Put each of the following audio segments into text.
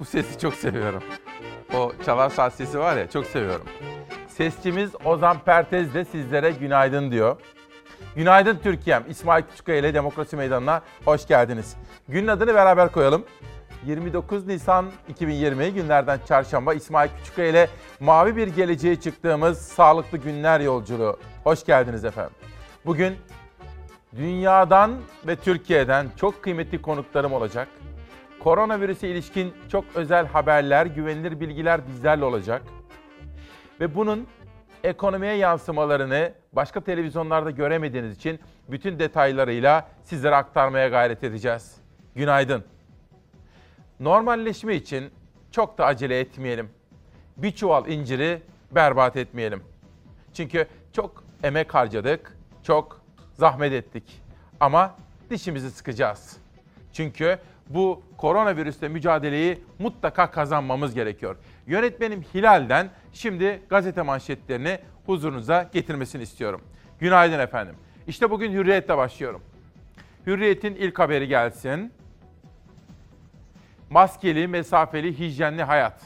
Bu sesi çok seviyorum. O çalar saat sesi var ya çok seviyorum. Sesçimiz Ozan Pertez de sizlere günaydın diyor. Günaydın Türkiye'm. İsmail Küçükkaya ile Demokrasi Meydanı'na hoş geldiniz. Günün adını beraber koyalım. 29 Nisan 2020 günlerden çarşamba İsmail Küçükkaya ile mavi bir geleceğe çıktığımız sağlıklı günler yolculuğu. Hoş geldiniz efendim. Bugün dünyadan ve Türkiye'den çok kıymetli konuklarım olacak. Koronavirüse ilişkin çok özel haberler, güvenilir bilgiler bizlerle olacak. Ve bunun ekonomiye yansımalarını başka televizyonlarda göremediğiniz için bütün detaylarıyla sizlere aktarmaya gayret edeceğiz. Günaydın. Normalleşme için çok da acele etmeyelim. Bir çuval inciri berbat etmeyelim. Çünkü çok emek harcadık, çok zahmet ettik. Ama dişimizi sıkacağız. Çünkü bu koronavirüsle mücadeleyi mutlaka kazanmamız gerekiyor. Yönetmenim Hilal'den şimdi gazete manşetlerini huzurunuza getirmesini istiyorum. Günaydın efendim. İşte bugün Hürriyet'le başlıyorum. Hürriyet'in ilk haberi gelsin. Maskeli, mesafeli, hijyenli hayat.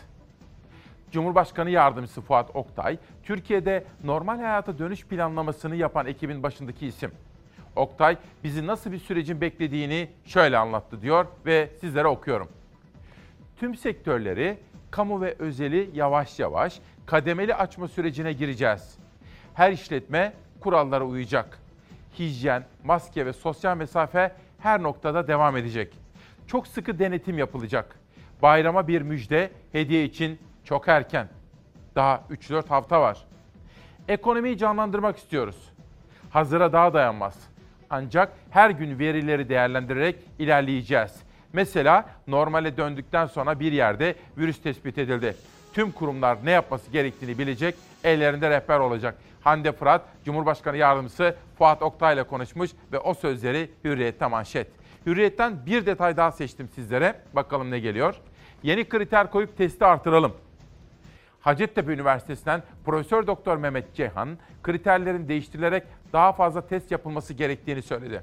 Cumhurbaşkanı Yardımcısı Fuat Oktay, Türkiye'de normal hayata dönüş planlamasını yapan ekibin başındaki isim. Oktay bizi nasıl bir sürecin beklediğini şöyle anlattı diyor ve sizlere okuyorum. Tüm sektörleri, kamu ve özeli yavaş yavaş kademeli açma sürecine gireceğiz. Her işletme kurallara uyacak. Hijyen, maske ve sosyal mesafe her noktada devam edecek. Çok sıkı denetim yapılacak. Bayrama bir müjde, hediye için çok erken. Daha 3-4 hafta var. Ekonomiyi canlandırmak istiyoruz. Hazıra daha dayanmaz. Ancak her gün verileri değerlendirerek ilerleyeceğiz. Mesela normale döndükten sonra bir yerde virüs tespit edildi. Tüm kurumlar ne yapması gerektiğini bilecek, ellerinde rehber olacak. Hande Fırat, Cumhurbaşkanı Yardımcısı Fuat Oktay ile konuşmuş ve o sözleri Hürriyet'te manşet. Hürriyet'ten bir detay daha seçtim sizlere. Bakalım ne geliyor. Yeni kriter koyup testi artıralım. Hacettepe Üniversitesi'nden Profesör Doktor Mehmet Ceyhan kriterlerin değiştirilerek daha fazla test yapılması gerektiğini söyledi.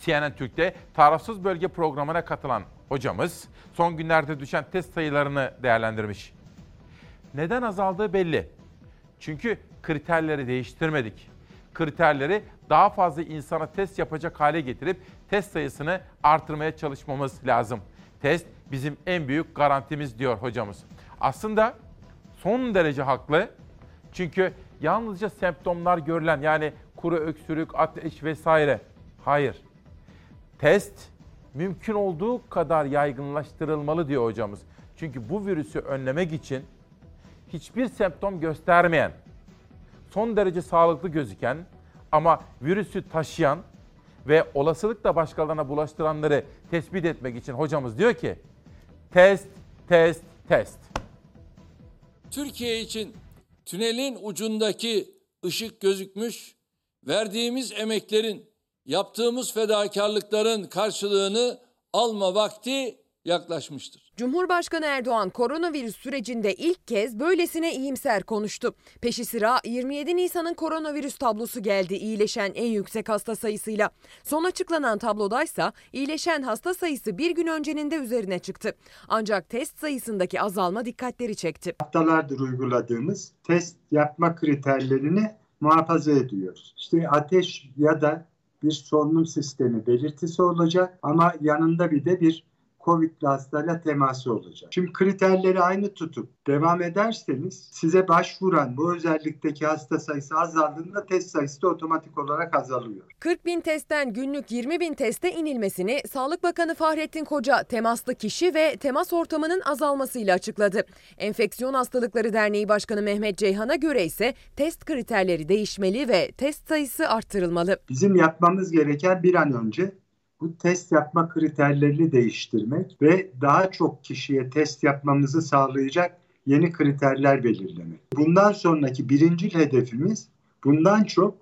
CNN Türk'te tarafsız bölge programına katılan hocamız son günlerde düşen test sayılarını değerlendirmiş. Neden azaldığı belli. Çünkü kriterleri değiştirmedik. Kriterleri daha fazla insana test yapacak hale getirip test sayısını artırmaya çalışmamız lazım. Test bizim en büyük garantimiz diyor hocamız. Aslında son derece haklı. Çünkü yalnızca semptomlar görülen yani kuru öksürük, ateş vesaire. Hayır. Test mümkün olduğu kadar yaygınlaştırılmalı diyor hocamız. Çünkü bu virüsü önlemek için hiçbir semptom göstermeyen, son derece sağlıklı gözüken ama virüsü taşıyan ve olasılıkla başkalarına bulaştıranları tespit etmek için hocamız diyor ki test, test, test. Türkiye için tünelin ucundaki ışık gözükmüş, verdiğimiz emeklerin, yaptığımız fedakarlıkların karşılığını alma vakti yaklaşmıştır. Cumhurbaşkanı Erdoğan koronavirüs sürecinde ilk kez böylesine iyimser konuştu. Peşi sıra 27 Nisan'ın koronavirüs tablosu geldi iyileşen en yüksek hasta sayısıyla. Son açıklanan tablodaysa iyileşen hasta sayısı bir gün öncenin de üzerine çıktı. Ancak test sayısındaki azalma dikkatleri çekti. Haftalardır uyguladığımız test yapma kriterlerini muhafaza ediyoruz. İşte ateş ya da bir solunum sistemi belirtisi olacak ama yanında bir de bir COVID'li hastayla teması olacak. Şimdi kriterleri aynı tutup devam ederseniz size başvuran bu özellikteki hasta sayısı azaldığında test sayısı da otomatik olarak azalıyor. 40 bin testten günlük 20 bin teste inilmesini Sağlık Bakanı Fahrettin Koca temaslı kişi ve temas ortamının azalmasıyla açıkladı. Enfeksiyon Hastalıkları Derneği Başkanı Mehmet Ceyhan'a göre ise test kriterleri değişmeli ve test sayısı arttırılmalı. Bizim yapmamız gereken bir an önce bu test yapma kriterlerini değiştirmek ve daha çok kişiye test yapmamızı sağlayacak yeni kriterler belirlemek. Bundan sonraki birincil hedefimiz bundan çok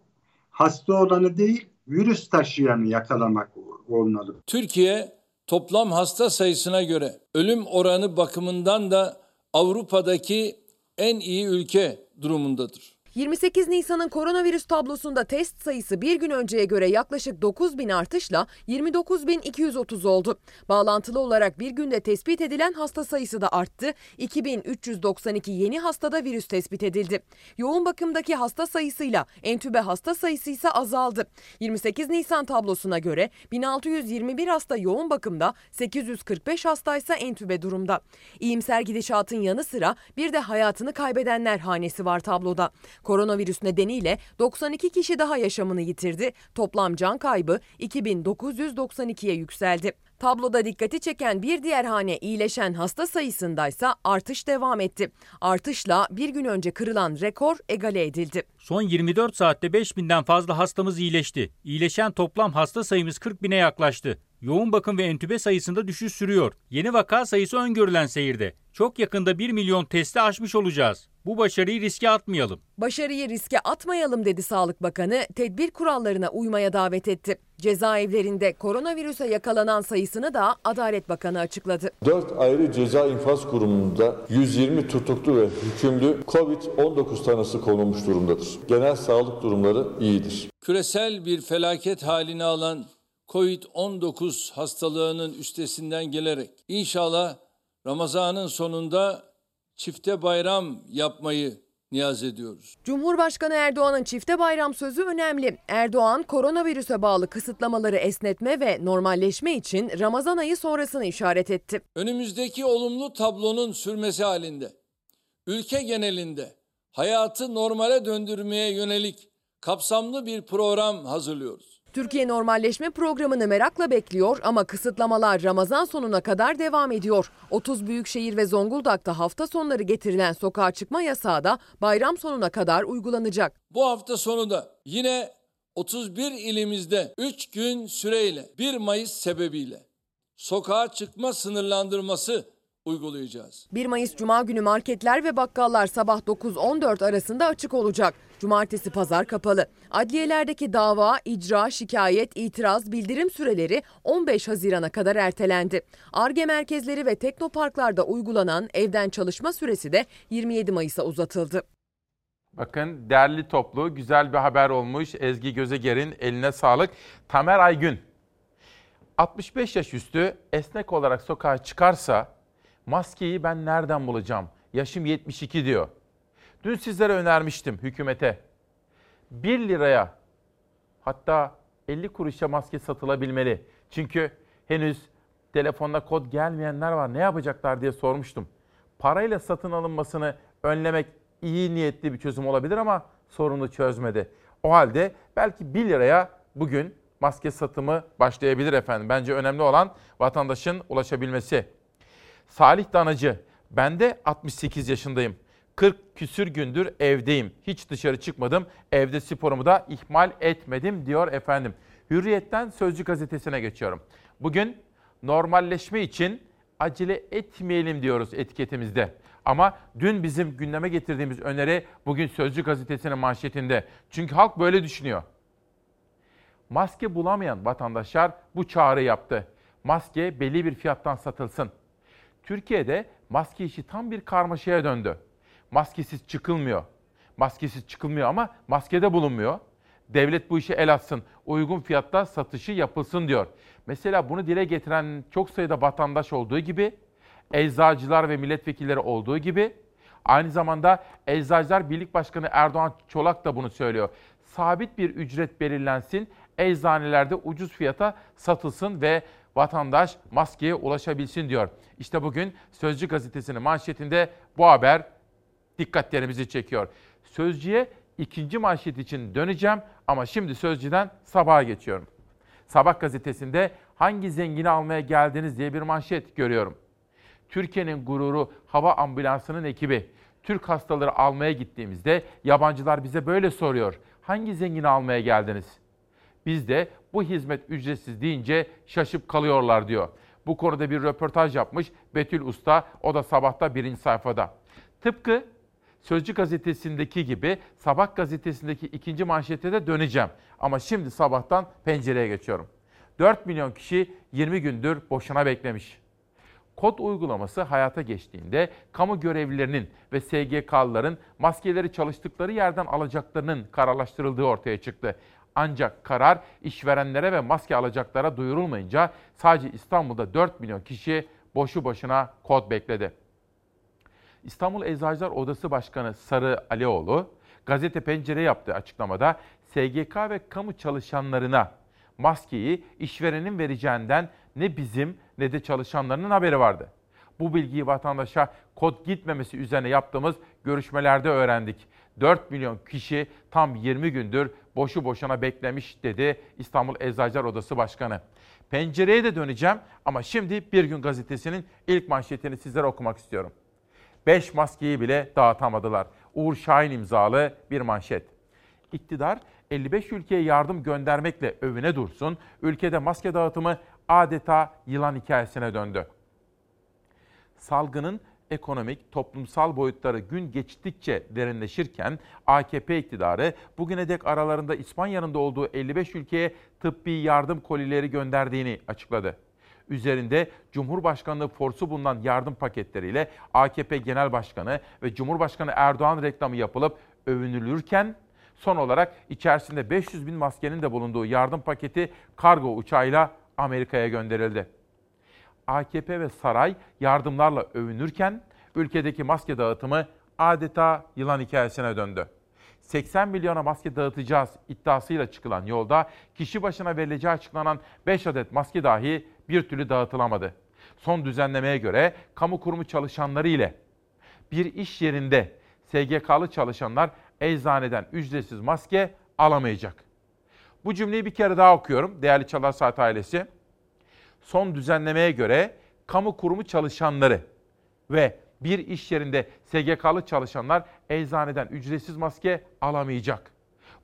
hasta olanı değil virüs taşıyanı yakalamak olmalı. Türkiye toplam hasta sayısına göre ölüm oranı bakımından da Avrupa'daki en iyi ülke durumundadır. 28 Nisan'ın koronavirüs tablosunda test sayısı bir gün önceye göre yaklaşık 9 bin artışla 29.230 oldu. Bağlantılı olarak bir günde tespit edilen hasta sayısı da arttı. 2392 yeni hastada virüs tespit edildi. Yoğun bakımdaki hasta sayısıyla entübe hasta sayısı ise azaldı. 28 Nisan tablosuna göre 1621 hasta yoğun bakımda, 845 hastaysa entübe durumda. İyimser gidişatın yanı sıra bir de hayatını kaybedenler hanesi var tabloda. Koronavirüs nedeniyle 92 kişi daha yaşamını yitirdi. Toplam can kaybı 2992'ye yükseldi. Tabloda dikkati çeken bir diğer hane iyileşen hasta sayısındaysa artış devam etti. Artışla bir gün önce kırılan rekor egale edildi. Son 24 saatte 5000'den fazla hastamız iyileşti. İyileşen toplam hasta sayımız 40 bine yaklaştı. Yoğun bakım ve entübe sayısında düşüş sürüyor. Yeni vaka sayısı öngörülen seyirde. Çok yakında 1 milyon testi aşmış olacağız. Bu başarıyı riske atmayalım. Başarıyı riske atmayalım dedi Sağlık Bakanı, tedbir kurallarına uymaya davet etti. Cezaevlerinde koronavirüse yakalanan sayısını da Adalet Bakanı açıkladı. 4 ayrı ceza infaz kurumunda 120 tutuklu ve hükümlü COVID-19 tanısı konulmuş durumdadır. Genel sağlık durumları iyidir. Küresel bir felaket halini alan COVID-19 hastalığının üstesinden gelerek inşallah Ramazan'ın sonunda çifte bayram yapmayı niyaz ediyoruz. Cumhurbaşkanı Erdoğan'ın çifte bayram sözü önemli. Erdoğan koronavirüse bağlı kısıtlamaları esnetme ve normalleşme için Ramazan ayı sonrasını işaret etti. Önümüzdeki olumlu tablonun sürmesi halinde ülke genelinde hayatı normale döndürmeye yönelik kapsamlı bir program hazırlıyoruz. Türkiye normalleşme programını merakla bekliyor ama kısıtlamalar Ramazan sonuna kadar devam ediyor. 30 büyükşehir ve Zonguldak'ta hafta sonları getirilen sokağa çıkma yasağı da bayram sonuna kadar uygulanacak. Bu hafta sonu da yine 31 ilimizde 3 gün süreyle 1 Mayıs sebebiyle sokağa çıkma sınırlandırması uygulayacağız. 1 Mayıs Cuma günü marketler ve bakkallar sabah 9-14 arasında açık olacak. Cumartesi pazar kapalı. Adliyelerdeki dava, icra, şikayet, itiraz, bildirim süreleri 15 Haziran'a kadar ertelendi. ARGE merkezleri ve teknoparklarda uygulanan evden çalışma süresi de 27 Mayıs'a uzatıldı. Bakın derli toplu güzel bir haber olmuş. Ezgi Gözeger'in eline sağlık. Tamer Aygün 65 yaş üstü esnek olarak sokağa çıkarsa maskeyi ben nereden bulacağım? Yaşım 72 diyor. Dün sizlere önermiştim hükümete. 1 liraya hatta 50 kuruşa maske satılabilmeli. Çünkü henüz telefonda kod gelmeyenler var. Ne yapacaklar diye sormuştum. Parayla satın alınmasını önlemek iyi niyetli bir çözüm olabilir ama sorunu çözmedi. O halde belki 1 liraya bugün maske satımı başlayabilir efendim. Bence önemli olan vatandaşın ulaşabilmesi. Salih Danacı, ben de 68 yaşındayım. 40 küsür gündür evdeyim. Hiç dışarı çıkmadım. Evde sporumu da ihmal etmedim diyor efendim. Hürriyetten Sözcü gazetesine geçiyorum. Bugün normalleşme için acele etmeyelim diyoruz etiketimizde. Ama dün bizim gündeme getirdiğimiz öneri bugün Sözcü gazetesinin manşetinde. Çünkü halk böyle düşünüyor. Maske bulamayan vatandaşlar bu çağrı yaptı. Maske belli bir fiyattan satılsın. Türkiye'de maske işi tam bir karmaşaya döndü. Maskesiz çıkılmıyor. Maskesiz çıkılmıyor ama maskede bulunmuyor. Devlet bu işe el atsın, uygun fiyatta satışı yapılsın diyor. Mesela bunu dile getiren çok sayıda vatandaş olduğu gibi, eczacılar ve milletvekilleri olduğu gibi, aynı zamanda Eczacılar Birlik Başkanı Erdoğan Çolak da bunu söylüyor. Sabit bir ücret belirlensin, eczanelerde ucuz fiyata satılsın ve vatandaş maskeye ulaşabilsin diyor. İşte bugün Sözcü gazetesinin manşetinde bu haber dikkatlerimizi çekiyor. Sözcüye ikinci manşet için döneceğim ama şimdi Sözcü'den sabaha geçiyorum. Sabah gazetesinde hangi zengini almaya geldiniz diye bir manşet görüyorum. Türkiye'nin gururu hava ambulansının ekibi. Türk hastaları almaya gittiğimizde yabancılar bize böyle soruyor. Hangi zengini almaya geldiniz? Biz de bu hizmet ücretsiz deyince şaşıp kalıyorlar diyor. Bu konuda bir röportaj yapmış Betül Usta, o da sabahta birinci sayfada. Tıpkı Sözcü gazetesindeki gibi Sabah gazetesindeki ikinci manşete de döneceğim. Ama şimdi sabahtan pencereye geçiyorum. 4 milyon kişi 20 gündür boşuna beklemiş. Kod uygulaması hayata geçtiğinde kamu görevlilerinin ve SGK'lıların maskeleri çalıştıkları yerden alacaklarının kararlaştırıldığı ortaya çıktı. Ancak karar işverenlere ve maske alacaklara duyurulmayınca sadece İstanbul'da 4 milyon kişi boşu boşuna kod bekledi. İstanbul Eczacılar Odası Başkanı Sarı Alioğlu, gazete pencere yaptığı açıklamada SGK ve kamu çalışanlarına maskeyi işverenin vereceğinden ne bizim ne de çalışanlarının haberi vardı. Bu bilgiyi vatandaşa kod gitmemesi üzerine yaptığımız görüşmelerde öğrendik. 4 milyon kişi tam 20 gündür boşu boşuna beklemiş dedi İstanbul Eczacılar Odası Başkanı. Pencereye de döneceğim ama şimdi Bir Gün Gazetesi'nin ilk manşetini sizlere okumak istiyorum. 5 maskeyi bile dağıtamadılar. Uğur Şahin imzalı bir manşet. İktidar 55 ülkeye yardım göndermekle övüne dursun, ülkede maske dağıtımı adeta yılan hikayesine döndü. Salgının ekonomik, toplumsal boyutları gün geçtikçe derinleşirken AKP iktidarı bugüne dek aralarında İspanya'nın da olduğu 55 ülkeye tıbbi yardım kolileri gönderdiğini açıkladı. Üzerinde Cumhurbaşkanlığı forsu bulunan yardım paketleriyle AKP Genel Başkanı ve Cumhurbaşkanı Erdoğan reklamı yapılıp övünülürken son olarak içerisinde 500 bin maskenin de bulunduğu yardım paketi kargo uçağıyla Amerika'ya gönderildi. AKP ve saray yardımlarla övünürken ülkedeki maske dağıtımı adeta yılan hikayesine döndü. 80 milyona maske dağıtacağız iddiasıyla çıkılan yolda kişi başına verileceği açıklanan 5 adet maske dahi bir türlü dağıtılamadı. Son düzenlemeye göre kamu kurumu çalışanları ile bir iş yerinde SGK'lı çalışanlar eczaneden ücretsiz maske alamayacak. Bu cümleyi bir kere daha okuyorum değerli Çalar Saat ailesi. Son düzenlemeye göre kamu kurumu çalışanları ve bir iş yerinde SGK'lı çalışanlar eczaneden ücretsiz maske alamayacak.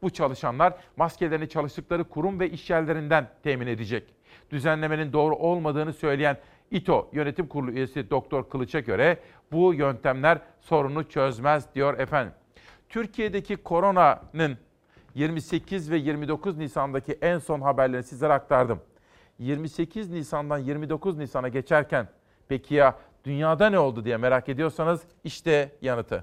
Bu çalışanlar maskelerini çalıştıkları kurum ve iş yerlerinden temin edecek. Düzenlemenin doğru olmadığını söyleyen İTO Yönetim Kurulu üyesi Doktor Kılıç'a göre bu yöntemler sorunu çözmez diyor efendim. Türkiye'deki koronanın 28 ve 29 Nisan'daki en son haberlerini sizlere aktardım. 28 Nisan'dan 29 Nisan'a geçerken peki ya dünyada ne oldu diye merak ediyorsanız işte yanıtı.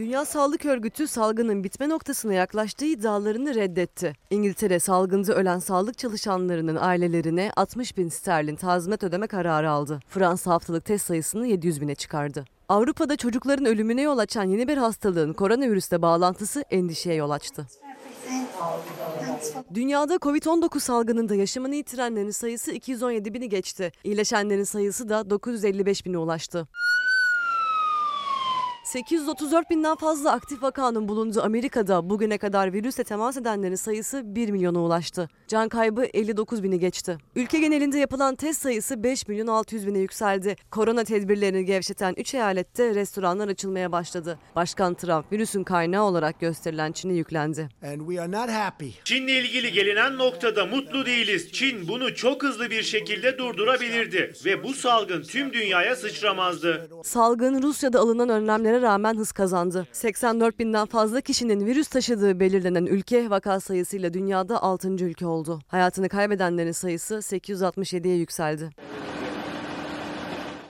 Dünya Sağlık Örgütü salgının bitme noktasına yaklaştığı iddialarını reddetti. İngiltere salgında ölen sağlık çalışanlarının ailelerine 60 bin sterlin tazminat ödeme kararı aldı. Fransa haftalık test sayısını 700 bine çıkardı. Avrupa'da çocukların ölümüne yol açan yeni bir hastalığın koronavirüsle bağlantısı endişeye yol açtı. Dünyada Covid-19 salgınında yaşamını yitirenlerin sayısı 217 bini geçti. İyileşenlerin sayısı da 955 bine ulaştı. 834 binden fazla aktif vakanın bulunduğu Amerika'da bugüne kadar virüsle temas edenlerin sayısı 1 milyona ulaştı. Can kaybı 59 bini geçti. Ülke genelinde yapılan test sayısı 5 milyon 600 bine yükseldi. Korona tedbirlerini gevşeten 3 eyalette restoranlar açılmaya başladı. Başkan Trump virüsün kaynağı olarak gösterilen Çin'e yüklendi. Çin'le ilgili gelinen noktada mutlu değiliz. Çin bunu çok hızlı bir şekilde durdurabilirdi ve bu salgın tüm dünyaya sıçramazdı. Salgın Rusya'da alınan önlemlere rağmen hız kazandı. 84 binden fazla kişinin virüs taşıdığı belirlenen ülke vaka sayısıyla dünyada 6. ülke oldu. Hayatını kaybedenlerin sayısı 867'ye yükseldi.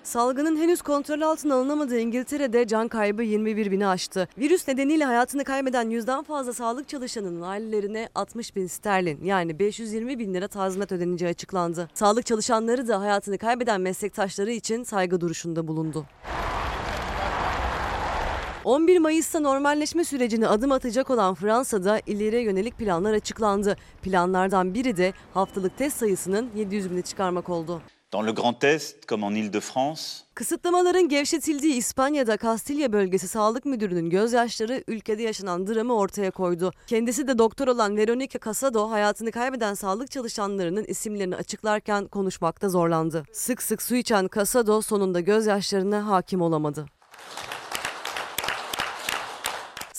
Salgının henüz kontrol altına alınamadığı İngiltere'de can kaybı 21 bini aştı. Virüs nedeniyle hayatını kaybeden yüzden fazla sağlık çalışanının ailelerine 60 bin sterlin yani 520 bin lira tazminat ödeneceği açıklandı. Sağlık çalışanları da hayatını kaybeden meslektaşları için saygı duruşunda bulundu. 11 Mayıs'ta normalleşme sürecine adım atacak olan Fransa'da ileriye yönelik planlar açıklandı. Planlardan biri de haftalık test sayısının 700 bini çıkarmak oldu. Dans le Grand Est, comme en Ile-de-France, Kısıtlamaların gevşetildiği İspanya'da Kastilya bölgesi sağlık müdürünün gözyaşları ülkede yaşanan dramı ortaya koydu. Kendisi de doktor olan Veronica Casado hayatını kaybeden sağlık çalışanlarının isimlerini açıklarken konuşmakta zorlandı. Sık sık su içen Casado sonunda gözyaşlarına hakim olamadı.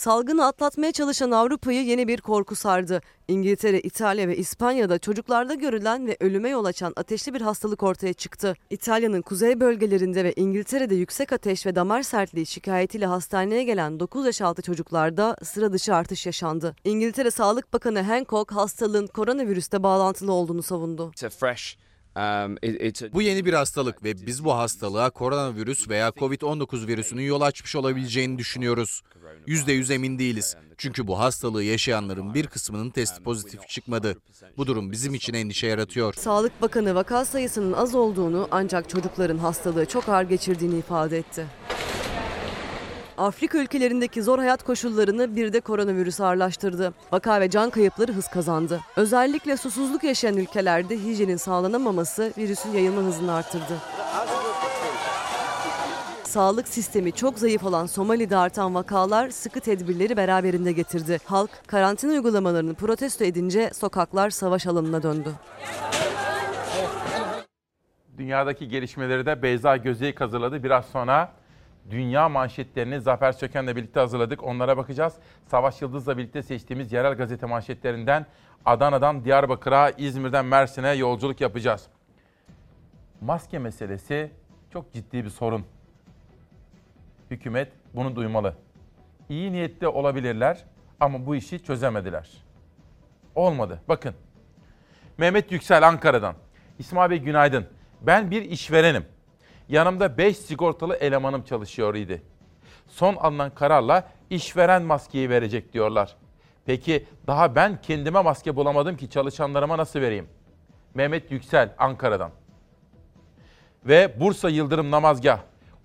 Salgını atlatmaya çalışan Avrupa'yı yeni bir korku sardı. İngiltere, İtalya ve İspanya'da çocuklarda görülen ve ölüme yol açan ateşli bir hastalık ortaya çıktı. İtalya'nın kuzey bölgelerinde ve İngiltere'de yüksek ateş ve damar sertliği şikayetiyle hastaneye gelen 9 yaş altı çocuklarda sıra dışı artış yaşandı. İngiltere Sağlık Bakanı Hancock hastalığın koronavirüste bağlantılı olduğunu savundu. Um, bu yeni bir hastalık ve biz bu hastalığa koronavirüs veya COVID-19 virüsünün yol açmış olabileceğini düşünüyoruz. %100 emin değiliz. Çünkü bu hastalığı yaşayanların bir kısmının testi pozitif çıkmadı. Bu durum bizim için endişe yaratıyor. Sağlık Bakanı vaka sayısının az olduğunu ancak çocukların hastalığı çok ağır geçirdiğini ifade etti. Afrika ülkelerindeki zor hayat koşullarını bir de koronavirüs ağırlaştırdı. Vaka ve can kayıpları hız kazandı. Özellikle susuzluk yaşayan ülkelerde hijyenin sağlanamaması virüsün yayılma hızını arttırdı. Sağlık sistemi çok zayıf olan Somali'de artan vakalar sıkı tedbirleri beraberinde getirdi. Halk karantina uygulamalarını protesto edince sokaklar savaş alanına döndü. Dünyadaki gelişmeleri de Beyza Gözeyik hazırladı. Biraz sonra dünya manşetlerini Zafer Söken'le birlikte hazırladık. Onlara bakacağız. Savaş Yıldız'la birlikte seçtiğimiz yerel gazete manşetlerinden Adana'dan Diyarbakır'a, İzmir'den Mersin'e yolculuk yapacağız. Maske meselesi çok ciddi bir sorun. Hükümet bunu duymalı. İyi niyetli olabilirler ama bu işi çözemediler. Olmadı. Bakın. Mehmet Yüksel Ankara'dan. İsmail Bey günaydın. Ben bir işverenim. Yanımda 5 sigortalı elemanım çalışıyor idi. Son alınan kararla işveren maskeyi verecek diyorlar. Peki daha ben kendime maske bulamadım ki çalışanlarıma nasıl vereyim? Mehmet Yüksel Ankara'dan. Ve Bursa Yıldırım Namazgah.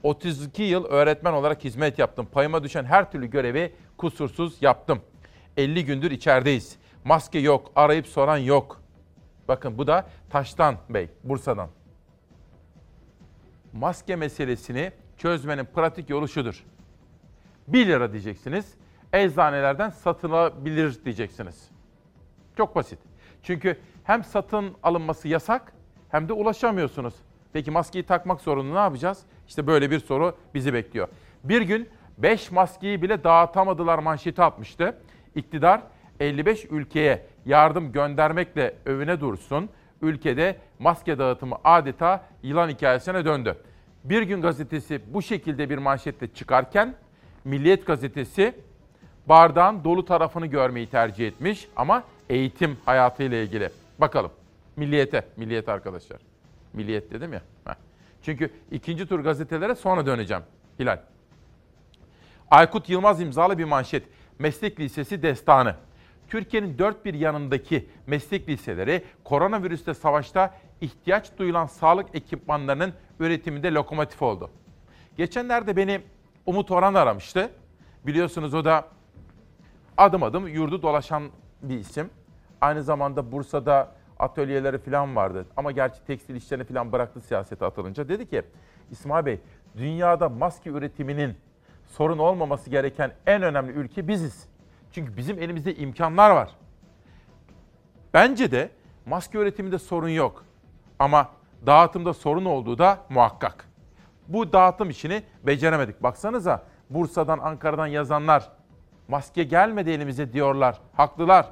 32 yıl öğretmen olarak hizmet yaptım. Payıma düşen her türlü görevi kusursuz yaptım. 50 gündür içerideyiz. Maske yok, arayıp soran yok. Bakın bu da Taştan Bey, Bursa'dan. Maske meselesini çözmenin pratik yolu şudur. 1 lira diyeceksiniz, eczanelerden satın alabilir diyeceksiniz. Çok basit. Çünkü hem satın alınması yasak hem de ulaşamıyorsunuz. Peki maskeyi takmak zorunda ne yapacağız? İşte böyle bir soru bizi bekliyor. Bir gün 5 maskeyi bile dağıtamadılar manşeti atmıştı. İktidar 55 ülkeye yardım göndermekle övüne dursun. Ülkede maske dağıtımı adeta yılan hikayesine döndü. Bir gün gazetesi bu şekilde bir manşetle çıkarken Milliyet gazetesi bardağın dolu tarafını görmeyi tercih etmiş ama eğitim hayatıyla ilgili. Bakalım. Milliyete, milliyet arkadaşlar. Milliyet dedim ya. Çünkü ikinci tur gazetelere sonra döneceğim. Hilal. Aykut Yılmaz imzalı bir manşet. Meslek Lisesi destanı. Türkiye'nin dört bir yanındaki meslek liseleri koronavirüste savaşta ihtiyaç duyulan sağlık ekipmanlarının üretiminde lokomotif oldu. Geçenlerde beni Umut Orhan aramıştı. Biliyorsunuz o da adım adım yurdu dolaşan bir isim. Aynı zamanda Bursa'da atölyeleri falan vardı. Ama gerçi tekstil işlerini falan bıraktı siyasete atılınca. Dedi ki İsmail Bey dünyada maske üretiminin sorun olmaması gereken en önemli ülke biziz. Çünkü bizim elimizde imkanlar var. Bence de maske üretiminde sorun yok. Ama dağıtımda sorun olduğu da muhakkak. Bu dağıtım işini beceremedik. Baksanıza Bursa'dan, Ankara'dan yazanlar maske gelmedi elimize diyorlar. Haklılar.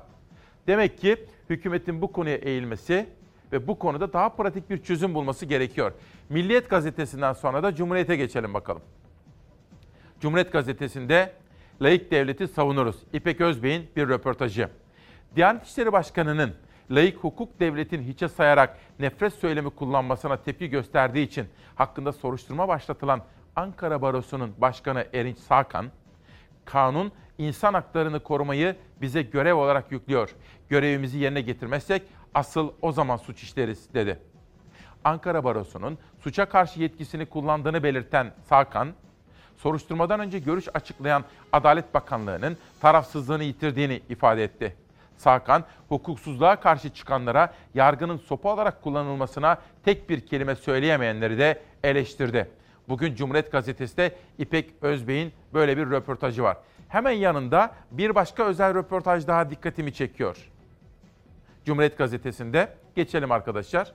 Demek ki hükümetin bu konuya eğilmesi ve bu konuda daha pratik bir çözüm bulması gerekiyor. Milliyet gazetesinden sonra da Cumhuriyet'e geçelim bakalım. Cumhuriyet gazetesinde laik devleti savunuruz. İpek Özbey'in bir röportajı. Diyanet İşleri Başkanı'nın laik hukuk devletini hiçe sayarak nefret söylemi kullanmasına tepki gösterdiği için hakkında soruşturma başlatılan Ankara Barosu'nun başkanı Erinç Sakan, kanun insan haklarını korumayı bize görev olarak yüklüyor. Görevimizi yerine getirmezsek asıl o zaman suç işleriz dedi. Ankara Barosu'nun suça karşı yetkisini kullandığını belirten Sakan, soruşturmadan önce görüş açıklayan Adalet Bakanlığı'nın tarafsızlığını yitirdiğini ifade etti. Sakan, hukuksuzluğa karşı çıkanlara yargının sopa olarak kullanılmasına tek bir kelime söyleyemeyenleri de eleştirdi. Bugün Cumhuriyet Gazetesi'de İpek Özbey'in böyle bir röportajı var. Hemen yanında bir başka özel röportaj daha dikkatimi çekiyor. Cumhuriyet Gazetesi'nde geçelim arkadaşlar.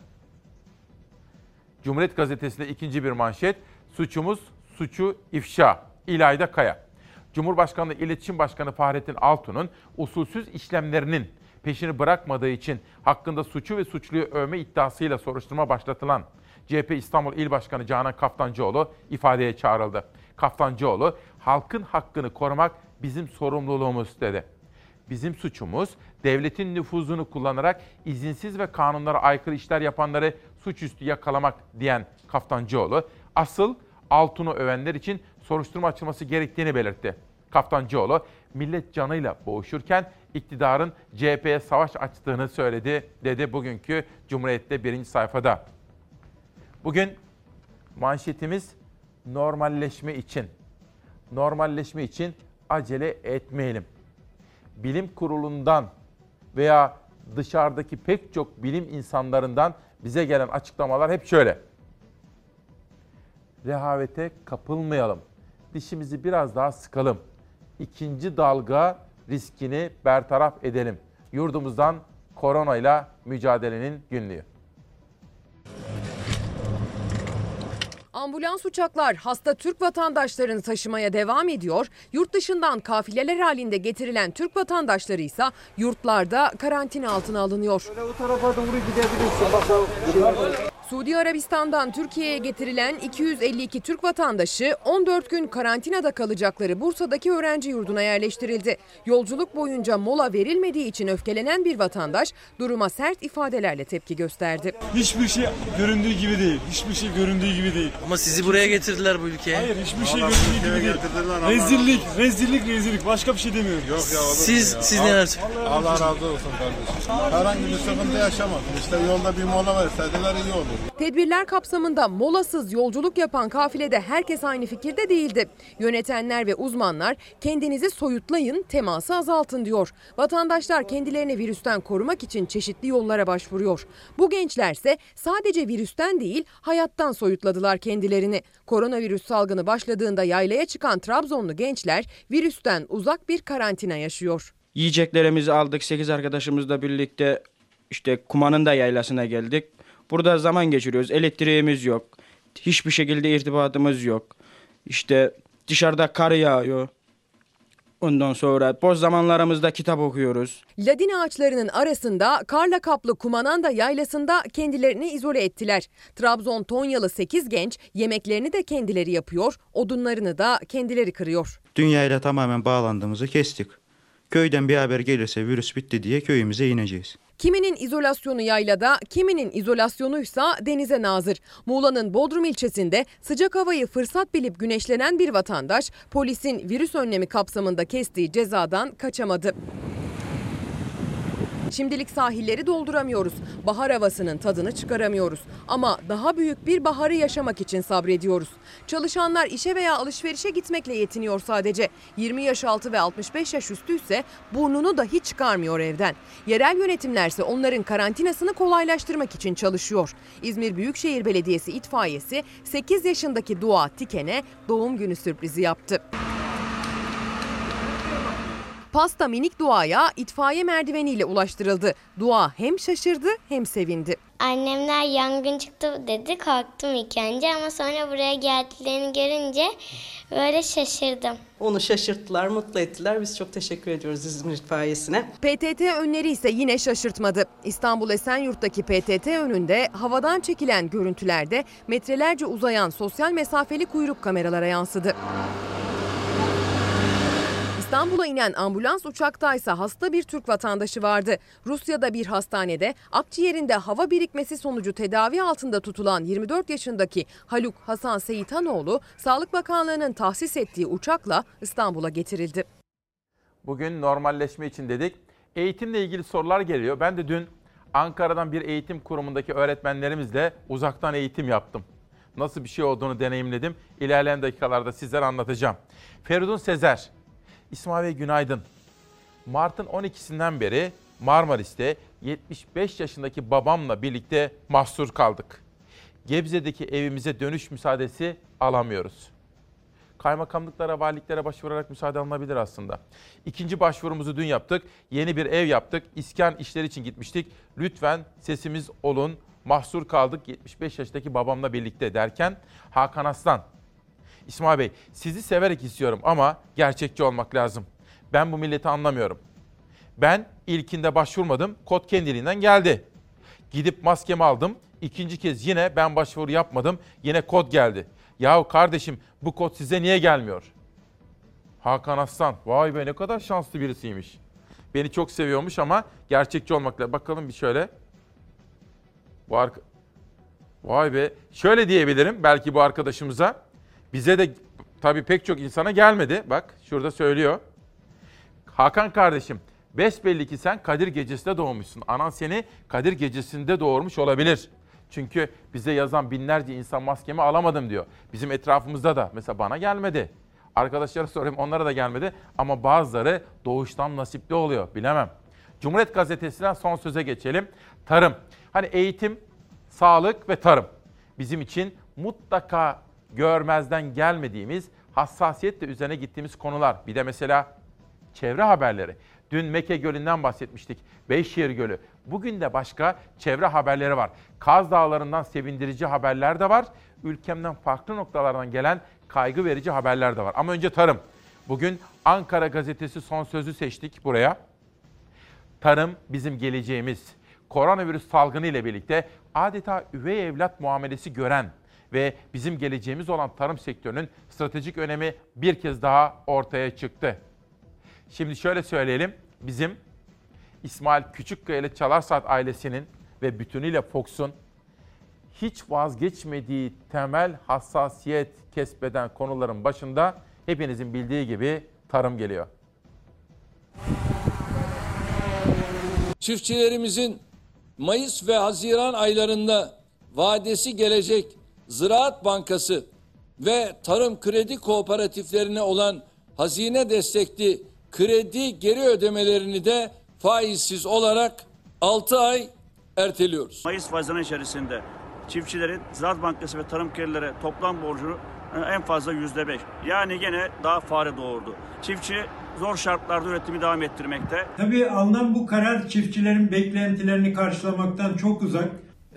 Cumhuriyet Gazetesi'nde ikinci bir manşet. Suçumuz suçu ifşa. İlayda Kaya. Cumhurbaşkanlığı İletişim Başkanı Fahrettin Altun'un usulsüz işlemlerinin peşini bırakmadığı için hakkında suçu ve suçluyu övme iddiasıyla soruşturma başlatılan CHP İstanbul İl Başkanı Canan Kaftancıoğlu ifadeye çağrıldı. Kaftancıoğlu, halkın hakkını korumak bizim sorumluluğumuz dedi. Bizim suçumuz devletin nüfuzunu kullanarak izinsiz ve kanunlara aykırı işler yapanları suçüstü yakalamak diyen Kaftancıoğlu, asıl Altun'u övenler için soruşturma açılması gerektiğini belirtti. Kaftancıoğlu, millet canıyla boğuşurken iktidarın CHP'ye savaş açtığını söyledi, dedi bugünkü Cumhuriyet'te birinci sayfada. Bugün manşetimiz normalleşme için. Normalleşme için acele etmeyelim. Bilim kurulundan veya dışarıdaki pek çok bilim insanlarından bize gelen açıklamalar hep şöyle. Rehavete kapılmayalım. Dişimizi biraz daha sıkalım. İkinci dalga riskini bertaraf edelim. Yurdumuzdan koronayla mücadelenin günlüğü. Ambulans uçaklar hasta Türk vatandaşlarını taşımaya devam ediyor. Yurt dışından kafileler halinde getirilen Türk vatandaşları ise yurtlarda karantina altına alınıyor. o tarafa doğru gidebilirsin. Suudi Arabistan'dan Türkiye'ye getirilen 252 Türk vatandaşı 14 gün karantinada kalacakları Bursa'daki öğrenci yurduna yerleştirildi. Yolculuk boyunca mola verilmediği için öfkelenen bir vatandaş duruma sert ifadelerle tepki gösterdi. Hiçbir şey göründüğü gibi değil. Hiçbir şey göründüğü gibi değil. Ama sizi buraya getirdiler bu ülkeye. Hayır hiçbir şey göründüğü gibi değil. Rezillik, rezillik, rezillik. Başka bir şey demiyorum. Yok ya olur Siz, ya. siz Allah- neler Allah razı olsun kardeşim. Herhangi bir sıkıntı yaşamadım. İşte yolda bir mola verseydiler iyi olur. Tedbirler kapsamında molasız yolculuk yapan kafilede herkes aynı fikirde değildi. Yönetenler ve uzmanlar kendinizi soyutlayın, teması azaltın diyor. Vatandaşlar kendilerini virüsten korumak için çeşitli yollara başvuruyor. Bu gençlerse sadece virüsten değil hayattan soyutladılar kendilerini. Koronavirüs salgını başladığında yaylaya çıkan Trabzonlu gençler virüsten uzak bir karantina yaşıyor. Yiyeceklerimizi aldık 8 arkadaşımızla birlikte işte Kuma'nın da yaylasına geldik. Burada zaman geçiriyoruz. Elektriğimiz yok. Hiçbir şekilde irtibatımız yok. İşte dışarıda kar yağıyor. Ondan sonra boş zamanlarımızda kitap okuyoruz. Ladin ağaçlarının arasında karla kaplı Kumananda yaylasında kendilerini izole ettiler. Trabzon Tonyalı 8 genç yemeklerini de kendileri yapıyor, odunlarını da kendileri kırıyor. Dünyayla tamamen bağlandığımızı kestik. Köyden bir haber gelirse virüs bitti diye köyümüze ineceğiz. Kiminin izolasyonu yaylada, kiminin izolasyonuysa denize nazır. Muğla'nın Bodrum ilçesinde sıcak havayı fırsat bilip güneşlenen bir vatandaş polisin virüs önlemi kapsamında kestiği cezadan kaçamadı. Şimdilik sahilleri dolduramıyoruz. Bahar havasının tadını çıkaramıyoruz. Ama daha büyük bir baharı yaşamak için sabrediyoruz. Çalışanlar işe veya alışverişe gitmekle yetiniyor sadece. 20 yaş altı ve 65 yaş üstü ise burnunu dahi çıkarmıyor evden. Yerel yönetimlerse onların karantinasını kolaylaştırmak için çalışıyor. İzmir Büyükşehir Belediyesi itfaiyesi 8 yaşındaki Dua Tiken'e doğum günü sürprizi yaptı. Pasta minik Dua'ya itfaiye merdiveniyle ulaştırıldı. Dua hem şaşırdı hem sevindi. Annemler yangın çıktı dedi. Korktum ilk önce ama sonra buraya geldiklerini görünce böyle şaşırdım. Onu şaşırttılar, mutlu ettiler. Biz çok teşekkür ediyoruz İzmir itfaiyesine. PTT önleri ise yine şaşırtmadı. İstanbul Esenyurt'taki PTT önünde havadan çekilen görüntülerde metrelerce uzayan sosyal mesafeli kuyruk kameralara yansıdı. İstanbul'a inen ambulans uçaktaysa hasta bir Türk vatandaşı vardı. Rusya'da bir hastanede akciğerinde hava birikmesi sonucu tedavi altında tutulan 24 yaşındaki Haluk Hasan Seyitanoğlu, Sağlık Bakanlığı'nın tahsis ettiği uçakla İstanbul'a getirildi. Bugün normalleşme için dedik. Eğitimle ilgili sorular geliyor. Ben de dün Ankara'dan bir eğitim kurumundaki öğretmenlerimizle uzaktan eğitim yaptım. Nasıl bir şey olduğunu deneyimledim. İlerleyen dakikalarda sizlere anlatacağım. Feridun Sezer, İsmail Bey günaydın. Mart'ın 12'sinden beri Marmaris'te 75 yaşındaki babamla birlikte mahsur kaldık. Gebze'deki evimize dönüş müsaadesi alamıyoruz. Kaymakamlıklara, valiliklere başvurarak müsaade alınabilir aslında. İkinci başvurumuzu dün yaptık. Yeni bir ev yaptık. İskan işleri için gitmiştik. Lütfen sesimiz olun. Mahsur kaldık 75 yaşındaki babamla birlikte derken Hakan Aslan İsmail Bey sizi severek istiyorum ama gerçekçi olmak lazım. Ben bu milleti anlamıyorum. Ben ilkinde başvurmadım. Kod kendiliğinden geldi. Gidip maskemi aldım. İkinci kez yine ben başvuru yapmadım. Yine kod geldi. Yahu kardeşim bu kod size niye gelmiyor? Hakan Aslan. Vay be ne kadar şanslı birisiymiş. Beni çok seviyormuş ama gerçekçi olmakla. Bakalım bir şöyle. Bu arka... Vay be. Şöyle diyebilirim belki bu arkadaşımıza. Bize de tabii pek çok insana gelmedi. Bak şurada söylüyor. Hakan kardeşim besbelli ki sen Kadir Gecesi'nde doğmuşsun. Anan seni Kadir Gecesi'nde doğurmuş olabilir. Çünkü bize yazan binlerce insan maskemi alamadım diyor. Bizim etrafımızda da mesela bana gelmedi. Arkadaşlara soruyorum onlara da gelmedi. Ama bazıları doğuştan nasipli oluyor bilemem. Cumhuriyet Gazetesi'nden son söze geçelim. Tarım. Hani eğitim, sağlık ve tarım. Bizim için mutlaka görmezden gelmediğimiz, hassasiyetle üzerine gittiğimiz konular. Bir de mesela çevre haberleri. Dün Meke Gölü'nden bahsetmiştik. Beyşehir Gölü. Bugün de başka çevre haberleri var. Kaz Dağları'ndan sevindirici haberler de var. Ülkemden farklı noktalardan gelen kaygı verici haberler de var. Ama önce tarım. Bugün Ankara Gazetesi son sözü seçtik buraya. Tarım bizim geleceğimiz. Koronavirüs salgını ile birlikte adeta üvey evlat muamelesi gören ve bizim geleceğimiz olan tarım sektörünün stratejik önemi bir kez daha ortaya çıktı. Şimdi şöyle söyleyelim. Bizim İsmail Küçükkaya ile Çalar Saat ailesinin ve bütünüyle Fox'un hiç vazgeçmediği temel hassasiyet kesbeden konuların başında hepinizin bildiği gibi tarım geliyor. Çiftçilerimizin Mayıs ve Haziran aylarında vadesi gelecek Ziraat Bankası ve tarım kredi kooperatiflerine olan hazine destekli kredi geri ödemelerini de faizsiz olarak 6 ay erteliyoruz. Mayıs Haziran içerisinde çiftçilerin Ziraat Bankası ve tarım kredilere toplam borcunu en fazla yüzde beş. Yani gene daha fare doğurdu. Çiftçi zor şartlarda üretimi devam ettirmekte. Tabii alınan bu karar çiftçilerin beklentilerini karşılamaktan çok uzak.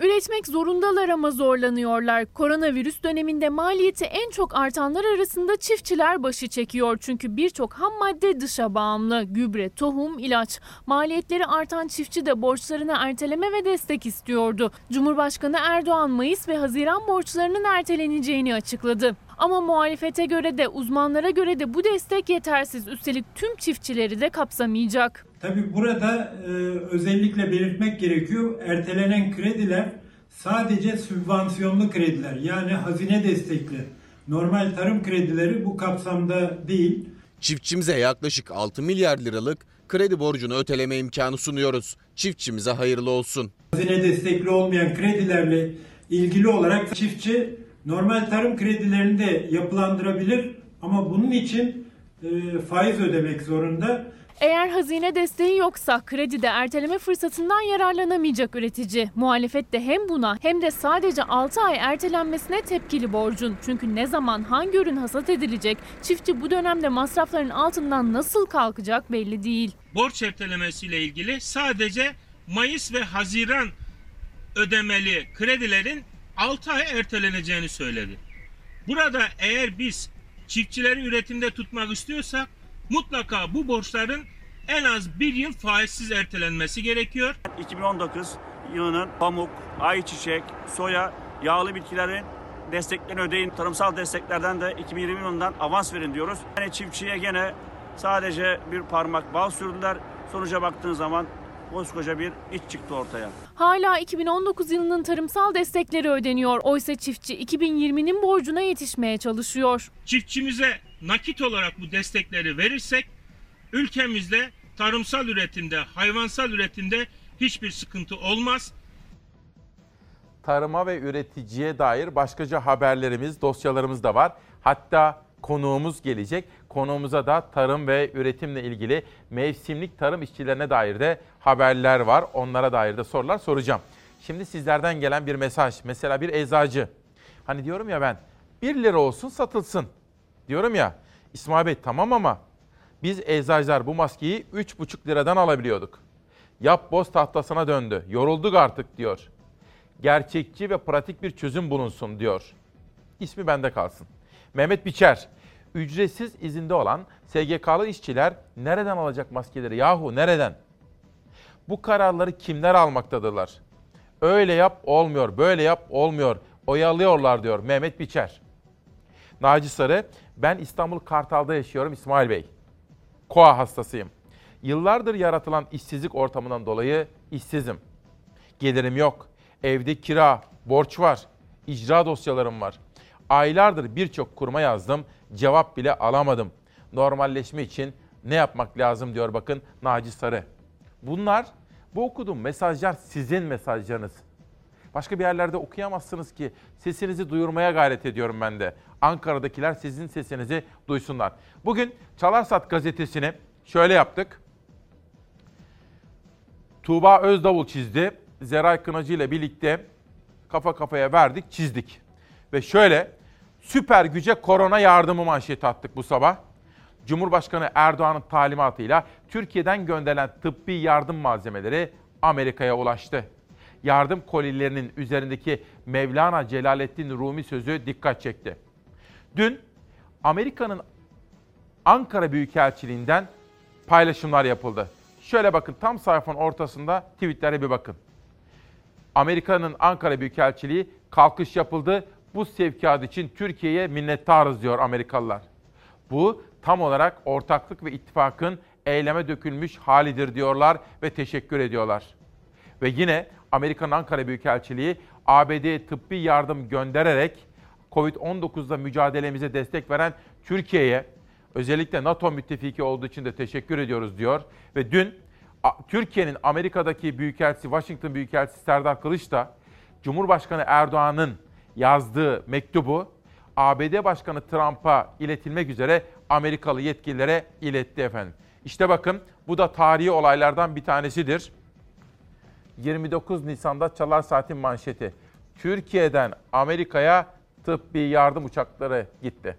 Üretmek zorundalar ama zorlanıyorlar. Koronavirüs döneminde maliyeti en çok artanlar arasında çiftçiler başı çekiyor. Çünkü birçok ham madde dışa bağımlı. Gübre, tohum, ilaç. Maliyetleri artan çiftçi de borçlarını erteleme ve destek istiyordu. Cumhurbaşkanı Erdoğan Mayıs ve Haziran borçlarının erteleneceğini açıkladı. Ama muhalefete göre de uzmanlara göre de bu destek yetersiz. Üstelik tüm çiftçileri de kapsamayacak. Tabii burada e, özellikle belirtmek gerekiyor. Ertelenen krediler sadece sübvansiyonlu krediler yani hazine destekli. Normal tarım kredileri bu kapsamda değil. Çiftçimize yaklaşık 6 milyar liralık kredi borcunu öteleme imkanı sunuyoruz. Çiftçimize hayırlı olsun. Hazine destekli olmayan kredilerle ilgili olarak çiftçi normal tarım kredilerini de yapılandırabilir ama bunun için e, faiz ödemek zorunda. Eğer hazine desteği yoksa kredide erteleme fırsatından yararlanamayacak üretici. Muhalefet de hem buna hem de sadece 6 ay ertelenmesine tepkili borcun. Çünkü ne zaman hangi ürün hasat edilecek, çiftçi bu dönemde masrafların altından nasıl kalkacak belli değil. Borç ertelemesiyle ilgili sadece Mayıs ve Haziran ödemeli kredilerin 6 ay erteleneceğini söyledi. Burada eğer biz çiftçileri üretimde tutmak istiyorsak mutlaka bu borçların en az bir yıl faizsiz ertelenmesi gerekiyor. 2019 yılının pamuk, ayçiçek, soya, yağlı bitkilerin desteklerini ödeyin. Tarımsal desteklerden de 2020 yılından avans verin diyoruz. Yani çiftçiye gene sadece bir parmak bal sürdüler. Sonuca baktığın zaman koskoca bir iç çıktı ortaya. Hala 2019 yılının tarımsal destekleri ödeniyor. Oysa çiftçi 2020'nin borcuna yetişmeye çalışıyor. Çiftçimize nakit olarak bu destekleri verirsek ülkemizde tarımsal üretimde, hayvansal üretimde hiçbir sıkıntı olmaz. Tarıma ve üreticiye dair başkaca haberlerimiz, dosyalarımız da var. Hatta konuğumuz gelecek. Konuğumuza da tarım ve üretimle ilgili mevsimlik tarım işçilerine dair de haberler var. Onlara dair de sorular soracağım. Şimdi sizlerden gelen bir mesaj. Mesela bir eczacı. Hani diyorum ya ben 1 lira olsun satılsın. Diyorum ya İsmail Bey tamam ama biz eczacılar bu maskeyi 3,5 liradan alabiliyorduk. Yap boz tahtasına döndü. Yorulduk artık diyor. Gerçekçi ve pratik bir çözüm bulunsun diyor. İsmi bende kalsın. Mehmet Biçer, ücretsiz izinde olan SGK'lı işçiler nereden alacak maskeleri yahu nereden? Bu kararları kimler almaktadırlar? Öyle yap olmuyor, böyle yap olmuyor. Oyalıyorlar diyor Mehmet Biçer. Naci Sarı, ben İstanbul Kartal'da yaşıyorum İsmail Bey. Koa hastasıyım. Yıllardır yaratılan işsizlik ortamından dolayı işsizim. Gelirim yok. Evde kira, borç var. icra dosyalarım var. Aylardır birçok kuruma yazdım. Cevap bile alamadım. Normalleşme için ne yapmak lazım diyor bakın Naci Sarı. Bunlar, bu okuduğum mesajlar sizin mesajlarınız. Başka bir yerlerde okuyamazsınız ki. Sesinizi duyurmaya gayret ediyorum ben de. Ankara'dakiler sizin sesinizi duysunlar. Bugün Çalarsat gazetesini şöyle yaptık. Tuğba Özdavul çizdi. Zeray Kınacı ile birlikte kafa kafaya verdik, çizdik. Ve şöyle süper güce korona yardımı manşeti attık bu sabah. Cumhurbaşkanı Erdoğan'ın talimatıyla Türkiye'den gönderilen tıbbi yardım malzemeleri Amerika'ya ulaştı. Yardım kolilerinin üzerindeki Mevlana Celaleddin Rumi sözü dikkat çekti. Dün Amerika'nın Ankara Büyükelçiliğinden paylaşımlar yapıldı. Şöyle bakın tam sayfanın ortasında tweetlere bir bakın. Amerika'nın Ankara Büyükelçiliği kalkış yapıldı. Bu sevkiyat için Türkiye'ye minnettarız diyor Amerikalılar. Bu tam olarak ortaklık ve ittifakın eyleme dökülmüş halidir diyorlar ve teşekkür ediyorlar. Ve yine Amerika'nın Ankara Büyükelçiliği ABD'ye tıbbi yardım göndererek Covid-19'da mücadelemize destek veren Türkiye'ye özellikle NATO müttefiki olduğu için de teşekkür ediyoruz diyor. Ve dün Türkiye'nin Amerika'daki Büyükelçisi, Washington Büyükelçisi Serdar Kılıç da Cumhurbaşkanı Erdoğan'ın yazdığı mektubu ABD Başkanı Trump'a iletilmek üzere Amerikalı yetkililere iletti efendim. İşte bakın bu da tarihi olaylardan bir tanesidir. 29 Nisan'da Çalar Saat'in manşeti. Türkiye'den Amerika'ya tıbbi yardım uçakları gitti.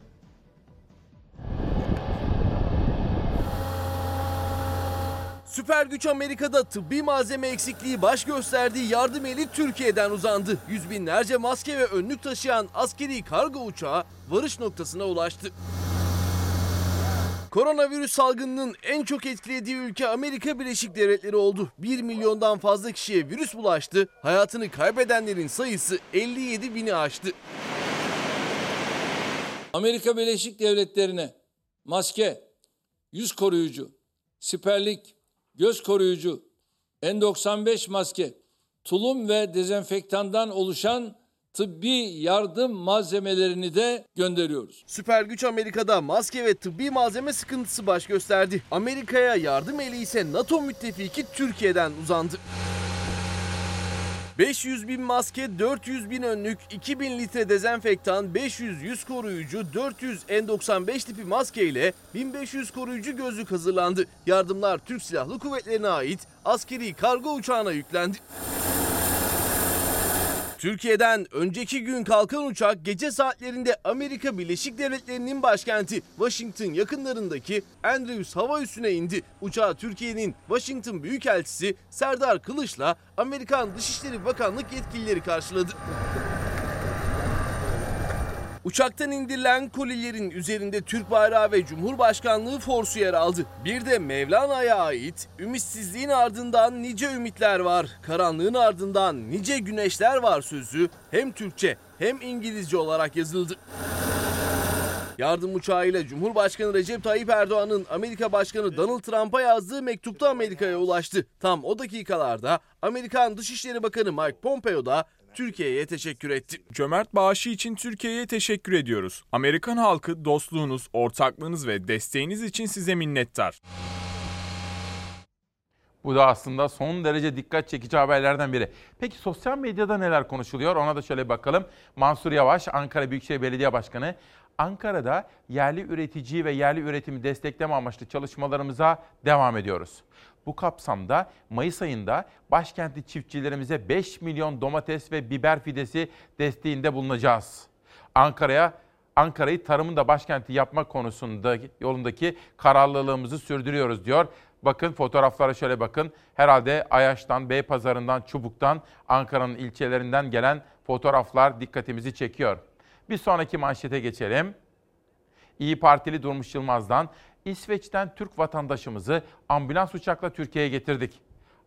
Süper güç Amerika'da tıbbi malzeme eksikliği baş gösterdiği yardım eli Türkiye'den uzandı. Yüz binlerce maske ve önlük taşıyan askeri kargo uçağı varış noktasına ulaştı. Koronavirüs salgınının en çok etkilediği ülke Amerika Birleşik Devletleri oldu. 1 milyondan fazla kişiye virüs bulaştı. Hayatını kaybedenlerin sayısı 57 bini aştı. Amerika Birleşik Devletleri'ne maske, yüz koruyucu, siperlik, göz koruyucu, N95 maske, tulum ve dezenfektandan oluşan tıbbi yardım malzemelerini de gönderiyoruz. Süper güç Amerika'da maske ve tıbbi malzeme sıkıntısı baş gösterdi. Amerika'ya yardım eli ise NATO müttefiki Türkiye'den uzandı. 500 bin maske, 400 bin önlük, 2000 litre dezenfektan, 500 yüz koruyucu, 400 N95 tipi maske ile 1500 koruyucu gözlük hazırlandı. Yardımlar Türk Silahlı Kuvvetleri'ne ait askeri kargo uçağına yüklendi. Türkiye'den önceki gün kalkan uçak gece saatlerinde Amerika Birleşik Devletleri'nin başkenti Washington yakınlarındaki Andrews hava üssüne indi. Uçağı Türkiye'nin Washington Büyükelçisi Serdar Kılıç'la Amerikan Dışişleri Bakanlık yetkilileri karşıladı. Uçaktan indirilen kolilerin üzerinde Türk bayrağı ve Cumhurbaşkanlığı forsu yer aldı. Bir de Mevlana'ya ait ümitsizliğin ardından nice ümitler var, karanlığın ardından nice güneşler var sözü hem Türkçe hem İngilizce olarak yazıldı. Yardım uçağıyla Cumhurbaşkanı Recep Tayyip Erdoğan'ın Amerika Başkanı Donald Trump'a yazdığı mektupta Amerika'ya ulaştı. Tam o dakikalarda Amerikan Dışişleri Bakanı Mike Pompeo da Türkiye'ye teşekkür etti. Cömert bağışı için Türkiye'ye teşekkür ediyoruz. Amerikan halkı dostluğunuz, ortaklığınız ve desteğiniz için size minnettar. Bu da aslında son derece dikkat çekici haberlerden biri. Peki sosyal medyada neler konuşuluyor? Ona da şöyle bakalım. Mansur Yavaş, Ankara Büyükşehir Belediye Başkanı. Ankara'da yerli üreticiyi ve yerli üretimi destekleme amaçlı çalışmalarımıza devam ediyoruz. Bu kapsamda Mayıs ayında başkentli çiftçilerimize 5 milyon domates ve biber fidesi desteğinde bulunacağız. Ankara'ya Ankara'yı tarımın da başkenti yapmak konusunda yolundaki kararlılığımızı sürdürüyoruz diyor. Bakın fotoğraflara şöyle bakın. Herhalde Ayaş'tan, Beypazarı'ndan, Çubuk'tan, Ankara'nın ilçelerinden gelen fotoğraflar dikkatimizi çekiyor. Bir sonraki manşete geçelim. İyi Partili Durmuş Yılmaz'dan İsveç'ten Türk vatandaşımızı ambulans uçakla Türkiye'ye getirdik.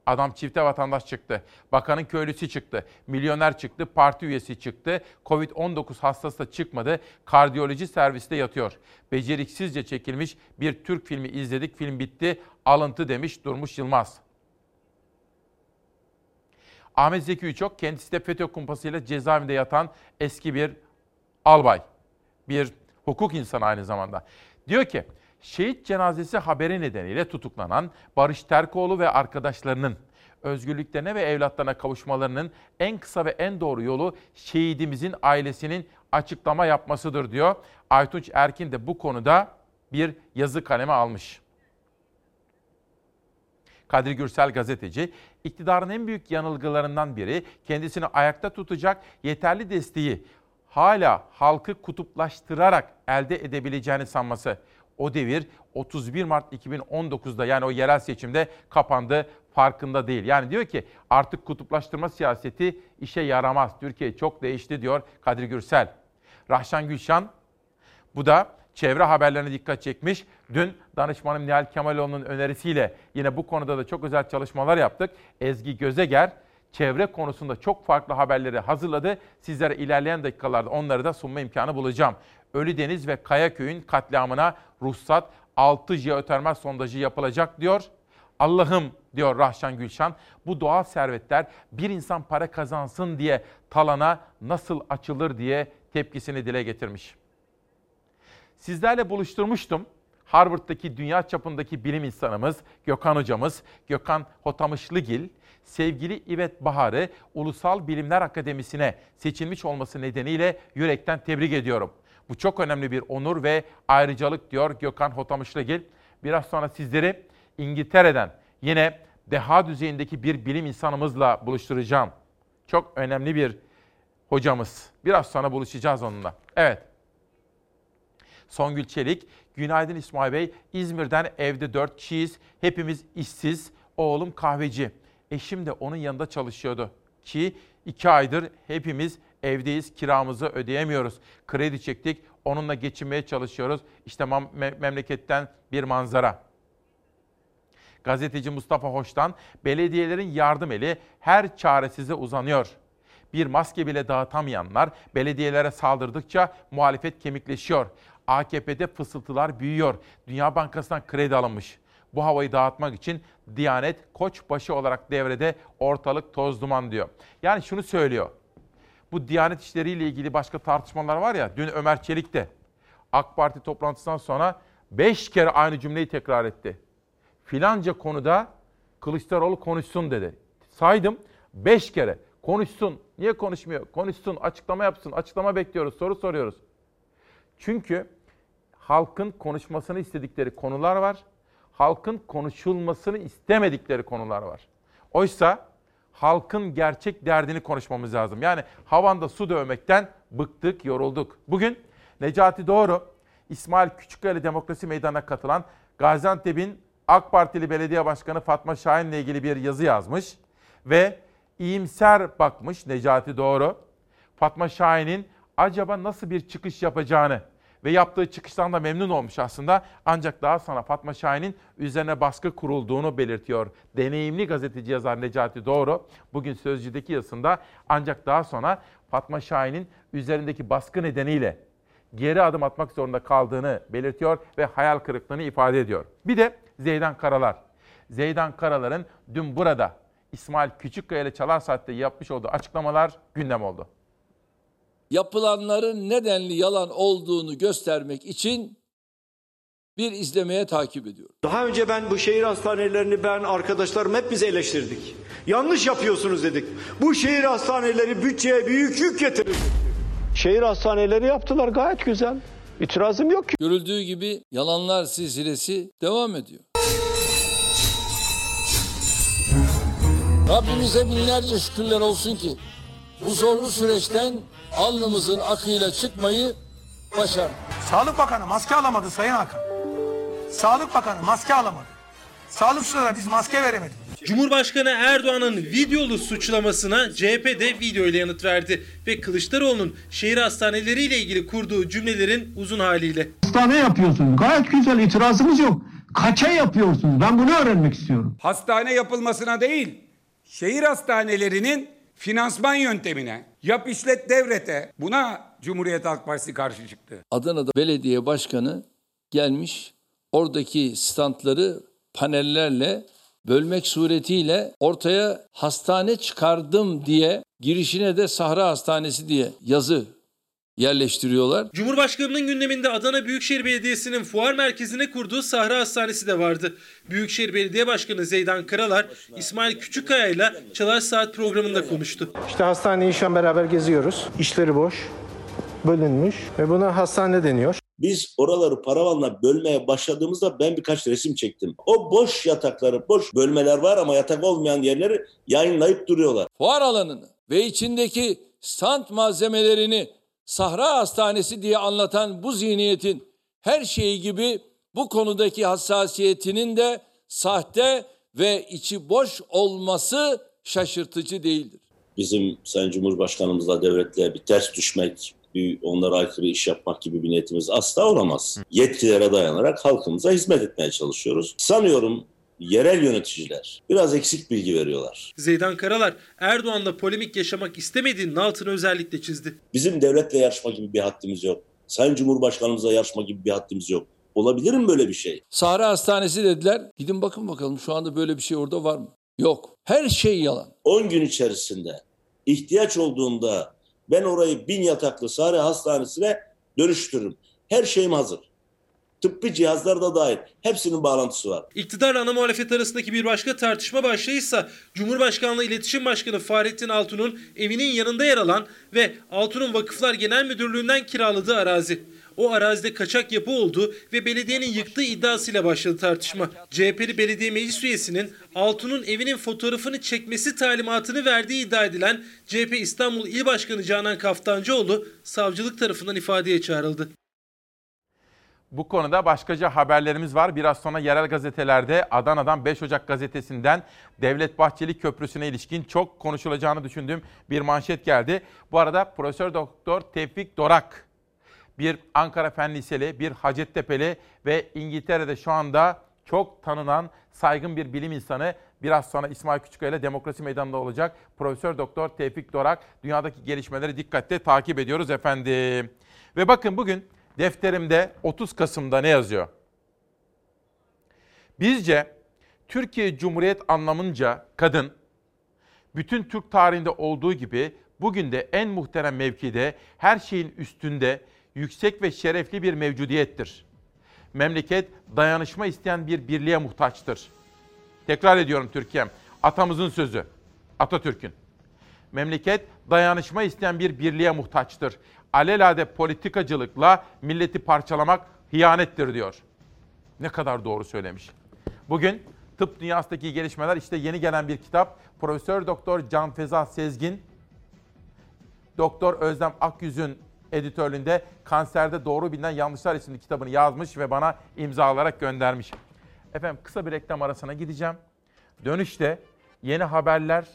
Adam çifte vatandaş çıktı. Bakanın köylüsü çıktı. Milyoner çıktı. Parti üyesi çıktı. Covid-19 hastası da çıkmadı. Kardiyoloji serviste yatıyor. Beceriksizce çekilmiş bir Türk filmi izledik. Film bitti. Alıntı demiş Durmuş Yılmaz. Ahmet Zeki Üçok kendisi de FETÖ kumpasıyla cezaevinde yatan eski bir albay. Bir hukuk insanı aynı zamanda. Diyor ki şehit cenazesi haberi nedeniyle tutuklanan Barış Terkoğlu ve arkadaşlarının özgürlüklerine ve evlatlarına kavuşmalarının en kısa ve en doğru yolu şehidimizin ailesinin açıklama yapmasıdır diyor. Aytunç Erkin de bu konuda bir yazı kaleme almış. Kadir Gürsel gazeteci, iktidarın en büyük yanılgılarından biri kendisini ayakta tutacak yeterli desteği hala halkı kutuplaştırarak elde edebileceğini sanması. O devir 31 Mart 2019'da yani o yerel seçimde kapandı farkında değil. Yani diyor ki artık kutuplaştırma siyaseti işe yaramaz. Türkiye çok değişti diyor Kadir Gürsel. Rahşan Gülşan bu da çevre haberlerine dikkat çekmiş. Dün danışmanım Nihal Kemaloğlu'nun önerisiyle yine bu konuda da çok özel çalışmalar yaptık. Ezgi Gözeger çevre konusunda çok farklı haberleri hazırladı. Sizlere ilerleyen dakikalarda onları da sunma imkanı bulacağım. Ölüdeniz ve Kayaköy'ün katliamına ruhsat 6 jeotermal sondajı yapılacak diyor. Allah'ım diyor Rahşan Gülşan bu doğal servetler bir insan para kazansın diye talana nasıl açılır diye tepkisini dile getirmiş. Sizlerle buluşturmuştum. Harvard'daki dünya çapındaki bilim insanımız Gökhan hocamız, Gökhan Hotamışlıgil, sevgili İvet Bahar'ı Ulusal Bilimler Akademisi'ne seçilmiş olması nedeniyle yürekten tebrik ediyorum. Bu çok önemli bir onur ve ayrıcalık diyor Gökhan Hotamışlıgil. Biraz sonra sizleri İngiltere'den yine deha düzeyindeki bir bilim insanımızla buluşturacağım. Çok önemli bir hocamız. Biraz sonra buluşacağız onunla. Evet. Songül Çelik, günaydın İsmail Bey. İzmir'den evde dört kişiyiz. Hepimiz işsiz. Oğlum kahveci. Eşim de onun yanında çalışıyordu. Ki iki aydır hepimiz evdeyiz. Kiramızı ödeyemiyoruz. Kredi çektik. Onunla geçinmeye çalışıyoruz. İşte mem- memleketten bir manzara. Gazeteci Mustafa Hoş'tan belediyelerin yardım eli her çaresize uzanıyor. Bir maske bile dağıtamayanlar belediyelere saldırdıkça muhalefet kemikleşiyor. AKP'de fısıltılar büyüyor. Dünya Bankası'ndan kredi alınmış. Bu havayı dağıtmak için Diyanet koçbaşı olarak devrede ortalık toz duman diyor. Yani şunu söylüyor. Bu Diyanet işleriyle ilgili başka tartışmalar var ya. Dün Ömer Çelik de AK Parti toplantısından sonra 5 kere aynı cümleyi tekrar etti. Filanca konuda Kılıçdaroğlu konuşsun dedi. Saydım 5 kere. Konuşsun. Niye konuşmuyor? Konuşsun, açıklama yapsın. Açıklama bekliyoruz, soru soruyoruz. Çünkü halkın konuşmasını istedikleri konular var. Halkın konuşulmasını istemedikleri konular var. Oysa halkın gerçek derdini konuşmamız lazım. Yani havanda su dövmekten bıktık, yorulduk. Bugün Necati Doğru, İsmail Küçükkaya Demokrasi Meydanı'na katılan Gaziantep'in AK Partili Belediye Başkanı Fatma Şahin'le ilgili bir yazı yazmış ve iyimser bakmış Necati Doğru. Fatma Şahin'in acaba nasıl bir çıkış yapacağını ve yaptığı çıkıştan da memnun olmuş aslında. Ancak daha sonra Fatma Şahin'in üzerine baskı kurulduğunu belirtiyor. Deneyimli gazeteci yazar Necati Doğru bugün Sözcü'deki yazısında ancak daha sonra Fatma Şahin'in üzerindeki baskı nedeniyle geri adım atmak zorunda kaldığını belirtiyor ve hayal kırıklığını ifade ediyor. Bir de Zeydan Karalar. Zeydan Karalar'ın dün burada İsmail Küçükkaya ile Çalar Saat'te yapmış olduğu açıklamalar gündem oldu. Yapılanların nedenli yalan olduğunu göstermek için bir izlemeye takip ediyorum. Daha önce ben bu şehir hastanelerini ben arkadaşlarım hep biz eleştirdik. Yanlış yapıyorsunuz dedik. Bu şehir hastaneleri bütçeye büyük yük getirir. Şehir hastaneleri yaptılar gayet güzel. İtirazım yok ki. Görüldüğü gibi yalanlar silsilesi devam ediyor. Rabbimize binlerce şükürler olsun ki bu zorlu süreçten alnımızın akıyla çıkmayı başardık. Sağlık Bakanı maske alamadı Sayın Hakan. Sağlık Bakanı maske alamadı. Sağlıkçılara biz maske veremedik. Cumhurbaşkanı Erdoğan'ın videolu suçlamasına CHP de video ile yanıt verdi ve Kılıçdaroğlu'nun şehir hastaneleriyle ilgili kurduğu cümlelerin uzun haliyle. Hastane yapıyorsunuz. Gayet güzel itirazımız yok. Kaça yapıyorsunuz? Ben bunu öğrenmek istiyorum. Hastane yapılmasına değil, şehir hastanelerinin finansman yöntemine, yap işlet devrete buna Cumhuriyet Halk Partisi karşı çıktı. Adana'da belediye başkanı gelmiş oradaki standları panellerle bölmek suretiyle ortaya hastane çıkardım diye girişine de Sahra Hastanesi diye yazı yerleştiriyorlar. Cumhurbaşkanının gündeminde Adana Büyükşehir Belediyesi'nin fuar merkezine kurduğu Sahra Hastanesi de vardı. Büyükşehir Belediye Başkanı Zeydan Karalar, İsmail Küçükkaya ile Çalar Saat programında konuştu. İşte hastaneyi şu an beraber geziyoruz. İşleri boş, bölünmüş ve buna hastane deniyor. Biz oraları paravanla bölmeye başladığımızda ben birkaç resim çektim. O boş yatakları, boş bölmeler var ama yatak olmayan yerleri yayınlayıp duruyorlar. Fuar alanını ve içindeki stand malzemelerini Sahra Hastanesi diye anlatan bu zihniyetin her şeyi gibi bu konudaki hassasiyetinin de sahte ve içi boş olması şaşırtıcı değildir. Bizim Sayın Cumhurbaşkanımızla devletle bir ters düşmek, bir onlara aykırı iş yapmak gibi bir niyetimiz asla olamaz. Yetkilere dayanarak halkımıza hizmet etmeye çalışıyoruz. Sanıyorum yerel yöneticiler biraz eksik bilgi veriyorlar. Zeydan Karalar Erdoğan'la polemik yaşamak istemediğinin altını özellikle çizdi. Bizim devletle yarışma gibi bir haddimiz yok. Sayın Cumhurbaşkanımıza yarışma gibi bir haddimiz yok. Olabilir mi böyle bir şey? Sahra Hastanesi dediler. Gidin bakın bakalım şu anda böyle bir şey orada var mı? Yok. Her şey yalan. 10 gün içerisinde ihtiyaç olduğunda ben orayı bin yataklı Sahra Hastanesi'ne dönüştürürüm. Her şeyim hazır. Tıbbi cihazlar da dahil. Hepsinin bağlantısı var. İktidarla ana muhalefet arasındaki bir başka tartışma başlığıysa Cumhurbaşkanlığı İletişim Başkanı Fahrettin Altun'un evinin yanında yer alan ve Altun'un Vakıflar Genel Müdürlüğü'nden kiraladığı arazi. O arazide kaçak yapı oldu ve belediyenin yıktığı iddiasıyla başladı tartışma. CHP'li belediye meclis üyesinin Altun'un evinin fotoğrafını çekmesi talimatını verdiği iddia edilen CHP İstanbul İl Başkanı Canan Kaftancıoğlu savcılık tarafından ifadeye çağrıldı. Bu konuda başkaca haberlerimiz var. Biraz sonra yerel gazetelerde Adana'dan 5 Ocak gazetesinden Devlet Bahçeli Köprüsü'ne ilişkin çok konuşulacağını düşündüğüm bir manşet geldi. Bu arada Profesör Doktor Tevfik Dorak bir Ankara Fen Liseli, bir Hacettepe'li ve İngiltere'de şu anda çok tanınan saygın bir bilim insanı. Biraz sonra İsmail Küçükkaya ile Demokrasi Meydanı'nda olacak. Profesör Doktor Tevfik Dorak dünyadaki gelişmeleri dikkatle takip ediyoruz efendim. Ve bakın bugün defterimde 30 Kasım'da ne yazıyor? Bizce Türkiye Cumhuriyet anlamınca kadın bütün Türk tarihinde olduğu gibi bugün de en muhterem mevkide, her şeyin üstünde yüksek ve şerefli bir mevcudiyettir. Memleket dayanışma isteyen bir birliğe muhtaçtır. Tekrar ediyorum Türkiye'm. Atamızın sözü. Atatürk'ün. Memleket dayanışma isteyen bir birliğe muhtaçtır. Alelade politikacılıkla milleti parçalamak hiyanettir diyor. Ne kadar doğru söylemiş. Bugün tıp dünyasındaki gelişmeler işte yeni gelen bir kitap. Profesör Doktor Can Feza Sezgin, Doktor Özlem Akyüz'ün editörlüğünde Kanserde Doğru Bilinen Yanlışlar isimli kitabını yazmış ve bana imzalarak göndermiş. Efendim kısa bir reklam arasına gideceğim. Dönüşte yeni haberler,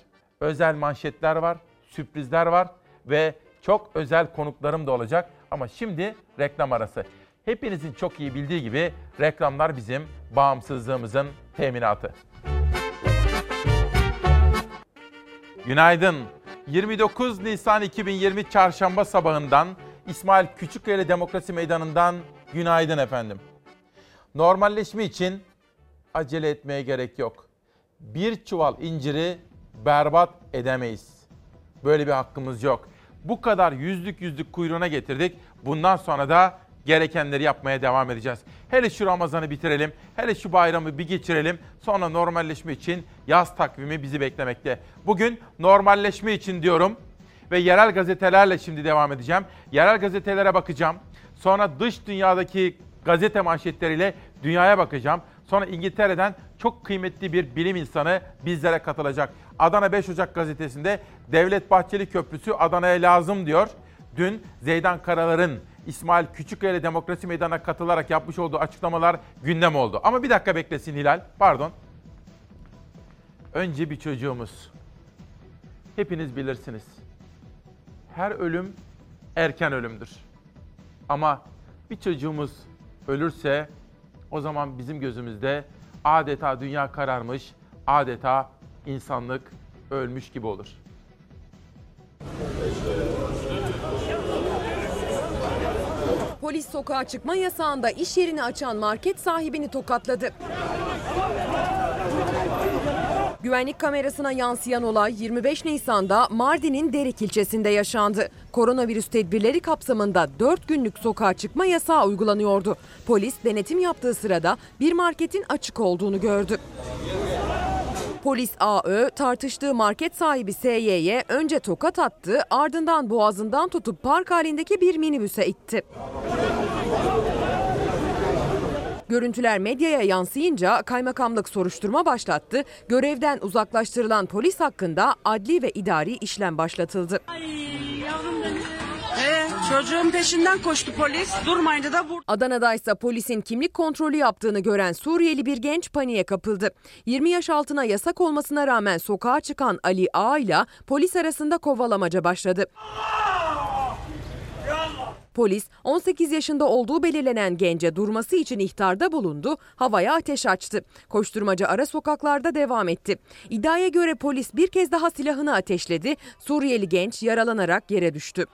özel manşetler var, sürprizler var ve çok özel konuklarım da olacak. Ama şimdi reklam arası. Hepinizin çok iyi bildiği gibi reklamlar bizim bağımsızlığımızın teminatı. Günaydın. 29 Nisan 2020 Çarşamba sabahından İsmail Küçükkaya Demokrasi Meydanı'ndan günaydın efendim. Normalleşme için acele etmeye gerek yok. Bir çuval inciri berbat edemeyiz. Böyle bir hakkımız yok. Bu kadar yüzlük yüzlük kuyruğuna getirdik. Bundan sonra da gerekenleri yapmaya devam edeceğiz. Hele şu Ramazan'ı bitirelim, hele şu bayramı bir geçirelim. Sonra normalleşme için yaz takvimi bizi beklemekte. Bugün normalleşme için diyorum ve yerel gazetelerle şimdi devam edeceğim. Yerel gazetelere bakacağım. Sonra dış dünyadaki gazete manşetleriyle dünyaya bakacağım. Sonra İngiltere'den çok kıymetli bir bilim insanı bizlere katılacak. Adana 5 Ocak gazetesinde Devlet Bahçeli Köprüsü Adana'ya lazım diyor. Dün Zeydan Karalar'ın İsmail Küçükkaya ile Demokrasi Meydanı'na katılarak yapmış olduğu açıklamalar gündem oldu. Ama bir dakika beklesin Hilal, pardon. Önce bir çocuğumuz. Hepiniz bilirsiniz. Her ölüm erken ölümdür. Ama bir çocuğumuz ölürse o zaman bizim gözümüzde adeta dünya kararmış, adeta insanlık ölmüş gibi olur. Polis sokağa çıkma yasağında iş yerini açan market sahibini tokatladı. Güvenlik kamerasına yansıyan olay 25 Nisan'da Mardin'in Derik ilçesinde yaşandı. Koronavirüs tedbirleri kapsamında 4 günlük sokağa çıkma yasağı uygulanıyordu. Polis denetim yaptığı sırada bir marketin açık olduğunu gördü. Polis AÖ tartıştığı market sahibi SY'ye önce tokat attı ardından boğazından tutup park halindeki bir minibüse itti. Görüntüler medyaya yansıyınca kaymakamlık soruşturma başlattı. Görevden uzaklaştırılan polis hakkında adli ve idari işlem başlatıldı. Ee, çocuğun peşinden koştu polis. Durmayınca da vurdu. Adana'da ise polisin kimlik kontrolü yaptığını gören Suriyeli bir genç paniğe kapıldı. 20 yaş altına yasak olmasına rağmen sokağa çıkan Ali A ile polis arasında kovalamaca başladı. Polis 18 yaşında olduğu belirlenen gence durması için ihtarda bulundu, havaya ateş açtı. Koşturmaca ara sokaklarda devam etti. İddiaya göre polis bir kez daha silahını ateşledi. Suriyeli genç yaralanarak yere düştü.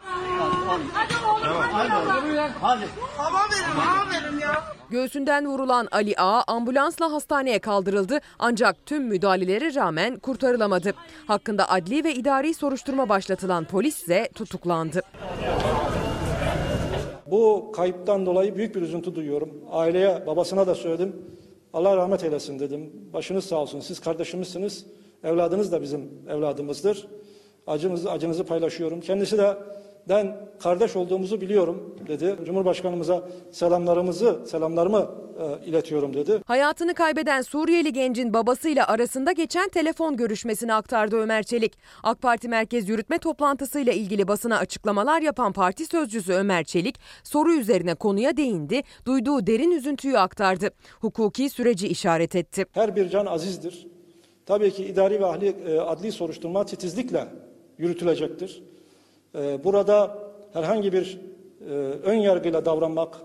Göğsünden vurulan Ali A ambulansla hastaneye kaldırıldı ancak tüm müdahalelere rağmen kurtarılamadı. Hakkında adli ve idari soruşturma başlatılan polis ise tutuklandı. Bu kayıptan dolayı büyük bir üzüntü duyuyorum. Aileye, babasına da söyledim. Allah rahmet eylesin dedim. Başınız sağ olsun. Siz kardeşimizsiniz. Evladınız da bizim evladımızdır. Acınızı, acınızı paylaşıyorum. Kendisi de ben kardeş olduğumuzu biliyorum dedi. Cumhurbaşkanımıza selamlarımızı, selamlarımı e, iletiyorum dedi. Hayatını kaybeden Suriyeli gencin babasıyla arasında geçen telefon görüşmesini aktardı Ömer Çelik. AK Parti Merkez Yürütme toplantısıyla ilgili basına açıklamalar yapan parti sözcüsü Ömer Çelik soru üzerine konuya değindi, duyduğu derin üzüntüyü aktardı. Hukuki süreci işaret etti. Her bir can azizdir. Tabii ki idari ve ahli, e, adli soruşturma titizlikle yürütülecektir. E, burada herhangi bir e, ön yargıyla davranmak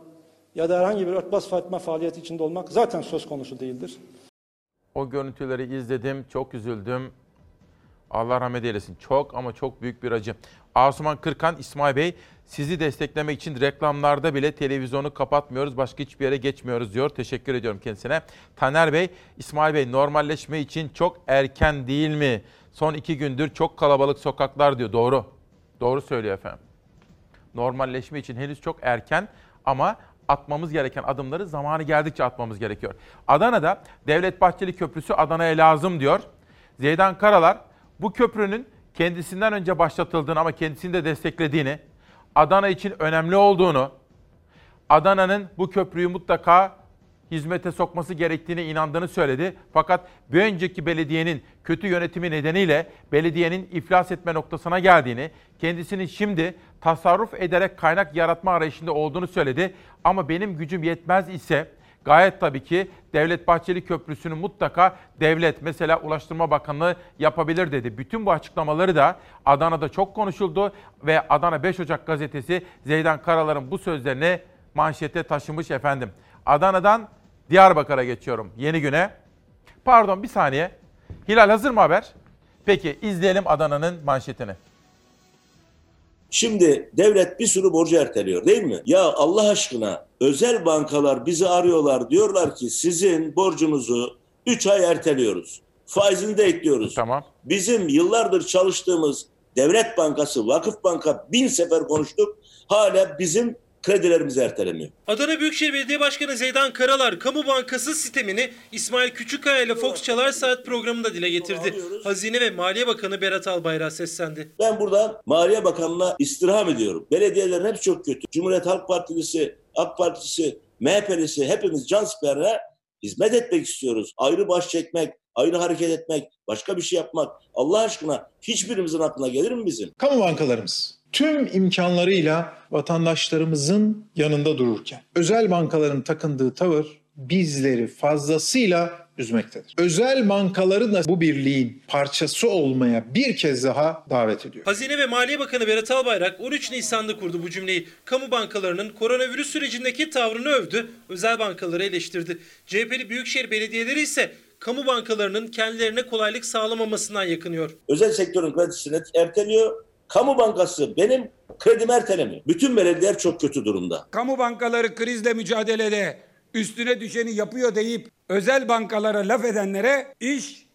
ya da herhangi bir örtbas fatma faaliyeti içinde olmak zaten söz konusu değildir. O görüntüleri izledim, çok üzüldüm. Allah rahmet eylesin. Çok ama çok büyük bir acı. Asuman Kırkan, İsmail Bey sizi desteklemek için reklamlarda bile televizyonu kapatmıyoruz, başka hiçbir yere geçmiyoruz diyor. Teşekkür ediyorum kendisine. Taner Bey, İsmail Bey normalleşme için çok erken değil mi? Son iki gündür çok kalabalık sokaklar diyor. Doğru. Doğru söylüyor efendim. Normalleşme için henüz çok erken ama atmamız gereken adımları zamanı geldikçe atmamız gerekiyor. Adana'da Devlet Bahçeli Köprüsü Adana'ya lazım diyor. Zeydan Karalar bu köprünün kendisinden önce başlatıldığını ama kendisini de desteklediğini, Adana için önemli olduğunu, Adana'nın bu köprüyü mutlaka hizmete sokması gerektiğine inandığını söyledi. Fakat bir önceki belediyenin kötü yönetimi nedeniyle belediyenin iflas etme noktasına geldiğini, kendisinin şimdi tasarruf ederek kaynak yaratma arayışında olduğunu söyledi. Ama benim gücüm yetmez ise gayet tabii ki Devlet Bahçeli Köprüsü'nü mutlaka devlet mesela Ulaştırma Bakanlığı yapabilir dedi. Bütün bu açıklamaları da Adana'da çok konuşuldu ve Adana 5 Ocak gazetesi Zeydan Karalar'ın bu sözlerini manşete taşımış efendim. Adana'dan Diyarbakır'a geçiyorum yeni güne. Pardon bir saniye. Hilal hazır mı haber? Peki izleyelim Adana'nın manşetini. Şimdi devlet bir sürü borcu erteliyor değil mi? Ya Allah aşkına özel bankalar bizi arıyorlar diyorlar ki sizin borcunuzu 3 ay erteliyoruz. Faizini de ekliyoruz. Tamam. Bizim yıllardır çalıştığımız Devlet Bankası, Vakıf Banka bin sefer konuştuk. Hala bizim kredilerimizi ertelemiyor. Adana Büyükşehir Belediye Başkanı Zeydan Karalar kamu bankası sistemini İsmail Küçükkaya ile Fox Çalar Saat programında dile getirdi. Hazine ve Maliye Bakanı Berat Albayrak seslendi. Ben buradan Maliye Bakanı'na istirham ediyorum. Belediyelerin hepsi çok kötü. Cumhuriyet Halk Partisi, AK Partisi, MHP'lisi hepimiz can siperine hizmet etmek istiyoruz. Ayrı baş çekmek, ayrı hareket etmek, başka bir şey yapmak. Allah aşkına hiçbirimizin aklına gelir mi bizim? Kamu bankalarımız tüm imkanlarıyla vatandaşlarımızın yanında dururken özel bankaların takındığı tavır bizleri fazlasıyla üzmektedir. Özel bankaları da bu birliğin parçası olmaya bir kez daha davet ediyor. Hazine ve Maliye Bakanı Berat Albayrak 13 Nisan'da kurdu bu cümleyi. Kamu bankalarının koronavirüs sürecindeki tavrını övdü, özel bankaları eleştirdi. CHP'li büyükşehir belediyeleri ise kamu bankalarının kendilerine kolaylık sağlamamasından yakınıyor. Özel sektörün kredisini erteliyor. Kamu bankası benim kredimi ertelemiyor. Bütün belediyeler çok kötü durumda. Kamu bankaları krizle mücadelede üstüne düşeni yapıyor deyip özel bankalara laf edenlere iş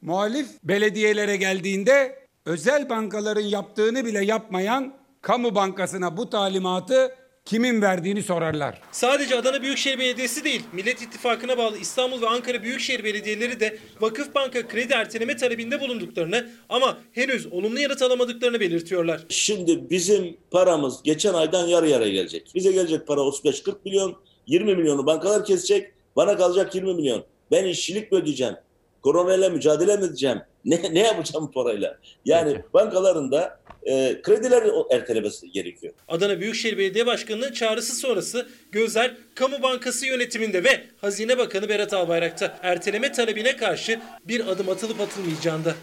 muhalif belediyelere geldiğinde özel bankaların yaptığını bile yapmayan kamu bankasına bu talimatı kimin verdiğini sorarlar. Sadece Adana Büyükşehir Belediyesi değil, Millet İttifakı'na bağlı İstanbul ve Ankara Büyükşehir Belediyeleri de Vakıf Banka kredi erteleme talebinde bulunduklarını ama henüz olumlu yanıt alamadıklarını belirtiyorlar. Şimdi bizim paramız geçen aydan yarı yarıya gelecek. Bize gelecek para 35-40 milyon, 20 milyonu bankalar kesecek, bana kalacak 20 milyon. Ben işçilik mi ödeyeceğim? Koronayla mücadele mi edeceğim? Ne, ne yapacağım parayla? Yani bankaların da e, krediler ertelemesi gerekiyor. Adana Büyükşehir Belediye Başkanı'nın çağrısı sonrası gözler Kamu Bankası yönetiminde ve Hazine Bakanı Berat Albayrak'ta erteleme talebine karşı bir adım atılıp atılmayacağında.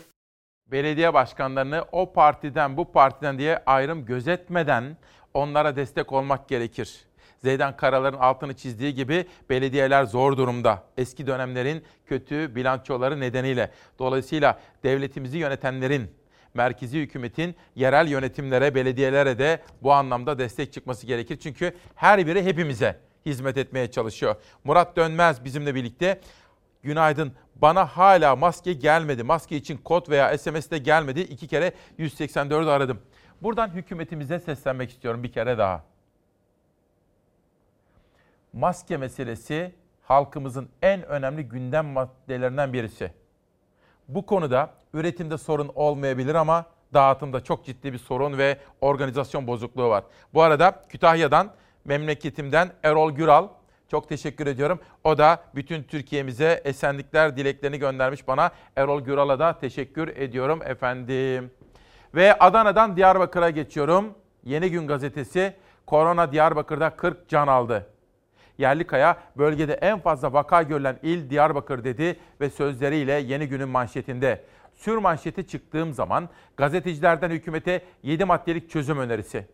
Belediye başkanlarını o partiden bu partiden diye ayrım gözetmeden onlara destek olmak gerekir. Zeydan Karalar'ın altını çizdiği gibi belediyeler zor durumda. Eski dönemlerin kötü bilançoları nedeniyle. Dolayısıyla devletimizi yönetenlerin, merkezi hükümetin yerel yönetimlere, belediyelere de bu anlamda destek çıkması gerekir. Çünkü her biri hepimize hizmet etmeye çalışıyor. Murat Dönmez bizimle birlikte. Günaydın. Bana hala maske gelmedi. Maske için kod veya SMS de gelmedi. İki kere 184'ü aradım. Buradan hükümetimize seslenmek istiyorum bir kere daha. Maske meselesi halkımızın en önemli gündem maddelerinden birisi. Bu konuda üretimde sorun olmayabilir ama dağıtımda çok ciddi bir sorun ve organizasyon bozukluğu var. Bu arada Kütahya'dan, memleketimden Erol Güral çok teşekkür ediyorum. O da bütün Türkiye'mize esenlikler dileklerini göndermiş bana. Erol Güral'a da teşekkür ediyorum efendim. Ve Adana'dan Diyarbakır'a geçiyorum. Yeni Gün gazetesi korona Diyarbakır'da 40 can aldı. Yerlikaya bölgede en fazla vaka görülen il Diyarbakır dedi ve sözleriyle Yeni Gün'ün manşetinde. Sür manşeti çıktığım zaman gazetecilerden hükümete 7 maddelik çözüm önerisi.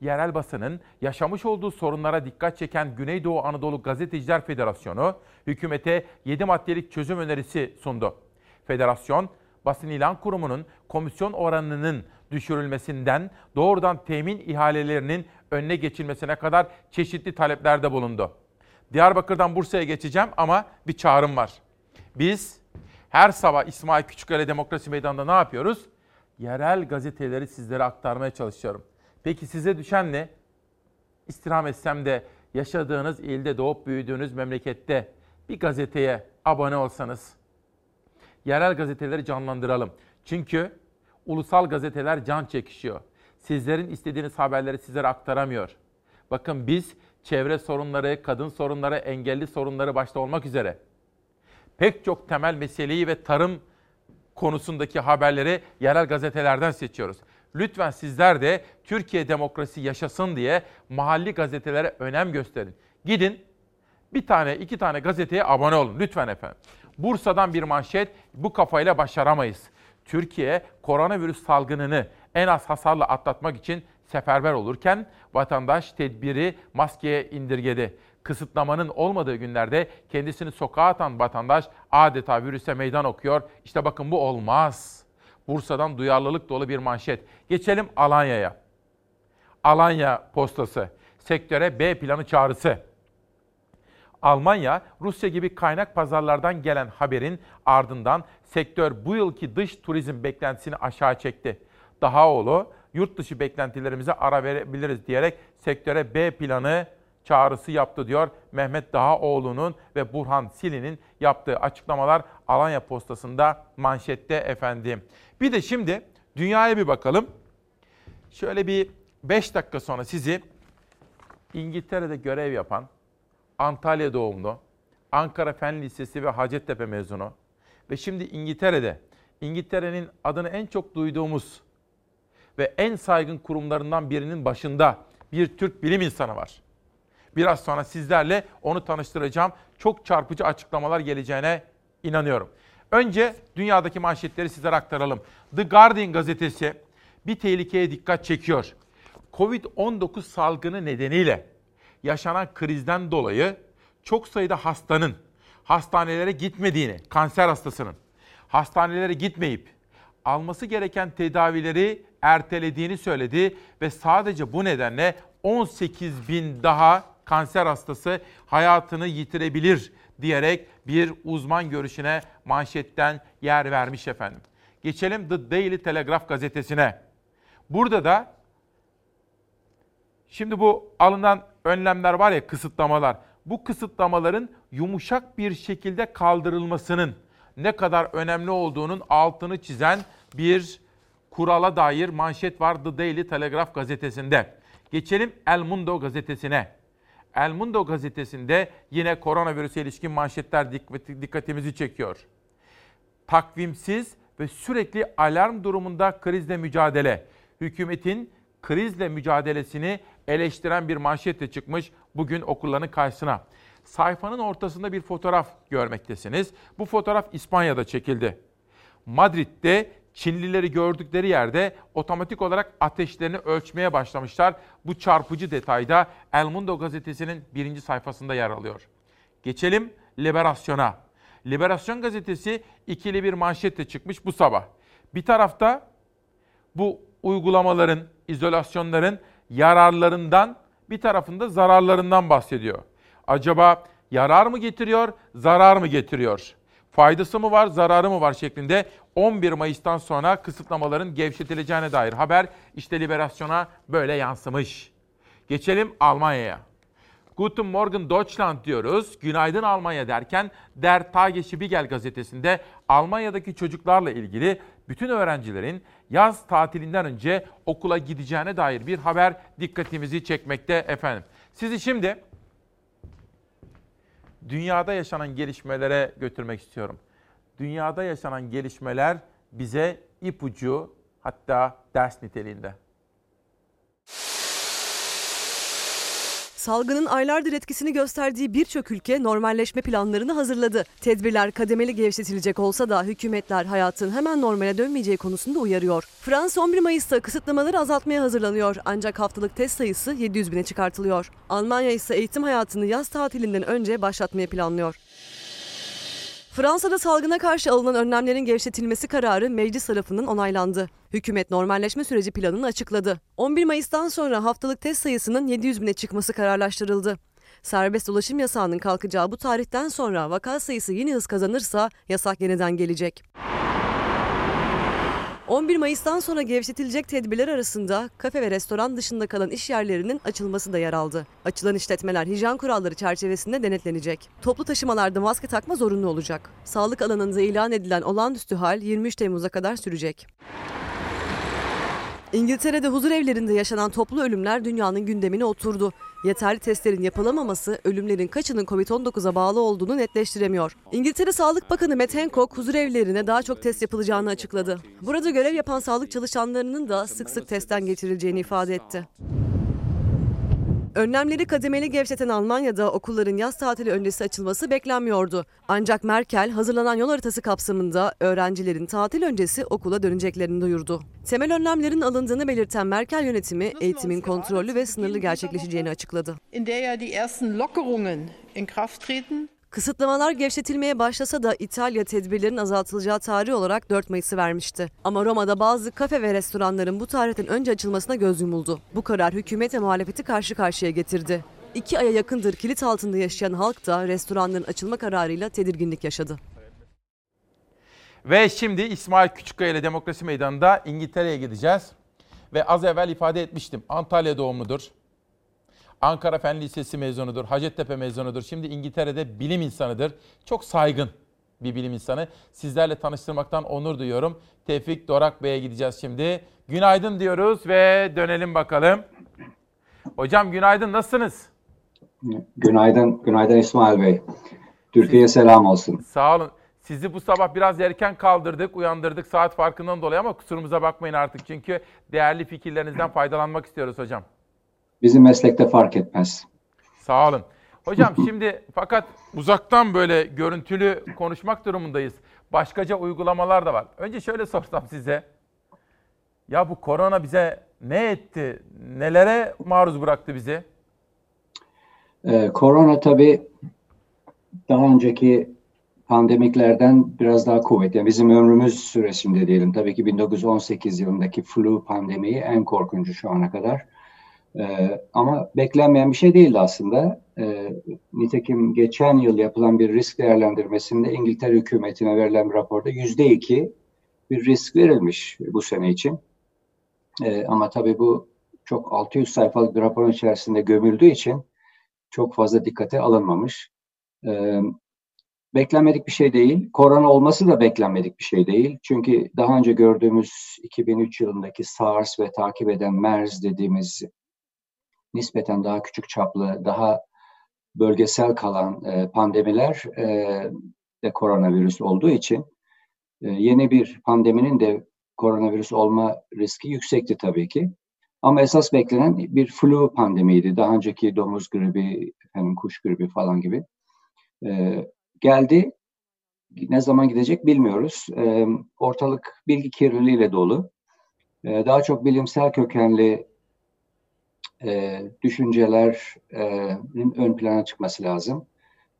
Yerel basının yaşamış olduğu sorunlara dikkat çeken Güneydoğu Anadolu Gazeteciler Federasyonu hükümete 7 maddelik çözüm önerisi sundu. Federasyon, basın ilan kurumunun komisyon oranının düşürülmesinden doğrudan temin ihalelerinin önüne geçilmesine kadar çeşitli taleplerde bulundu. Diyarbakır'dan Bursa'ya geçeceğim ama bir çağrım var. Biz her sabah İsmail Küçükkale Demokrasi Meydanı'nda ne yapıyoruz? Yerel gazeteleri sizlere aktarmaya çalışıyorum. Peki size düşen ne? İstirham etsem de yaşadığınız ilde doğup büyüdüğünüz memlekette bir gazeteye abone olsanız. Yerel gazeteleri canlandıralım. Çünkü ulusal gazeteler can çekişiyor. Sizlerin istediğiniz haberleri sizlere aktaramıyor. Bakın biz çevre sorunları, kadın sorunları, engelli sorunları başta olmak üzere pek çok temel meseleyi ve tarım konusundaki haberleri yerel gazetelerden seçiyoruz. Lütfen sizler de Türkiye demokrasi yaşasın diye mahalli gazetelere önem gösterin. Gidin bir tane iki tane gazeteye abone olun lütfen efendim. Bursa'dan bir manşet bu kafayla başaramayız. Türkiye koronavirüs salgınını en az hasarla atlatmak için seferber olurken vatandaş tedbiri maskeye indirgedi. Kısıtlamanın olmadığı günlerde kendisini sokağa atan vatandaş adeta virüse meydan okuyor. İşte bakın bu olmaz. Bursa'dan duyarlılık dolu bir manşet. Geçelim Alanya'ya. Alanya postası. Sektöre B planı çağrısı. Almanya, Rusya gibi kaynak pazarlardan gelen haberin ardından sektör bu yılki dış turizm beklentisini aşağı çekti. Dahaoğlu, yurt dışı beklentilerimize ara verebiliriz diyerek sektöre B planı çağrısı yaptı diyor Mehmet Dahaoğlu'nun ve Burhan Sili'nin yaptığı açıklamalar Alanya Postası'nda manşette efendim. Bir de şimdi dünyaya bir bakalım. Şöyle bir 5 dakika sonra sizi İngiltere'de görev yapan Antalya doğumlu, Ankara Fen Lisesi ve Hacettepe mezunu ve şimdi İngiltere'de İngiltere'nin adını en çok duyduğumuz ve en saygın kurumlarından birinin başında bir Türk bilim insanı var. Biraz sonra sizlerle onu tanıştıracağım. Çok çarpıcı açıklamalar geleceğine İnanıyorum. Önce dünyadaki manşetleri sizlere aktaralım. The Guardian gazetesi bir tehlikeye dikkat çekiyor. Covid-19 salgını nedeniyle yaşanan krizden dolayı çok sayıda hastanın hastanelere gitmediğini, kanser hastasının hastanelere gitmeyip alması gereken tedavileri ertelediğini söyledi ve sadece bu nedenle 18 bin daha kanser hastası hayatını yitirebilir diyerek bir uzman görüşüne manşetten yer vermiş efendim. Geçelim The Daily Telegraph gazetesine. Burada da şimdi bu alınan önlemler var ya kısıtlamalar. Bu kısıtlamaların yumuşak bir şekilde kaldırılmasının ne kadar önemli olduğunun altını çizen bir kurala dair manşet var The Daily Telegraph gazetesinde. Geçelim El Mundo gazetesine. El Mundo gazetesinde yine koronavirüse ilişkin manşetler dikkatimizi çekiyor. Takvimsiz ve sürekli alarm durumunda krizle mücadele. Hükümetin krizle mücadelesini eleştiren bir manşetle çıkmış bugün okulların karşısına. Sayfanın ortasında bir fotoğraf görmektesiniz. Bu fotoğraf İspanya'da çekildi. Madrid'de Çinlileri gördükleri yerde otomatik olarak ateşlerini ölçmeye başlamışlar. Bu çarpıcı detayda El Mundo gazetesinin birinci sayfasında yer alıyor. Geçelim Liberasyon'a. Liberasyon gazetesi ikili bir manşetle çıkmış bu sabah. Bir tarafta bu uygulamaların, izolasyonların yararlarından bir tarafında zararlarından bahsediyor. Acaba yarar mı getiriyor, zarar mı getiriyor? Faydası mı var, zararı mı var şeklinde 11 Mayıs'tan sonra kısıtlamaların gevşetileceğine dair haber işte Liberasyon'a böyle yansımış. Geçelim Almanya'ya. Guten Morgen Deutschland diyoruz. Günaydın Almanya derken Der Tagesspiegel gazetesinde Almanya'daki çocuklarla ilgili bütün öğrencilerin yaz tatilinden önce okula gideceğine dair bir haber dikkatimizi çekmekte efendim. Sizi şimdi dünyada yaşanan gelişmelere götürmek istiyorum. Dünyada yaşanan gelişmeler bize ipucu hatta ders niteliğinde. Salgının aylardır etkisini gösterdiği birçok ülke normalleşme planlarını hazırladı. Tedbirler kademeli gevşetilecek olsa da hükümetler hayatın hemen normale dönmeyeceği konusunda uyarıyor. Fransa 11 Mayıs'ta kısıtlamaları azaltmaya hazırlanıyor ancak haftalık test sayısı 700 bine çıkartılıyor. Almanya ise eğitim hayatını yaz tatilinden önce başlatmayı planlıyor. Fransa'da salgına karşı alınan önlemlerin gevşetilmesi kararı meclis tarafından onaylandı. Hükümet normalleşme süreci planını açıkladı. 11 Mayıs'tan sonra haftalık test sayısının 700 bine çıkması kararlaştırıldı. Serbest dolaşım yasağının kalkacağı bu tarihten sonra vaka sayısı yine hız kazanırsa yasak yeniden gelecek. 11 Mayıs'tan sonra gevşetilecek tedbirler arasında kafe ve restoran dışında kalan iş yerlerinin açılması da yer aldı. Açılan işletmeler hijyen kuralları çerçevesinde denetlenecek. Toplu taşımalarda maske takma zorunlu olacak. Sağlık alanında ilan edilen olağanüstü hal 23 Temmuz'a kadar sürecek. İngiltere'de huzur evlerinde yaşanan toplu ölümler dünyanın gündemine oturdu. Yeterli testlerin yapılamaması ölümlerin kaçının Covid-19'a bağlı olduğunu netleştiremiyor. İngiltere Sağlık Bakanı Matt Hancock huzur evlerine daha çok test yapılacağını açıkladı. Burada görev yapan sağlık çalışanlarının da sık sık testten geçirileceğini ifade etti. Önlemleri kademeli gevşeten Almanya'da okulların yaz tatili öncesi açılması beklenmiyordu. Ancak Merkel hazırlanan yol haritası kapsamında öğrencilerin tatil öncesi okula döneceklerini duyurdu. Temel önlemlerin alındığını belirten Merkel yönetimi eğitimin kontrollü ve sınırlı gerçekleşeceğini açıkladı. Kısıtlamalar gevşetilmeye başlasa da İtalya tedbirlerin azaltılacağı tarih olarak 4 Mayıs'ı vermişti. Ama Roma'da bazı kafe ve restoranların bu tarihten önce açılmasına göz yumuldu. Bu karar hükümet ve muhalefeti karşı karşıya getirdi. İki aya yakındır kilit altında yaşayan halk da restoranların açılma kararıyla tedirginlik yaşadı. Ve şimdi İsmail Küçükkaya ile Demokrasi Meydanı'nda İngiltere'ye gideceğiz. Ve az evvel ifade etmiştim. Antalya doğumludur. Ankara Fen Lisesi mezunudur, Hacettepe mezunudur. Şimdi İngiltere'de bilim insanıdır. Çok saygın bir bilim insanı. Sizlerle tanıştırmaktan onur duyuyorum. Tevfik Dorak Bey'e gideceğiz şimdi. Günaydın diyoruz ve dönelim bakalım. Hocam günaydın, nasılsınız? Günaydın, günaydın İsmail Bey. Türkiye'ye selam olsun. Sağ olun. Sizi bu sabah biraz erken kaldırdık, uyandırdık saat farkından dolayı ama kusurumuza bakmayın artık. Çünkü değerli fikirlerinizden faydalanmak istiyoruz hocam. Bizim meslekte fark etmez. Sağ olun. Hocam şimdi fakat uzaktan böyle görüntülü konuşmak durumundayız. Başkaca uygulamalar da var. Önce şöyle sorsam size. Ya bu korona bize ne etti? Nelere maruz bıraktı bizi? Ee, korona tabii daha önceki pandemiklerden biraz daha kuvvetli. Yani bizim ömrümüz süresinde diyelim. Tabii ki 1918 yılındaki flu pandemiyi en korkuncu şu ana kadar. Ee, ama beklenmeyen bir şey değildi aslında. Ee, nitekim geçen yıl yapılan bir risk değerlendirmesinde İngiltere hükümetine verilen bir raporda yüzde iki bir risk verilmiş bu sene için. Ee, ama tabii bu çok 600 sayfalık bir raporun içerisinde gömüldüğü için çok fazla dikkate alınmamış. Ee, beklenmedik bir şey değil. Korona olması da beklenmedik bir şey değil. Çünkü daha önce gördüğümüz 2003 yılındaki SARS ve takip eden MERS dediğimiz nispeten daha küçük çaplı, daha bölgesel kalan e, pandemiler e, de koronavirüs olduğu için e, yeni bir pandeminin de koronavirüs olma riski yüksekti tabii ki. Ama esas beklenen bir flu pandemiydi. Daha önceki domuz gribi, efendim, kuş gribi falan gibi. E, geldi. Ne zaman gidecek bilmiyoruz. E, ortalık bilgi kirliliğiyle dolu. E, daha çok bilimsel kökenli e, düşüncelerin ön plana çıkması lazım.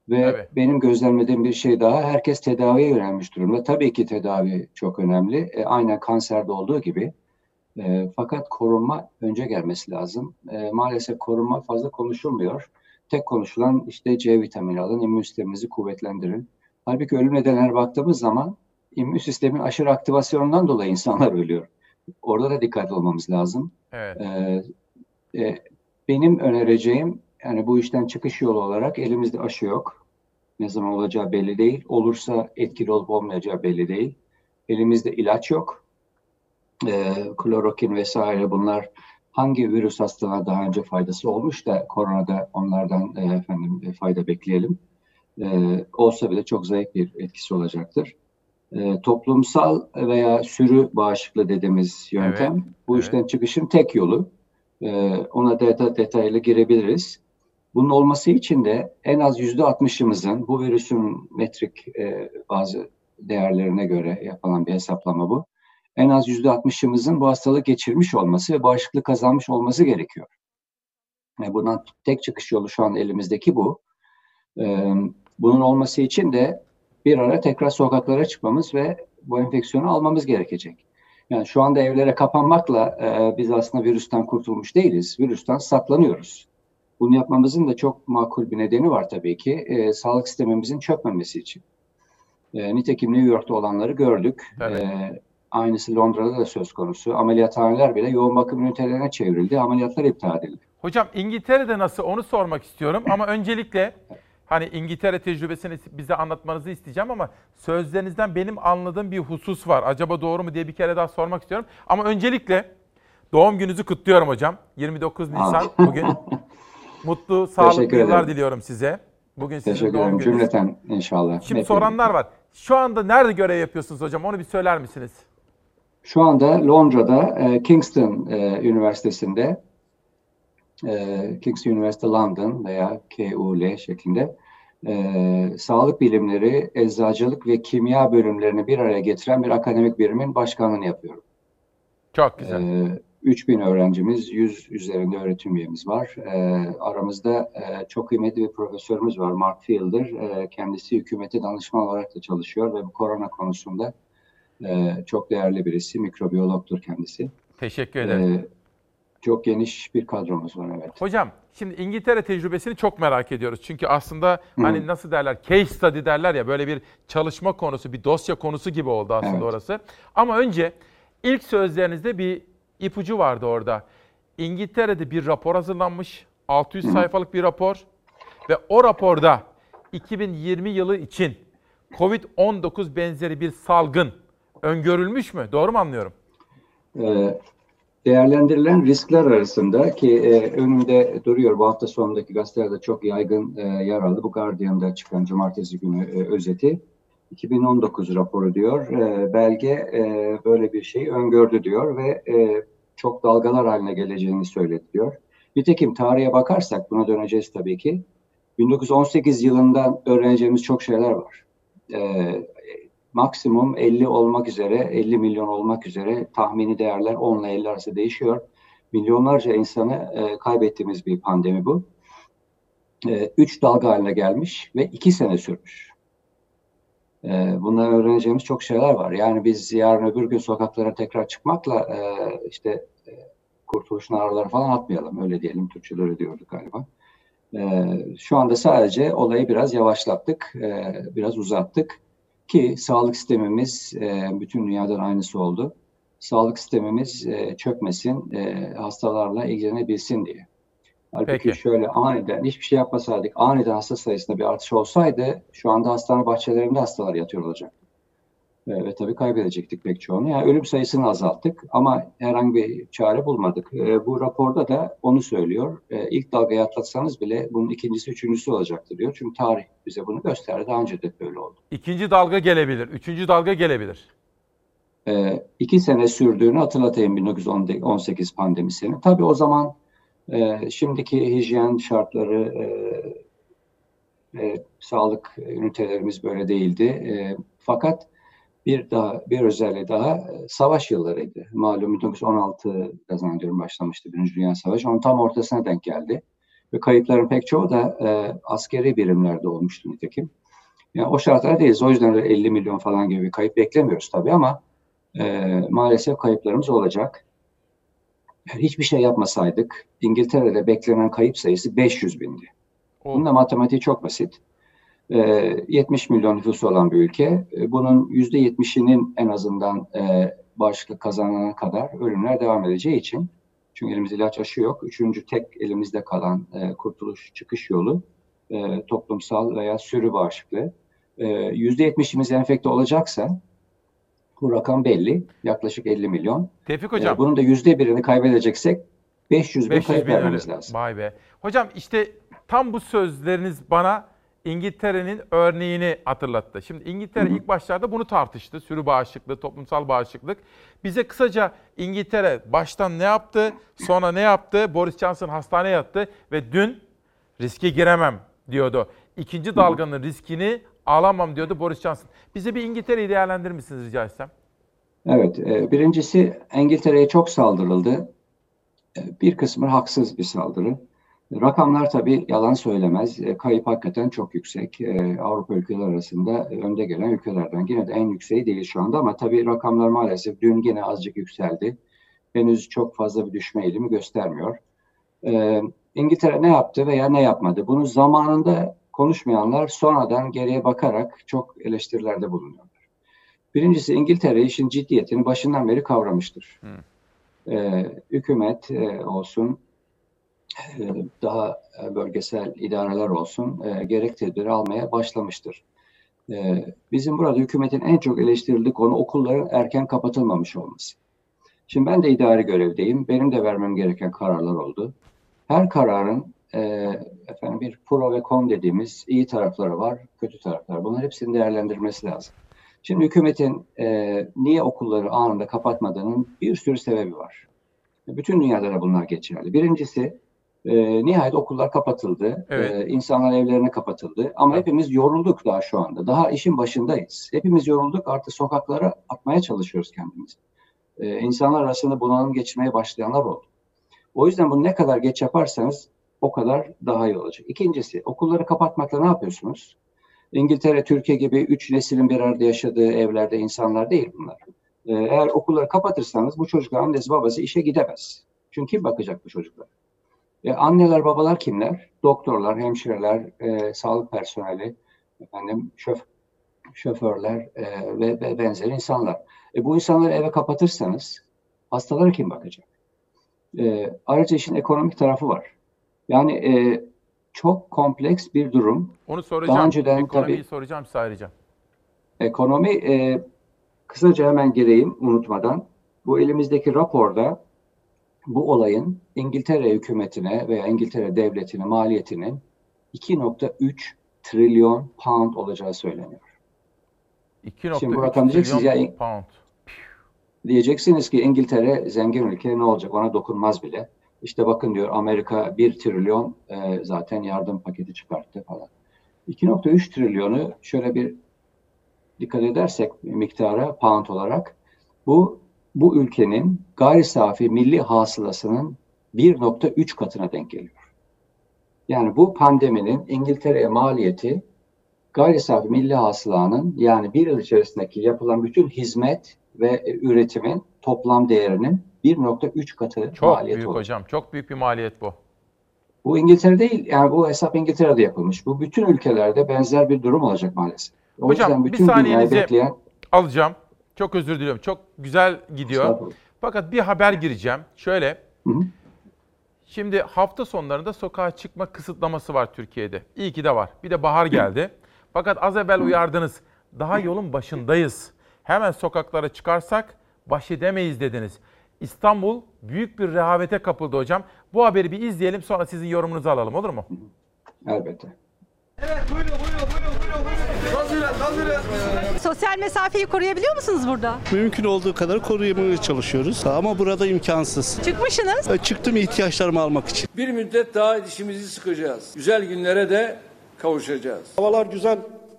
Ve evet. benim gözlemlediğim bir şey daha, herkes tedaviye yönelmiş durumda. Tabii ki tedavi çok önemli. E, aynen kanserde olduğu gibi. E, fakat korunma önce gelmesi lazım. E, maalesef korunma fazla konuşulmuyor. Tek konuşulan işte C vitamini alın, immün sistemimizi kuvvetlendirin. Halbuki ölüm nedenlerine baktığımız zaman immün sistemin aşırı aktivasyonundan dolayı insanlar ölüyor. Orada da dikkatli olmamız lazım. Evet. E, e, benim önereceğim yani bu işten çıkış yolu olarak elimizde aşı yok. Ne zaman olacağı belli değil. Olursa etkili olup olmayacağı belli değil. Elimizde ilaç yok. E, klorokin vesaire bunlar hangi virüs hastalığına daha önce faydası olmuş da koronada onlardan e, efendim e, fayda bekleyelim. E, olsa bile çok zayıf bir etkisi olacaktır. E, toplumsal veya sürü bağışıklığı dediğimiz yöntem evet, bu evet. işten çıkışın tek yolu. E, ona deta, detaylı girebiliriz. Bunun olması için de en az yüzde altmışımızın bu virüsün metrik e, bazı değerlerine göre yapılan bir hesaplama bu. En az yüzde altmışımızın bu hastalığı geçirmiş olması ve bağışıklık kazanmış olması gerekiyor. E, bundan tek çıkış yolu şu an elimizdeki bu. E, bunun olması için de bir ara tekrar sokaklara çıkmamız ve bu enfeksiyonu almamız gerekecek. Yani şu anda evlere kapanmakla e, biz aslında virüsten kurtulmuş değiliz. Virüsten saklanıyoruz. Bunu yapmamızın da çok makul bir nedeni var tabii ki. E, sağlık sistemimizin çökmemesi için. E, nitekim New York'ta olanları gördük. Evet. E, aynısı Londra'da da söz konusu. Ameliyathaneler bile yoğun bakım ünitelerine çevrildi. Ameliyatlar iptal edildi. Hocam İngiltere'de nasıl onu sormak istiyorum. Ama öncelikle hani İngiltere tecrübesini bize anlatmanızı isteyeceğim ama sözlerinizden benim anladığım bir husus var. Acaba doğru mu diye bir kere daha sormak istiyorum. Ama öncelikle doğum gününüzü kutluyorum hocam. 29 Nisan bugün. Mutlu, sağlıklı yıllar diliyorum size. Bugün sizin Teşekkür doğum ederim. gününüz. Cümleten inşallah. Şimdi Hep soranlar var. Şu anda nerede görev yapıyorsunuz hocam? Onu bir söyler misiniz? Şu anda Londra'da e, Kingston e, Üniversitesi'nde e, Kingston University London veya KUL şeklinde e, sağlık bilimleri, eczacılık ve kimya bölümlerini bir araya getiren bir akademik birimin başkanlığını yapıyorum. Çok güzel. E, 3000 öğrencimiz, 100 üzerinde öğretim üyemiz var. E, aramızda e, çok kıymetli bir profesörümüz var, Mark Fielder. E, kendisi hükümete danışman olarak da çalışıyor ve bu korona konusunda e, çok değerli birisi, mikrobiyologtur kendisi. Teşekkür ederim. E, çok geniş bir kadromuz var evet. Hocam şimdi İngiltere tecrübesini çok merak ediyoruz. Çünkü aslında Hı. hani nasıl derler case study derler ya böyle bir çalışma konusu, bir dosya konusu gibi oldu aslında evet. orası. Ama önce ilk sözlerinizde bir ipucu vardı orada. İngiltere'de bir rapor hazırlanmış. 600 Hı. sayfalık bir rapor ve o raporda 2020 yılı için Covid-19 benzeri bir salgın öngörülmüş mü? Doğru mu anlıyorum? Ee, değerlendirilen riskler arasında ki e, önümde duruyor bu hafta sonundaki gazetelerde çok yaygın e, yer aldı. Bu Guardian'da çıkan cumartesi günü e, özeti. 2019 raporu diyor. E, belge e, böyle bir şey öngördü diyor ve e, çok dalgalar haline geleceğini söyledi diyor. Nitekim tarihe bakarsak buna döneceğiz tabii ki. 1918 yılından öğreneceğimiz çok şeyler var. E, maksimum 50 olmak üzere, 50 milyon olmak üzere tahmini değerler 10 ile 50 arası değişiyor. Milyonlarca insanı e, kaybettiğimiz bir pandemi bu. E, üç dalga haline gelmiş ve iki sene sürmüş. E, bundan öğreneceğimiz çok şeyler var. Yani biz yarın öbür gün sokaklara tekrar çıkmakla e, işte e, kurtuluşun ağrıları falan atmayalım. Öyle diyelim. Türkçeler öyle diyorduk galiba. E, şu anda sadece olayı biraz yavaşlattık, e, biraz uzattık ki sağlık sistemimiz e, bütün dünyadan aynısı oldu. Sağlık sistemimiz e, çökmesin, e, hastalarla ilgilenebilsin diye. Halbuki Peki. şöyle aniden hiçbir şey yapmasaydık, aniden hasta sayısında bir artış olsaydı şu anda hastane bahçelerinde hastalar yatıyor olacak. E, ve tabii kaybedecektik pek çoğunu. Yani ölüm sayısını azalttık ama herhangi bir çare bulmadık. E, bu raporda da onu söylüyor. E, ilk dalgayı atlatsanız bile bunun ikincisi, üçüncüsü olacaktır diyor. Çünkü tarih bize bunu gösterdi. Daha önce de böyle oldu. İkinci dalga gelebilir, üçüncü dalga gelebilir. E, iki sene sürdüğünü hatırlatayım 1918 pandemisini. Tabii o zaman e, şimdiki hijyen şartları, e, e, sağlık ünitelerimiz böyle değildi. E, fakat bir daha bir özelliği daha e, savaş yıllarıydı. Malum 1916 zannediyorum başlamıştı Birinci Dünya Savaşı. Onun tam ortasına denk geldi. Ve kayıpların pek çoğu da e, askeri birimlerde olmuştu nitekim. Yani o şartlardayız. O yüzden de 50 milyon falan gibi bir kayıp beklemiyoruz tabii ama e, maalesef kayıplarımız olacak. Hiçbir şey yapmasaydık İngiltere'de beklenen kayıp sayısı 500 bindi. Bunun da matematiği çok basit. 70 milyon nüfusu olan bir ülke. Bunun %70'inin en azından bağışıklık kazanana kadar ölümler devam edeceği için çünkü elimizde ilaç aşı yok. Üçüncü tek elimizde kalan kurtuluş çıkış yolu toplumsal veya sürü bağışıklığı. %70'imiz enfekte olacaksa bu rakam belli. Yaklaşık 50 milyon. Tevfik Hocam. Bunun da yüzde birini kaybedeceksek 500 bin 500 kayıp vermemiz lazım. Vay be. Hocam işte tam bu sözleriniz bana İngiltere'nin örneğini hatırlattı. Şimdi İngiltere ilk başlarda bunu tartıştı. Sürü bağışıklığı, toplumsal bağışıklık. Bize kısaca İngiltere baştan ne yaptı, sonra ne yaptı? Boris Johnson hastaneye yattı ve dün riske giremem diyordu. İkinci dalganın riskini alamam diyordu Boris Johnson. Bize bir İngiltere'yi değerlendirir misiniz rica etsem? Evet, e, birincisi İngiltere'ye çok saldırıldı. E, Bir kısmı haksız bir saldırı. Rakamlar tabii yalan söylemez. E, Kayıp hakikaten çok yüksek. E, Avrupa ülkeleri arasında e, önde gelen ülkelerden. Yine de en yükseği değil şu anda ama tabii rakamlar maalesef dün yine azıcık yükseldi. Henüz çok fazla bir düşme eğilimi göstermiyor. İngiltere ne yaptı veya ne yapmadı? Bunu zamanında konuşmayanlar sonradan geriye bakarak çok eleştirilerde bulunuyorlar. Birincisi İngiltere işin ciddiyetini başından beri kavramıştır. E, hükümet e, olsun, daha e, bölgesel idareler olsun e, gerek tedbir almaya başlamıştır. E, bizim burada hükümetin en çok eleştirildiği konu okulların erken kapatılmamış olması. Şimdi ben de idari görevdeyim. Benim de vermem gereken kararlar oldu. Her kararın e, efendim bir pro ve con dediğimiz iyi tarafları var, kötü tarafları. Bunların hepsini değerlendirmesi lazım. Şimdi hükümetin e, niye okulları anında kapatmadığının bir sürü sebebi var. Bütün dünyada da bunlar geçerli. Birincisi e, nihayet okullar kapatıldı. Evet. E, insanlar evlerine kapatıldı. Ama hepimiz yorulduk daha şu anda. Daha işin başındayız. Hepimiz yorulduk. Artık sokaklara atmaya çalışıyoruz kendimizi. E, insanlar arasında bunalım geçirmeye başlayanlar oldu. O yüzden bunu ne kadar geç yaparsanız o kadar daha iyi olacak. İkincisi okulları kapatmakla ne yapıyorsunuz? İngiltere, Türkiye gibi üç neslin bir arada yaşadığı evlerde insanlar değil bunlar. Ee, Eğer okulları kapatırsanız bu çocuklar annesi babası işe gidemez. Çünkü kim bakacak bu çocuklara? E, anneler babalar kimler? Doktorlar, hemşireler, e, sağlık personeli, efendim şöf, şoförler e, ve, ve benzeri insanlar. E, bu insanları eve kapatırsanız hastalara kim bakacak? E, ayrıca işin ekonomik tarafı var. Yani e, çok kompleks bir durum. Onu soracağım. Daha önceden Ekonomiyi tabii soracağım size ayrıca. ekonomi e, kısaca hemen gireyim unutmadan. Bu elimizdeki raporda bu olayın İngiltere hükümetine veya İngiltere devletine maliyetinin 2.3 trilyon pound olacağı söyleniyor. 2.3 Şimdi bu rakam diyeceksiniz ya pound. diyeceksiniz ki İngiltere zengin ülke ne olacak ona dokunmaz bile. İşte bakın diyor Amerika 1 trilyon e, zaten yardım paketi çıkarttı falan. 2.3 trilyonu şöyle bir dikkat edersek miktara pound olarak bu bu ülkenin gayri safi milli hasılasının 1.3 katına denk geliyor. Yani bu pandeminin İngiltere'ye maliyeti gayri safi milli hasılanın yani bir yıl içerisindeki yapılan bütün hizmet ve üretimin toplam değerinin 1.3 katı Çok maliyeti büyük olur. hocam. Çok büyük bir maliyet bu. Bu İngiltere değil, yani bu hesap İngiltere'de yapılmış. Bu bütün ülkelerde benzer bir durum olacak maalesef. O Hocam yüzden bir bütün dünyayı saniyenizi bekleyen alacağım. Çok özür diliyorum. Çok güzel gidiyor. Fakat bir haber gireceğim. Şöyle. Hı hı. Şimdi hafta sonlarında sokağa çıkma kısıtlaması var Türkiye'de. İyi ki de var. Bir de bahar geldi. Fakat az evvel uyardınız. Daha yolun başındayız. Hemen sokaklara çıkarsak baş edemeyiz dediniz. İstanbul büyük bir rehavete kapıldı hocam. Bu haberi bir izleyelim sonra sizin yorumunuzu alalım olur mu? elbette. Sosyal mesafeyi koruyabiliyor musunuz burada? Mümkün olduğu kadar koruyamaya çalışıyoruz ama burada imkansız. Çıkmışsınız. E, Çıktım ihtiyaçlarımı almak için. Bir müddet daha dişimizi sıkacağız. Güzel günlere de kavuşacağız. Havalar güzel,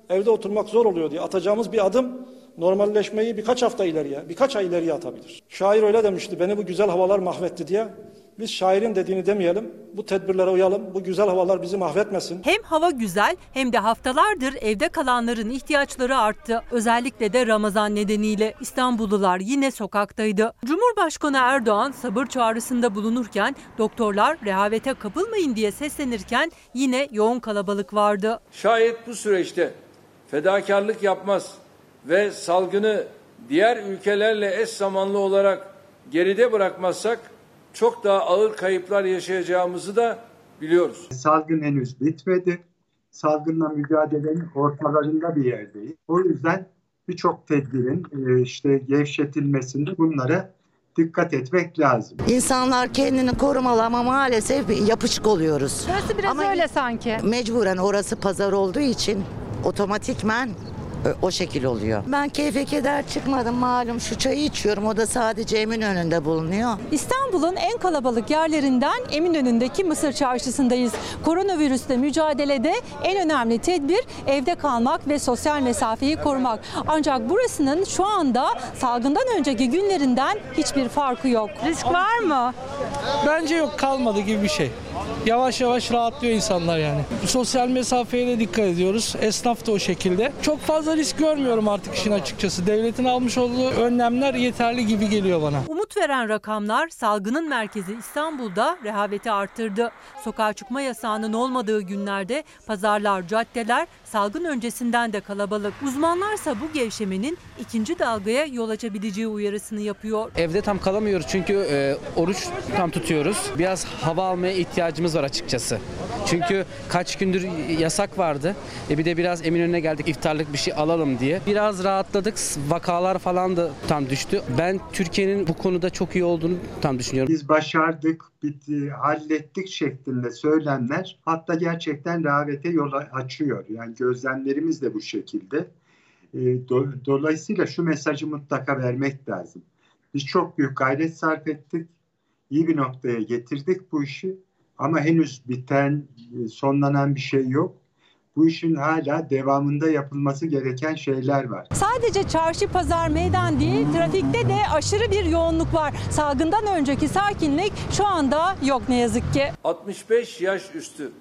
evde oturmak zor oluyor diye atacağımız bir adım normalleşmeyi birkaç hafta ileriye, birkaç ay ileriye atabilir. Şair öyle demişti, beni bu güzel havalar mahvetti diye. Biz şairin dediğini demeyelim, bu tedbirlere uyalım, bu güzel havalar bizi mahvetmesin. Hem hava güzel hem de haftalardır evde kalanların ihtiyaçları arttı. Özellikle de Ramazan nedeniyle İstanbullular yine sokaktaydı. Cumhurbaşkanı Erdoğan sabır çağrısında bulunurken doktorlar rehavete kapılmayın diye seslenirken yine yoğun kalabalık vardı. Şayet bu süreçte fedakarlık yapmaz ve salgını diğer ülkelerle eş zamanlı olarak geride bırakmazsak çok daha ağır kayıplar yaşayacağımızı da biliyoruz. Salgın henüz bitmedi. Salgınla mücadelenin ortalarında bir yerdeyiz. O yüzden birçok tedbirin e, işte gevşetilmesinde bunlara dikkat etmek lazım. İnsanlar kendini korumalı ama maalesef yapışık oluyoruz. Burası biraz öyle sanki. Mecburen orası pazar olduğu için otomatikmen o şekil oluyor. Ben keyfe keder çıkmadım malum şu çayı içiyorum o da sadece Eminönü'nde bulunuyor. İstanbul'un en kalabalık yerlerinden Eminönü'ndeki Mısır Çarşısı'ndayız. Koronavirüsle mücadelede en önemli tedbir evde kalmak ve sosyal mesafeyi korumak. Ancak burasının şu anda salgından önceki günlerinden hiçbir farkı yok. Risk var mı? Bence yok kalmadı gibi bir şey. Yavaş yavaş rahatlıyor insanlar yani. Sosyal mesafeye de dikkat ediyoruz. Esnaf da o şekilde. Çok fazla risk görmüyorum artık işin açıkçası. Devletin almış olduğu önlemler yeterli gibi geliyor bana. Umut veren rakamlar salgının merkezi İstanbul'da rehaveti arttırdı. Sokağa çıkma yasağının olmadığı günlerde pazarlar, caddeler salgın öncesinden de kalabalık. Uzmanlarsa bu gevşemenin ikinci dalgaya yol açabileceği uyarısını yapıyor. Evde tam kalamıyoruz çünkü e, oruç tam tutuyoruz. Biraz hava almaya ihtiyacımız var açıkçası. Çünkü kaç gündür yasak vardı. E bir de biraz Eminönü'ne geldik iftarlık bir şey alalım diye. Biraz rahatladık. Vakalar falan da tam düştü. Ben Türkiye'nin bu konuda çok iyi olduğunu tam düşünüyorum. Biz başardık, bitti, hallettik şeklinde söylemler hatta gerçekten rehavete yol açıyor. Yani gözlemlerimiz de bu şekilde. E, do- dolayısıyla şu mesajı mutlaka vermek lazım. Biz çok büyük gayret sarf ettik. İyi bir noktaya getirdik bu işi. Ama henüz biten, e, sonlanan bir şey yok. Bu işin hala devamında yapılması gereken şeyler var. Sadece çarşı, pazar, meydan değil, trafikte de aşırı bir yoğunluk var. Salgından önceki sakinlik şu anda yok ne yazık ki. 65 yaş üstü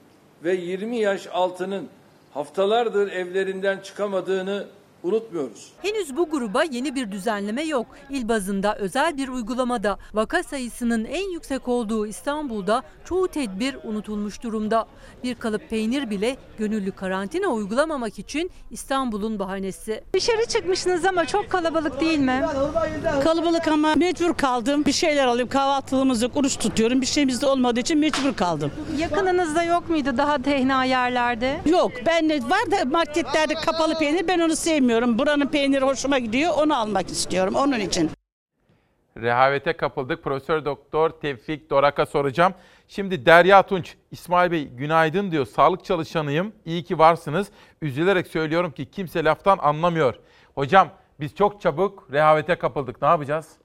ve 20 yaş altının haftalardır evlerinden çıkamadığını unutmuyoruz. Henüz bu gruba yeni bir düzenleme yok. İl bazında özel bir uygulamada vaka sayısının en yüksek olduğu İstanbul'da çoğu tedbir unutulmuş durumda. Bir kalıp peynir bile gönüllü karantina uygulamamak için İstanbul'un bahanesi. Dışarı çıkmışsınız ama çok kalabalık değil mi? Kalabalık ama mecbur kaldım. Bir şeyler alayım. Kahvaltılığımız yok. Oruç tutuyorum. Bir şeyimiz de olmadığı için mecbur kaldım. Yakınınızda yok muydu daha tehna yerlerde? Yok. Ben de var da marketlerde kapalı peynir. Ben onu sevmiyorum. Buranın peyniri hoşuma gidiyor. Onu almak istiyorum. Onun için. Rehavete kapıldık. Profesör Doktor Tevfik Dorak'a soracağım. Şimdi Derya Tunç, İsmail Bey günaydın diyor. Sağlık çalışanıyım. İyi ki varsınız. Üzülerek söylüyorum ki kimse laftan anlamıyor. Hocam biz çok çabuk rehavete kapıldık. Ne yapacağız?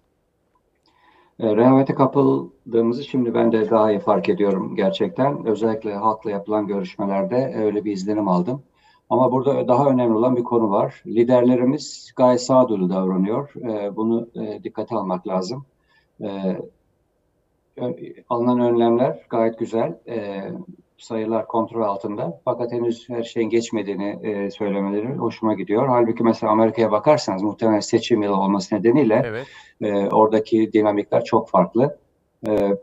E, rehavete kapıldığımızı şimdi ben de daha iyi fark ediyorum gerçekten. Özellikle halkla yapılan görüşmelerde öyle bir izlenim aldım. Ama burada daha önemli olan bir konu var. Liderlerimiz gayet sağduyulu davranıyor. E, bunu e, dikkate almak lazım. E, alınan önlemler gayet güzel. E, sayılar kontrol altında. Fakat henüz her şeyin geçmediğini e, söylemeleri hoşuma gidiyor. Halbuki mesela Amerika'ya bakarsanız muhtemelen seçim yılı olması nedeniyle Evet. e, oradaki dinamikler çok farklı. E,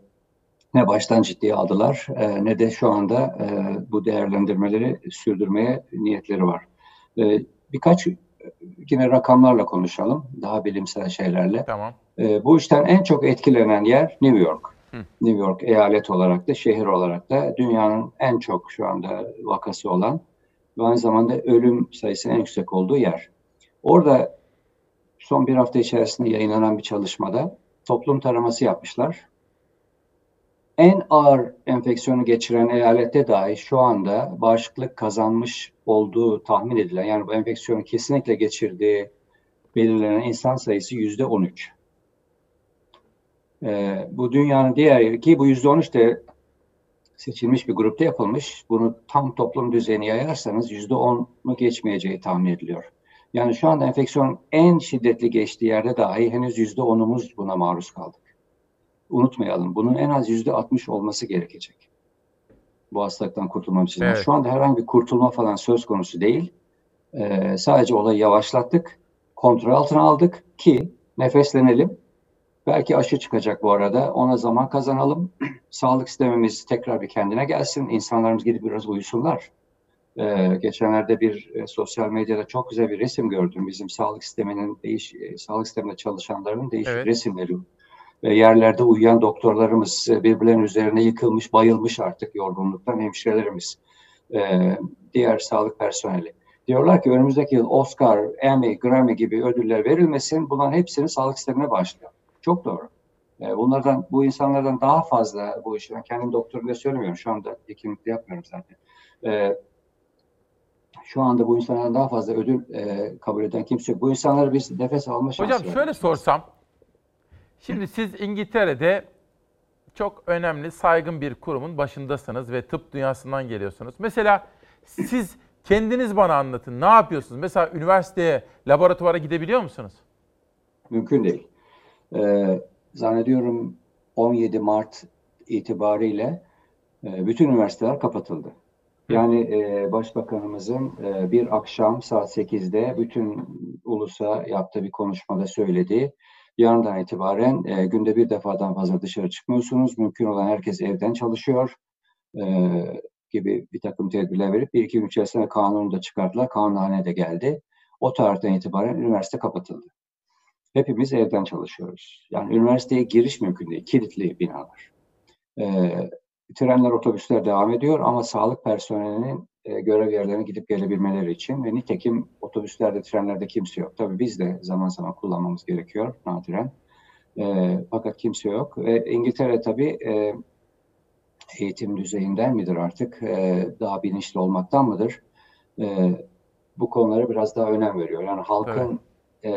ne baştan ciddiye aldılar e, ne de şu anda e, bu değerlendirmeleri sürdürmeye niyetleri var. E, birkaç e, yine rakamlarla konuşalım. Daha bilimsel şeylerle. Tamam. E, bu işten en çok etkilenen yer New York. Hı. New York eyalet olarak da şehir olarak da dünyanın en çok şu anda vakası olan ve aynı zamanda ölüm sayısının en yüksek olduğu yer. Orada son bir hafta içerisinde yayınlanan bir çalışmada toplum taraması yapmışlar. En ağır enfeksiyonu geçiren eyalette dahi şu anda bağışıklık kazanmış olduğu tahmin edilen yani bu enfeksiyonu kesinlikle geçirdiği belirlenen insan sayısı yüzde 13. Ee, bu dünyanın diğer ki bu yüzde 13 de seçilmiş bir grupta yapılmış. Bunu tam toplum düzeyine yayarsanız yüzde 10'u geçmeyeceği tahmin ediliyor. Yani şu anda enfeksiyon en şiddetli geçtiği yerde dahi henüz yüzde 10'umuz buna maruz kaldık. Unutmayalım bunun en az yüzde 60 olması gerekecek. Bu hastalıktan kurtulmamız için. Evet. Şu anda herhangi bir kurtulma falan söz konusu değil. Ee, sadece olayı yavaşlattık, kontrol altına aldık ki nefeslenelim. Belki aşı çıkacak bu arada. Ona zaman kazanalım. Sağlık sistemimiz tekrar bir kendine gelsin. İnsanlarımız gidip biraz uyusunlar. Ee, geçenlerde bir e, sosyal medyada çok güzel bir resim gördüm. Bizim sağlık sisteminin değiş, e, sağlık sisteminde çalışanların değişik Evet. resimleri. Ve yerlerde uyuyan doktorlarımız e, birbirlerinin üzerine yıkılmış, bayılmış artık yorgunluktan hemşirelerimiz, e, diğer sağlık personeli. Diyorlar ki önümüzdeki yıl Oscar, Emmy, Grammy gibi ödüller verilmesin. Bunların hepsini sağlık sistemine başlıyor. Çok doğru. E, bunlardan, bu insanlardan daha fazla bu işi, ben kendim doktorum söylemiyorum. Şu anda hekimlik yapmıyorum zaten. Şu anda bu insanlardan daha fazla ödül kabul eden kimse yok. Bu insanlara biz nefes alma şansı Hocam şöyle sorsam. Şimdi siz İngiltere'de çok önemli, saygın bir kurumun başındasınız ve tıp dünyasından geliyorsunuz. Mesela siz kendiniz bana anlatın. Ne yapıyorsunuz? Mesela üniversiteye, laboratuvara gidebiliyor musunuz? Mümkün değil. Ee, zannediyorum 17 Mart itibariyle e, bütün üniversiteler kapatıldı. Yani e, Başbakanımızın e, bir akşam saat 8'de bütün ulusa yaptığı bir konuşmada söylediği yarından itibaren e, günde bir defadan fazla dışarı çıkmıyorsunuz. Mümkün olan herkes evden çalışıyor e, gibi bir takım tedbirler verip bir iki gün içerisinde kanunu da çıkarttılar. Kanunhane de geldi. O tarihten itibaren üniversite kapatıldı. Hepimiz evden çalışıyoruz. Yani üniversiteye giriş mümkün değil. Kilitli binalar. Ee, trenler, otobüsler devam ediyor ama sağlık personelinin e, görev yerlerine gidip gelebilmeleri için ve nitekim otobüslerde, trenlerde kimse yok. Tabii biz de zaman zaman kullanmamız gerekiyor nadiren. E, fakat kimse yok. Ve İngiltere tabii e, eğitim düzeyinden midir artık, e, daha bilinçli olmaktan mıdır? E, bu konulara biraz daha önem veriyor. Yani halkın e,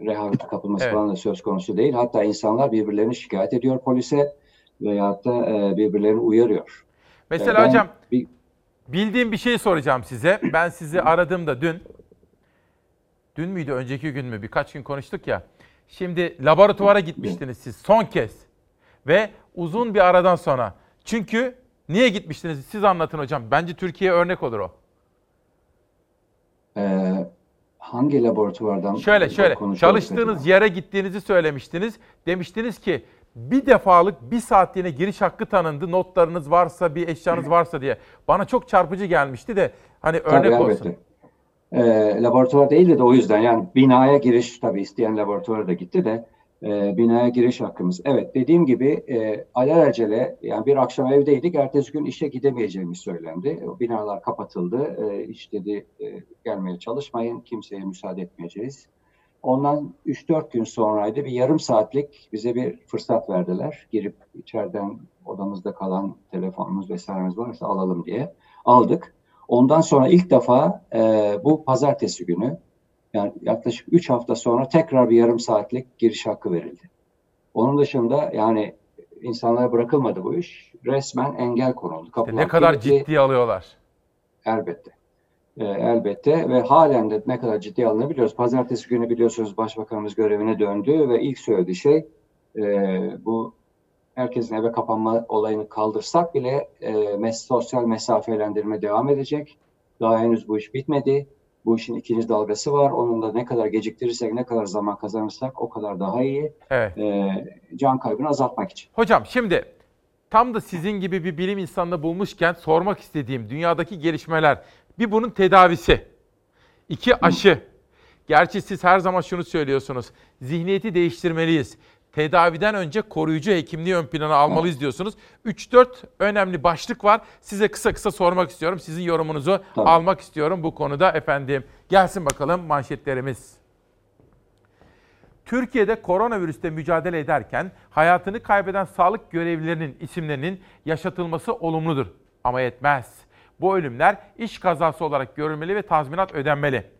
rehavete kapılması Evet. falan da söz konusu değil. Hatta insanlar birbirlerini şikayet ediyor polise veyahut da e, birbirlerini uyarıyor. Mesela Ben hocam bir- bildiğim bir şey soracağım size. Ben sizi aradığımda dün, dün müydü önceki gün mü birkaç gün konuştuk ya. Şimdi laboratuvara gitmiştiniz siz son kez ve uzun bir aradan sonra. Çünkü niye gitmiştiniz siz anlatın hocam. Bence Türkiye'ye örnek olur o. e, hangi laboratuvardan Şöyle şöyle çalıştığınız yere gittiğinizi söylemiştiniz. Demiştiniz ki bir defalık bir saatliğine giriş hakkı tanındı. Notlarınız varsa bir eşyanız varsa diye. Bana çok çarpıcı gelmişti de hani örnek Tabii, olsun. elbette. E, laboratuvar değildi de o yüzden yani binaya giriş tabii isteyen laboratuvara da gitti de e, binaya giriş hakkımız. Evet dediğim gibi e, alelacele yani bir akşam evdeydik ertesi gün işe gidemeyeceğimiz söylendi. O binalar kapatıldı. E, iş dedi e, gelmeye çalışmayın kimseye müsaade etmeyeceğiz. Ondan 3-4 gün sonraydı bir yarım saatlik bize bir fırsat verdiler. Girip içeriden odamızda kalan telefonumuz vesairemiz varsa alalım diye aldık. Ondan sonra ilk defa e, bu pazartesi günü yani yaklaşık 3 hafta sonra tekrar bir yarım saatlik giriş hakkı verildi. Onun dışında yani insanlara bırakılmadı bu iş. Resmen engel konuldu. Kapılar ne kadar kilitli. ciddiye alıyorlar. Elbette. E, elbette ve halen de ne kadar ciddi alınabiliyoruz. Pazartesi günü biliyorsunuz Başbakanımız görevine döndü ve ilk söylediği şey e, bu herkesin eve kapanma olayını kaldırsak bile e, mes sosyal mesafelendirme devam edecek. Daha henüz bu iş bitmedi. Bu işin ikinci dalgası var. Onun da ne kadar geciktirirsek, ne kadar zaman kazanırsak o kadar daha iyi. Evet. E, can kaybını azaltmak için. Hocam şimdi tam da sizin gibi bir bilim insanını bulmuşken sormak istediğim dünyadaki gelişmeler. Bir bunun tedavisi. iki aşı. Gerçi siz her zaman şunu söylüyorsunuz. Zihniyeti değiştirmeliyiz. Tedaviden önce koruyucu hekimliği ön plana almalıyız diyorsunuz. 3-4 önemli başlık var. Size kısa kısa sormak istiyorum. Sizin yorumunuzu Tabii. almak istiyorum bu konuda efendim. Gelsin bakalım manşetlerimiz. Türkiye'de koronavirüste mücadele ederken hayatını kaybeden sağlık görevlilerinin isimlerinin yaşatılması olumludur. Ama yetmez. Bu ölümler iş kazası olarak görülmeli ve tazminat ödenmeli.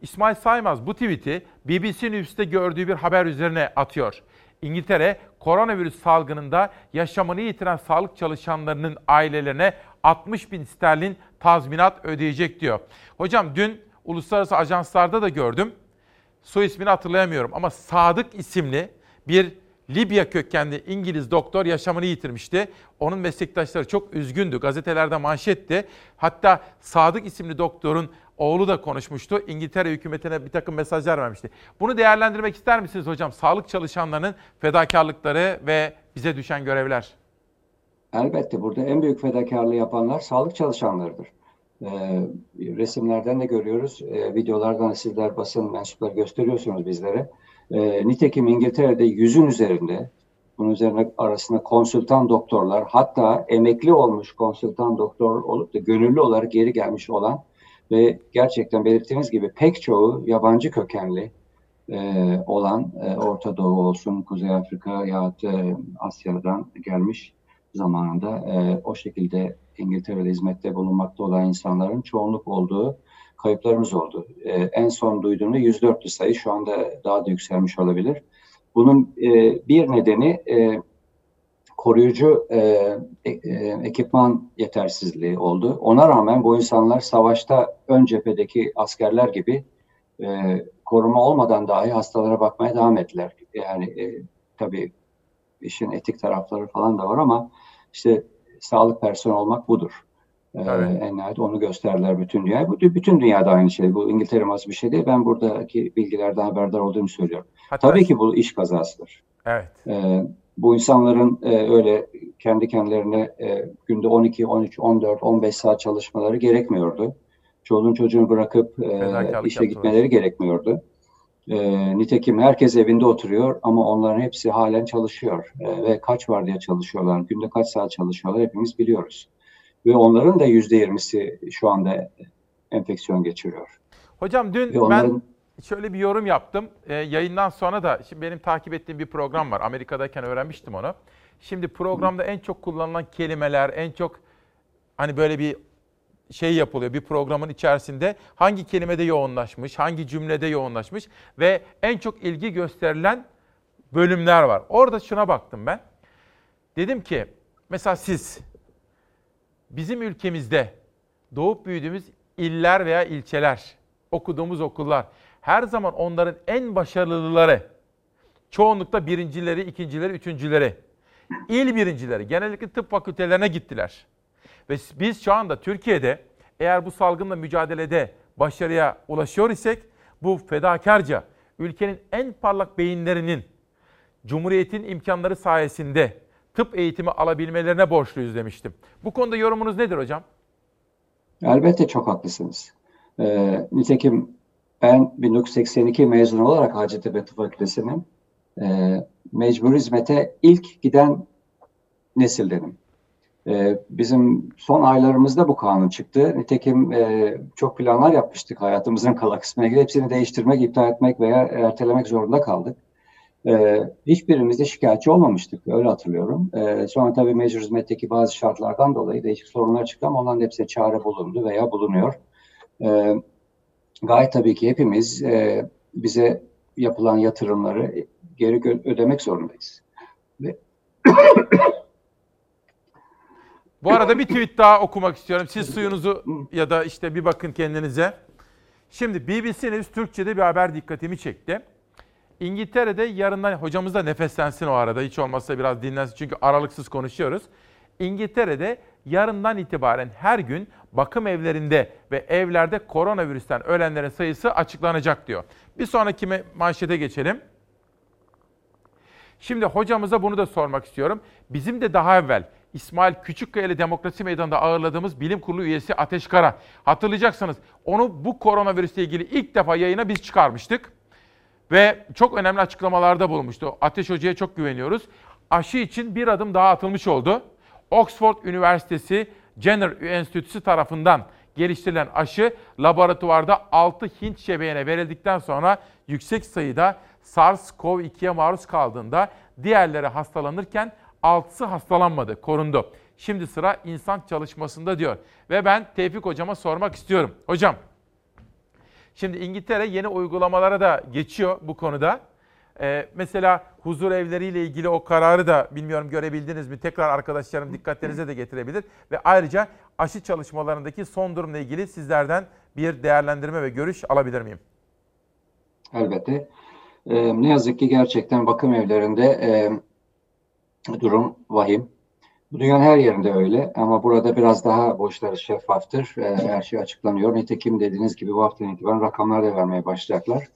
İsmail Saymaz bu tweet'i BBC News'te gördüğü bir haber üzerine atıyor. İngiltere koronavirüs salgınında yaşamını yitiren sağlık çalışanlarının ailelerine 60 bin sterlin tazminat ödeyecek diyor. Hocam dün uluslararası ajanslarda da gördüm. Soy ismini hatırlayamıyorum ama Sadık isimli bir Libya kökenli İngiliz doktor yaşamını yitirmişti. Onun meslektaşları çok üzgündü. Gazetelerde manşetti. Hatta Sadık isimli doktorun oğlu da konuşmuştu. İngiltere hükümetine bir takım mesajlar vermişti. Bunu değerlendirmek ister misiniz hocam? Sağlık çalışanlarının fedakarlıkları ve bize düşen görevler. Elbette burada en büyük fedakarlığı yapanlar sağlık çalışanlarıdır. Ee, resimlerden de görüyoruz, ee, videolardan da sizler basın mensupları gösteriyorsunuz bizlere. Ee, nitekim İngiltere'de yüzün üzerinde, bunun üzerine arasında konsültan doktorlar, hatta emekli olmuş konsültan doktor olup da gönüllü olarak geri gelmiş olan ve gerçekten belirttiğiniz gibi pek çoğu yabancı kökenli e, olan e, Orta Doğu olsun, Kuzey Afrika ya e, Asya'dan gelmiş zamanında e, o şekilde İngiltere'de hizmette bulunmakta olan insanların çoğunluk olduğu kayıplarımız oldu. E, en son duyduğumda 104'lü sayı şu anda daha da yükselmiş olabilir. Bunun e, bir nedeni e, koruyucu e, e, ekipman yetersizliği oldu. Ona rağmen bu insanlar savaşta ön cephedeki askerler gibi e, koruma olmadan dahi hastalara bakmaya devam ettiler. Yani e, tabii işin etik tarafları falan da var ama işte sağlık personeli olmak budur. Evet. En nihayet onu gösterdiler bütün dünya. Bu bütün dünyada aynı şey. Bu İngiltere mazı bir şey değil. Ben buradaki bilgilerden haberdar olduğumu söylüyorum. Hatta- Tabii ki bu iş kazasıdır. Evet. Ee, bu insanların e, öyle kendi kendilerine e, günde 12, 13, 14, 15 saat çalışmaları gerekmiyordu. Çoluğun çocuğunu bırakıp e, Fedakarlık işe gitmeleri gerekmiyordu. E, nitekim herkes evinde oturuyor ama onların hepsi halen çalışıyor. E, ve kaç var diye çalışıyorlar, günde kaç saat çalışıyorlar hepimiz biliyoruz. Ve onların da yüzde yirmisi şu anda enfeksiyon geçiriyor. Hocam dün Ve onların- ben şöyle bir yorum yaptım. Ee, yayından sonra da şimdi benim takip ettiğim bir program var. Amerika'dayken öğrenmiştim onu. Şimdi programda en çok kullanılan kelimeler, en çok hani böyle bir şey yapılıyor bir programın içerisinde hangi kelimede yoğunlaşmış, hangi cümlede yoğunlaşmış ve en çok ilgi gösterilen bölümler var. Orada şuna baktım ben. Dedim ki mesela siz bizim ülkemizde doğup büyüdüğümüz iller veya ilçeler, okuduğumuz okullar her zaman onların en başarılıları, çoğunlukla birincileri, ikincileri, üçüncüleri, il birincileri genellikle tıp fakültelerine gittiler. Ve biz şu anda Türkiye'de eğer bu salgınla mücadelede başarıya ulaşıyor isek bu fedakarca ülkenin en parlak beyinlerinin Cumhuriyet'in imkanları sayesinde tıp eğitimi alabilmelerine borçluyuz demiştim. Bu konuda yorumunuz nedir hocam? Elbette çok haklısınız. Ee, nitekim ben 1982 mezun olarak Hacettepe Tıp Fakültesi'nin e, mecbur hizmete ilk giden nesildenim. Ee, bizim son aylarımızda bu kanun çıktı. Nitekim e, çok planlar yapmıştık hayatımızın kala kısmına ilgili. Hepsini değiştirmek, iptal etmek veya ertelemek zorunda kaldık. Ee, hiçbirimiz de şikayetçi olmamıştık. Öyle hatırlıyorum. Ee, sonra tabii mecbur hizmetteki bazı şartlardan dolayı değişik sorunlar çıktı ama onların hepsine çare bulundu veya bulunuyor. Ee, gayet tabii ki hepimiz e, bize yapılan yatırımları geri ödemek zorundayız. Bu arada bir tweet daha okumak istiyorum. Siz suyunuzu ya da işte bir bakın kendinize. Şimdi BBC News Türkçe'de bir haber dikkatimi çekti. İngiltere'de yarından hocamız da nefeslensin o arada hiç olmazsa biraz dinlensin çünkü aralıksız konuşuyoruz. İngiltere'de yarından itibaren her gün bakım evlerinde ve evlerde koronavirüsten ölenlerin sayısı açıklanacak diyor. Bir sonraki manşete geçelim. Şimdi hocamıza bunu da sormak istiyorum. Bizim de daha evvel İsmail Küçükkaya Demokrasi Meydanı'nda ağırladığımız bilim kurulu üyesi Ateş Kara. Hatırlayacaksınız onu bu koronavirüsle ilgili ilk defa yayına biz çıkarmıştık. Ve çok önemli açıklamalarda bulunmuştu. Ateş Hoca'ya çok güveniyoruz. Aşı için bir adım daha atılmış oldu. Oxford Üniversitesi Jenner Enstitüsü tarafından geliştirilen aşı laboratuvarda 6 Hint şebeğine verildikten sonra yüksek sayıda SARS-CoV-2'ye maruz kaldığında diğerleri hastalanırken 6'sı hastalanmadı, korundu. Şimdi sıra insan çalışmasında diyor. Ve ben Tevfik hocama sormak istiyorum. Hocam, şimdi İngiltere yeni uygulamalara da geçiyor bu konuda. Ee, mesela huzur evleriyle ilgili o kararı da bilmiyorum görebildiniz mi? Tekrar arkadaşlarım dikkatlerinize de getirebilir. Ve ayrıca aşı çalışmalarındaki son durumla ilgili sizlerden bir değerlendirme ve görüş alabilir miyim? Elbette. Ee, ne yazık ki gerçekten bakım evlerinde e, durum vahim. Dünyanın her yerinde öyle ama burada biraz daha boşları şeffaftır. E, her şey açıklanıyor. Nitekim dediğiniz gibi bu haftadan itibaren rakamlar da vermeye başlayacaklar.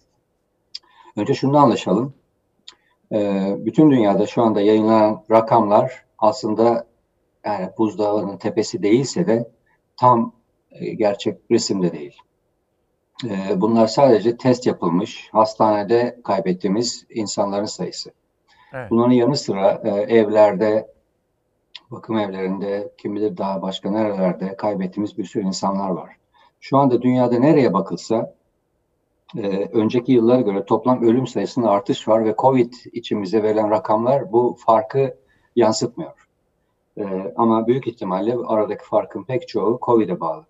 Önce şunu anlaşalım. E, bütün dünyada şu anda yayınlanan rakamlar aslında yani buzdağının tepesi değilse de tam e, gerçek resimde değil. E, bunlar sadece test yapılmış, hastanede kaybettiğimiz insanların sayısı. Evet. Bunların yanı sıra e, evlerde, bakım evlerinde, kim bilir daha başka nerelerde kaybettiğimiz bir sürü insanlar var. Şu anda dünyada nereye bakılsa e, önceki yıllara göre toplam ölüm sayısında artış var ve Covid için verilen rakamlar bu farkı yansıtmıyor. E, ama büyük ihtimalle aradaki farkın pek çoğu Covid'e bağlı.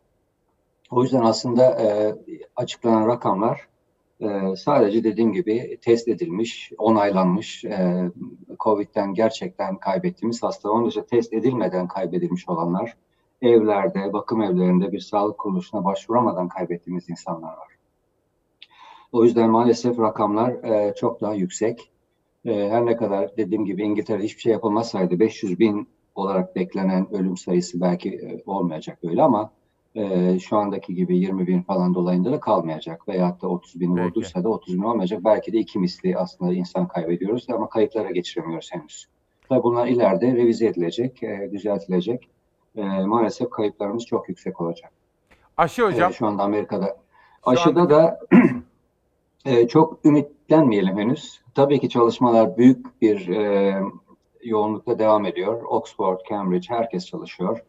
O yüzden aslında e, açıklanan rakamlar e, sadece dediğim gibi test edilmiş, onaylanmış, e, Covid'den gerçekten kaybettiğimiz hasta. Onun dışında test edilmeden kaybedilmiş olanlar, evlerde, bakım evlerinde bir sağlık kuruluşuna başvuramadan kaybettiğimiz insanlar var. O yüzden maalesef rakamlar e, çok daha yüksek. E, her ne kadar dediğim gibi İngiltere hiçbir şey yapılmasaydı 500 bin olarak beklenen ölüm sayısı belki e, olmayacak öyle ama e, şu andaki gibi 20 bin falan dolayında da kalmayacak. Veyahut da 30 bin vurduysa da 30 bin olmayacak. Belki de iki misli aslında insan kaybediyoruz ama kayıtlara geçiremiyoruz henüz. Tabi bunlar ileride revize edilecek, e, düzeltilecek. E, maalesef kayıplarımız çok yüksek olacak. Aşı hocam. E, şu anda Amerika'da. Aşıda anda... da e, çok ümitlenmeyelim henüz. Tabii ki çalışmalar büyük bir e, yoğunlukta devam ediyor. Oxford, Cambridge herkes çalışıyor.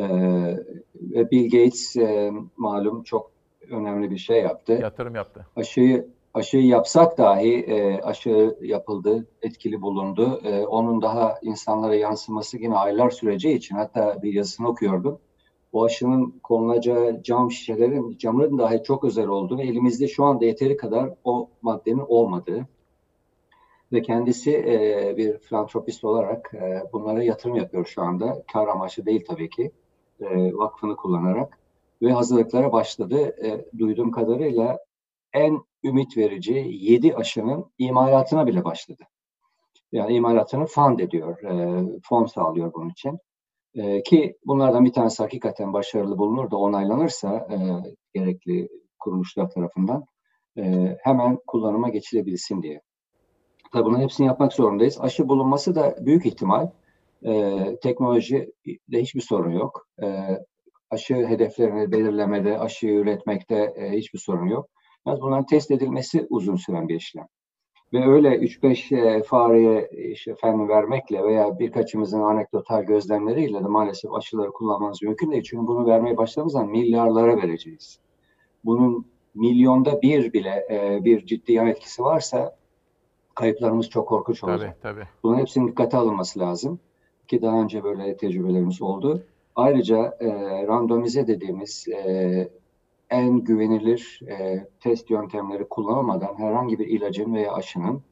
Ee, ve Bill Gates e, malum çok önemli bir şey yaptı. Yatırım yaptı. Aşıyı aşıyı yapsak dahi e, aşı yapıldı, etkili bulundu. E, onun daha insanlara yansıması yine aylar süreceği için hatta bir yazısını okuyordum. Bu aşının konulacağı cam şişelerin, camların dahi çok özel olduğu ve elimizde şu anda yeteri kadar o maddenin olmadığı ve kendisi e, bir filantropist olarak e, bunlara yatırım yapıyor şu anda. Kar amaçlı değil tabii ki. E, vakfını kullanarak ve hazırlıklara başladı. E, duyduğum kadarıyla en ümit verici 7 aşının imalatına bile başladı. Yani imalatını fund ediyor, e, fon sağlıyor bunun için. E, ki bunlardan bir tanesi hakikaten başarılı bulunur da onaylanırsa e, gerekli kuruluşlar tarafından e, hemen kullanıma geçilebilsin diye. Tabii bunların hepsini yapmak zorundayız. Aşı bulunması da büyük ihtimal. E, teknolojide hiçbir sorun yok. E, aşı hedeflerini belirlemede, aşı üretmekte e, hiçbir sorun yok. Yalnız bunların test edilmesi uzun süren bir işlem. Ve öyle 3-5 e, fareye işte efendim vermekle veya birkaçımızın anekdotal gözlemleriyle de maalesef aşıları kullanmanız mümkün değil. Çünkü bunu vermeye başladığımız zaman milyarlara vereceğiz. Bunun milyonda bir bile e, bir ciddi yan etkisi varsa kayıplarımız çok korkunç olacak. Tabii, tabii. Bunun hepsinin dikkate alınması lazım. Ki daha önce böyle tecrübelerimiz oldu. Ayrıca e, randomize dediğimiz e, en güvenilir e, test yöntemleri kullanılmadan herhangi bir ilacın veya aşının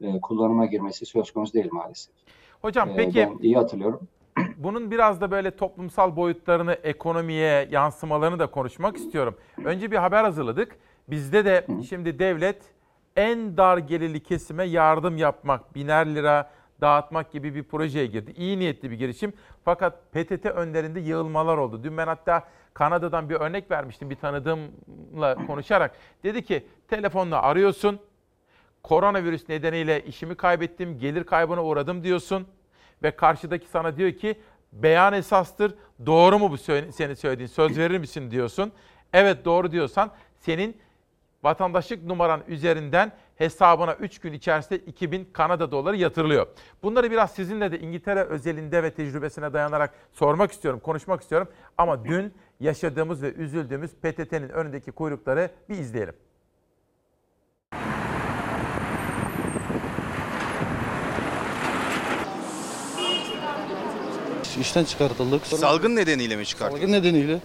e, kullanıma girmesi söz konusu değil maalesef. Hocam E, peki Ben iyi hatırlıyorum. bunun biraz da böyle toplumsal boyutlarını, ekonomiye yansımalarını da konuşmak istiyorum. Önce bir haber hazırladık. Bizde de şimdi devlet en dar gelirli kesime yardım yapmak, biner lira dağıtmak gibi bir projeye girdi. İyi niyetli bir girişim. Fakat PTT önlerinde yığılmalar oldu. Dün ben hatta Kanada'dan bir örnek vermiştim bir tanıdığımla konuşarak. Dedi ki telefonla arıyorsun. Koronavirüs nedeniyle işimi kaybettim, gelir kaybına uğradım diyorsun. Ve karşıdaki sana diyor ki beyan esastır. Doğru mu bu senin söylediğin? Söz verir misin diyorsun. Evet doğru diyorsan senin vatandaşlık numaran üzerinden hesabına 3 gün içerisinde 2000 Kanada doları yatırılıyor. Bunları biraz sizinle de İngiltere özelinde ve tecrübesine dayanarak sormak istiyorum, konuşmak istiyorum. Ama dün yaşadığımız ve üzüldüğümüz PTT'nin önündeki kuyrukları bir izleyelim. İşten çıkartıldık. Salgın nedeniyle mi çıkarttınız? Salgın nedeniyle.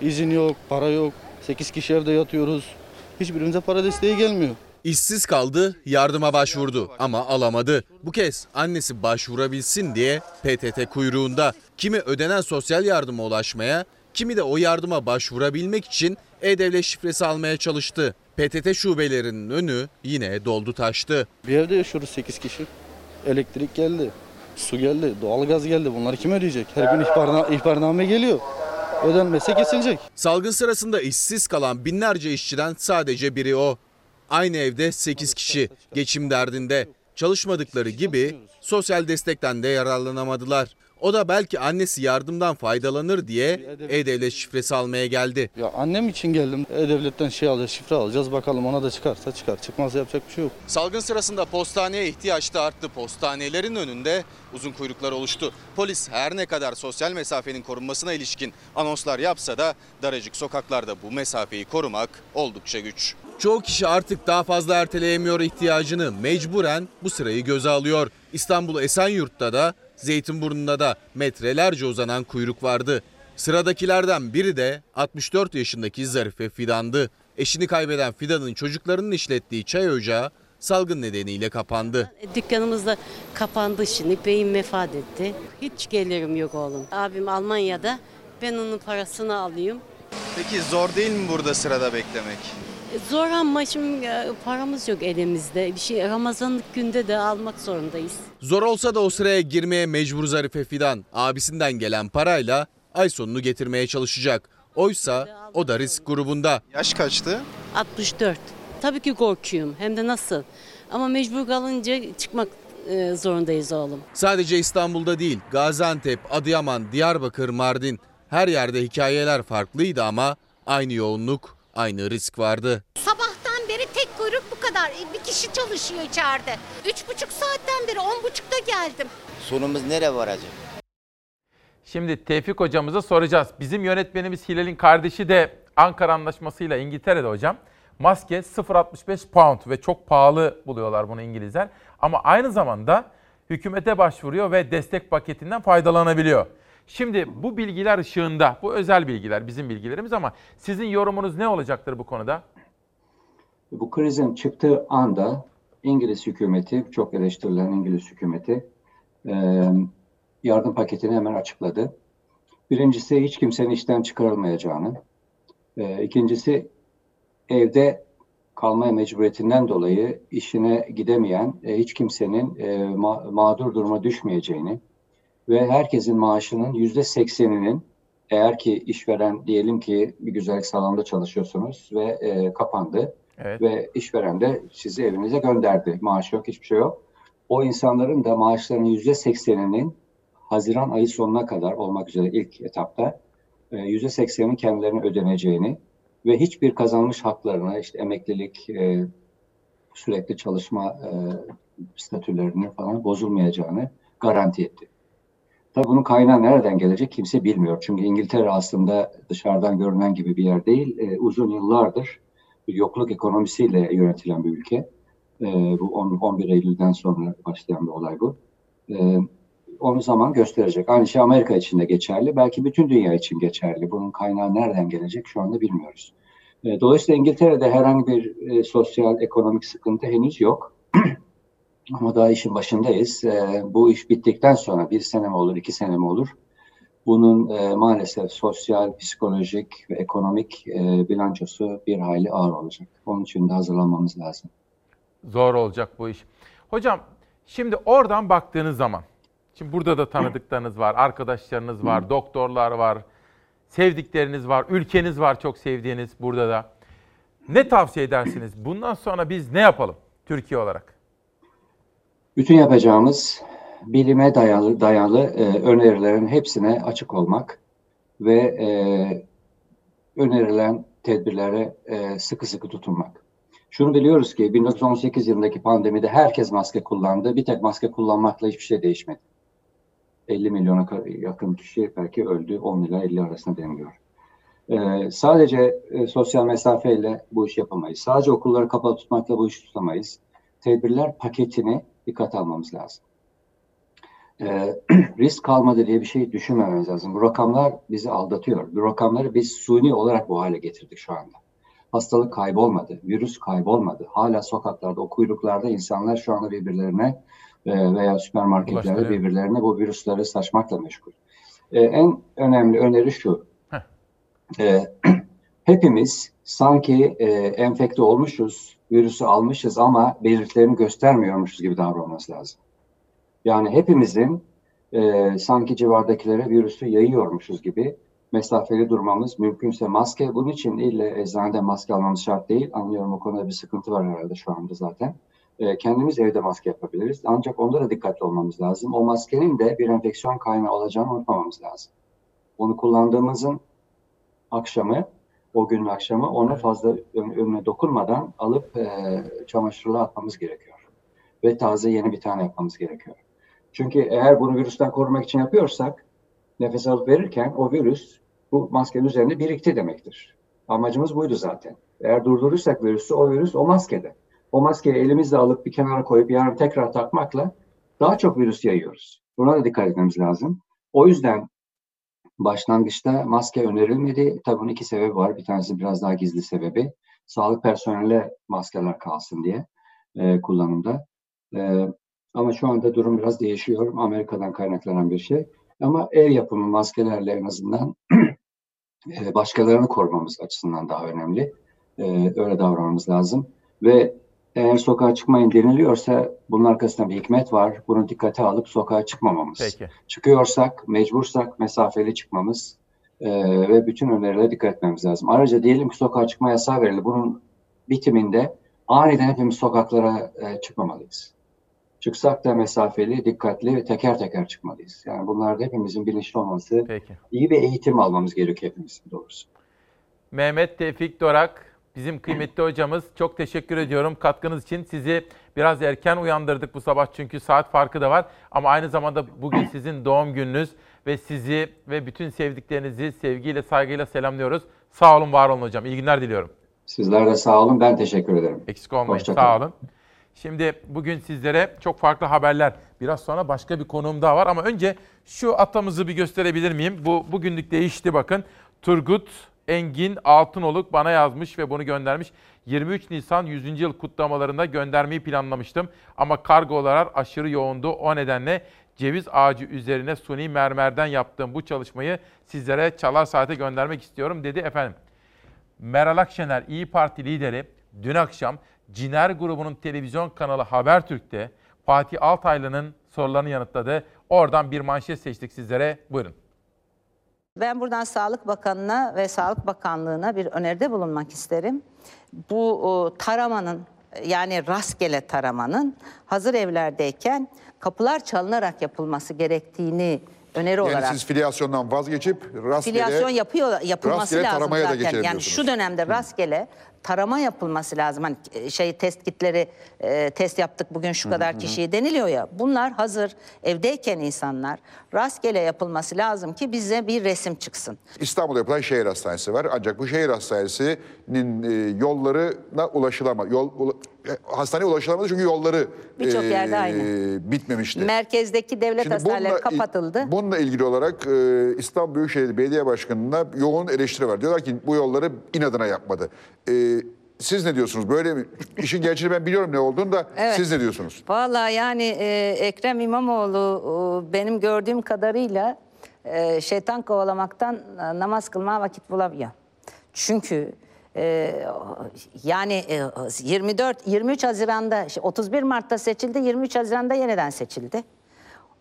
İzin yok, para yok. 8 kişi evde yatıyoruz. Hiçbirimize para desteği gelmiyor. İşsiz kaldı, yardıma başvurdu ama alamadı. Bu kez annesi başvurabilsin diye PTT kuyruğunda. Kimi ödenen sosyal yardıma ulaşmaya, kimi de o yardıma başvurabilmek için e-devlet şifresi almaya çalıştı. PTT şubelerinin önü yine doldu taştı. Bir evde yaşıyoruz 8 kişi. Elektrik geldi, su geldi, doğalgaz geldi. Bunları kim ödeyecek? Her gün ihbarna, ihbarname geliyor. Ödenmese kesilecek. Salgın sırasında işsiz kalan binlerce işçiden sadece biri o. Aynı evde 8 kişi geçim derdinde. Çalışmadıkları gibi sosyal destekten de yararlanamadılar. O da belki annesi yardımdan faydalanır diye e-devlet şifresi almaya geldi. Ya annem için geldim. E-Devlet'ten şey alacağız, şifre alacağız. Bakalım ona da çıkarsa çıkar. Çıkmazsa yapacak bir şey yok. Salgın sırasında postaneye ihtiyaç da arttı. Postanelerin önünde uzun kuyruklar oluştu. Polis her ne kadar sosyal mesafenin korunmasına ilişkin anonslar yapsa da daracık sokaklarda bu mesafeyi korumak oldukça güç. Çoğu kişi artık daha fazla erteleyemiyor ihtiyacını. Mecburen bu sırayı göze alıyor. İstanbul Esenyurt'ta da Zeytinburnu'nda da metrelerce uzanan kuyruk vardı. Sıradakilerden biri de 64 yaşındaki Zarife Fidan'dı. Eşini kaybeden Fidan'ın çocuklarının işlettiği çay ocağı salgın nedeniyle kapandı. Dükkanımız da kapandı şimdi. Beyim vefat etti. Hiç gelirim yok oğlum. Abim Almanya'da. Ben onun parasını alayım. Peki zor değil mi burada sırada beklemek? Zor ama şimdi e, paramız yok elimizde. Bir şey Ramazanlık günde de almak zorundayız. Zor olsa da o sıraya girmeye mecbur Zarife Fidan. Abisinden gelen parayla ay sonunu getirmeye çalışacak. Oysa o da risk grubunda. Yaş kaçtı? 64. Tabii ki korkuyorum. Hem de nasıl? Ama mecbur kalınca çıkmak e, zorundayız oğlum. Sadece İstanbul'da değil, Gaziantep, Adıyaman, Diyarbakır, Mardin her yerde hikayeler farklıydı ama aynı yoğunluk, aynı risk vardı. Sabahtan beri tek kuyruk bu kadar. E, Bir kişi çalışıyor içeride. Üç buçuk saatten beri on buçukta geldim. Sonumuz nereye varacak? Şimdi Tevfik hocamıza soracağız. Bizim yönetmenimiz Hilal'in kardeşi de Ankara Anlaşması'yla İngiltere'de hocam. Maske 0.65 pound ve çok pahalı buluyorlar bunu İngilizler. Ama aynı zamanda hükümete başvuruyor ve destek paketinden faydalanabiliyor. Şimdi bu bilgiler ışığında, bu özel bilgiler bizim bilgilerimiz ama sizin yorumunuz ne olacaktır bu konuda? Bu krizin çıktığı anda İngiliz hükümeti, çok eleştirilen İngiliz hükümeti e, yardım paketini hemen açıkladı. Birincisi hiç kimsenin işten çıkarılmayacağını, e, ikincisi evde kalmaya mecburiyetinden dolayı işine gidemeyen e, hiç kimsenin ma- mağdur duruma düşmeyeceğini ve herkesin maaşının yüzde sekseninin eğer ki işveren diyelim ki bir güzellik salonunda çalışıyorsunuz ve e, kapandı Evet. ve işveren de sizi evinize gönderdi. Maaş yok, hiçbir şey yok. O insanların da maaşlarının yüzde sekseninin Haziran ayı sonuna kadar olmak üzere ilk etapta e, yüzde seksenin kendilerine ödeneceğini ve hiçbir kazanmış haklarına işte emeklilik, e, sürekli çalışma e, statülerinin falan bozulmayacağını garanti etti. Tabii bunun kaynağı nereden gelecek kimse bilmiyor. Çünkü İngiltere aslında dışarıdan görünen gibi bir yer değil. E, uzun yıllardır bir yokluk ekonomisiyle yönetilen bir ülke. E, bu 10, 11 Eylül'den sonra başlayan bir olay bu. E, onu zaman gösterecek. Aynı şey Amerika için de geçerli. Belki bütün dünya için geçerli. Bunun kaynağı nereden gelecek şu anda bilmiyoruz. E, dolayısıyla İngiltere'de herhangi bir e, sosyal, ekonomik sıkıntı henüz yok. Ama daha işin başındayız. E, bu iş bittikten sonra bir sene mi olur, iki sene mi olur? Bunun e, maalesef sosyal, psikolojik ve ekonomik e, bilançosu bir hayli ağır olacak. Onun için de hazırlanmamız lazım. Zor olacak bu iş. Hocam şimdi oradan baktığınız zaman, şimdi burada da tanıdıklarınız var, arkadaşlarınız var, doktorlar var, sevdikleriniz var, ülkeniz var çok sevdiğiniz burada da. Ne tavsiye edersiniz? Bundan sonra biz ne yapalım Türkiye olarak? Bütün yapacağımız bilime dayalı dayalı e, önerilerin hepsine açık olmak ve e, önerilen tedbirlere e, sıkı sıkı tutunmak. Şunu biliyoruz ki 1918 yılındaki pandemide herkes maske kullandı. Bir tek maske kullanmakla hiçbir şey değişmedi. 50 milyona yakın kişi belki öldü. 10 ile 50 arasında deniliyor. Ee, sadece e, sosyal mesafeyle bu iş yapamayız. Sadece okulları kapalı tutmakla bu işi tutamayız. Tedbirler paketini dikkat almamız lazım. Ee, risk kalmadı diye bir şey düşünmememiz lazım. Bu rakamlar bizi aldatıyor. Bu rakamları biz suni olarak bu hale getirdik şu anda. Hastalık kaybolmadı, virüs kaybolmadı. Hala sokaklarda, o kuyruklarda insanlar şu anda birbirlerine e, veya süpermarketlerde Ulaştırıyor. birbirlerine bu virüsleri saçmakla meşgul. Ee, en önemli öneri şu. Ee, hepimiz sanki e, enfekte olmuşuz, virüsü almışız ama belirtilerini göstermiyormuşuz gibi davranmamız lazım. Yani hepimizin e, sanki civardakilere virüsü yayıyormuşuz gibi mesafeli durmamız, mümkünse maske. Bunun için ille eczanede maske almamız şart değil. Anlıyorum o konuda bir sıkıntı var herhalde şu anda zaten. E, kendimiz evde maske yapabiliriz. Ancak onda da dikkatli olmamız lazım. O maskenin de bir enfeksiyon kaynağı olacağını unutmamamız lazım. Onu kullandığımızın akşamı, o günün akşamı onu fazla ön- önüne dokunmadan alıp e, çamaşırlığa atmamız gerekiyor. Ve taze yeni bir tane yapmamız gerekiyor. Çünkü eğer bunu virüsten korumak için yapıyorsak nefes alıp verirken o virüs bu maskenin üzerinde birikti demektir. Amacımız buydu zaten. Eğer durdurursak virüsü o virüs o maskede. O maskeyi elimizle alıp bir kenara koyup yarın tekrar takmakla daha çok virüs yayıyoruz. Buna da dikkat etmemiz lazım. O yüzden başlangıçta maske önerilmedi. Tabii bunun iki sebebi var. Bir tanesi biraz daha gizli sebebi. Sağlık personeline maskeler kalsın diye e, kullanımda. E, ama şu anda durum biraz değişiyor. Amerika'dan kaynaklanan bir şey. Ama ev yapımı maskelerle en azından e, başkalarını korumamız açısından daha önemli. E, öyle davranmamız lazım. Ve eğer sokağa çıkmayın deniliyorsa bunun arkasında bir hikmet var. Bunu dikkate alıp sokağa çıkmamamız. Peki. Çıkıyorsak, mecbursak mesafeli çıkmamız e, ve bütün önerilere dikkat etmemiz lazım. Ayrıca diyelim ki sokağa çıkma yasağı verildi. Bunun bitiminde aniden hepimiz sokaklara e, çıkmamalıyız. Çıksak da mesafeli, dikkatli ve teker teker çıkmalıyız. Yani bunlarda hepimizin bilinçli olması, Peki. iyi bir eğitim almamız gerekiyor hepimizin doğrusu. Mehmet Tevfik Dorak bizim kıymetli hocamız. Çok teşekkür ediyorum katkınız için. Sizi biraz erken uyandırdık bu sabah çünkü saat farkı da var. Ama aynı zamanda bugün sizin doğum gününüz ve sizi ve bütün sevdiklerinizi sevgiyle, saygıyla selamlıyoruz. Sağ olun, var olun hocam. İyi günler diliyorum. Sizler de sağ olun. Ben teşekkür ederim. Eksik olmayın. Hoşça Sağ olun. Şimdi bugün sizlere çok farklı haberler. Biraz sonra başka bir konuğum daha var ama önce şu atamızı bir gösterebilir miyim? Bu bugünlük değişti bakın. Turgut Engin Altınoluk bana yazmış ve bunu göndermiş. 23 Nisan 100. yıl kutlamalarında göndermeyi planlamıştım ama kargolar aşırı yoğundu. O nedenle ceviz ağacı üzerine suni mermerden yaptığım bu çalışmayı sizlere çalar saate göndermek istiyorum dedi efendim. Meral Akşener İyi Parti lideri dün akşam Ciner grubunun televizyon kanalı Habertürk'te Fatih Altaylı'nın sorularını yanıtladı. Oradan bir manşet seçtik sizlere. Buyurun. Ben buradan Sağlık Bakanı'na ve Sağlık Bakanlığı'na bir öneride bulunmak isterim. Bu taramanın yani rastgele taramanın hazır evlerdeyken kapılar çalınarak yapılması gerektiğini öneri Yani olarak siz filyasyondan vazgeçip rastgele, filyasyon yapıyor yapılması rastgele lazım taramaya da zaten. geçelim Yani şu dönemde rastgele tarama yapılması lazım. Hani e, şey test kitleri e, test yaptık bugün şu kadar kişiyi deniliyor ya. Bunlar hazır evdeyken insanlar rastgele yapılması lazım ki bize bir resim çıksın. İstanbul'da yapılan şehir hastanesi var. Ancak bu şehir hastanesinin e, yollarına ulaşılamadı. Yol, ula- hastaneye ulaşılamadı çünkü yolları Birçok e, yerde aynı. bitmemişti. Merkezdeki devlet Şimdi hastaneleri bununla kapatıldı. Bununla ilgili olarak e, İstanbul Büyükşehir Belediye Başkanı'na yoğun eleştiri var. Diyorlar ki bu yolları inadına yapmadı. E, siz ne diyorsunuz? Böyle mi? İşin gerçeği ben biliyorum ne olduğunu da Evet. siz ne diyorsunuz? Vallahi yani e, Ekrem İmamoğlu e, benim gördüğüm kadarıyla e, şeytan kovalamaktan e, namaz kılmaya vakit bulamıyor. Çünkü e, yani e, 24 23 Haziran'da şey, 31 Mart'ta seçildi, 23 Haziran'da yeniden seçildi.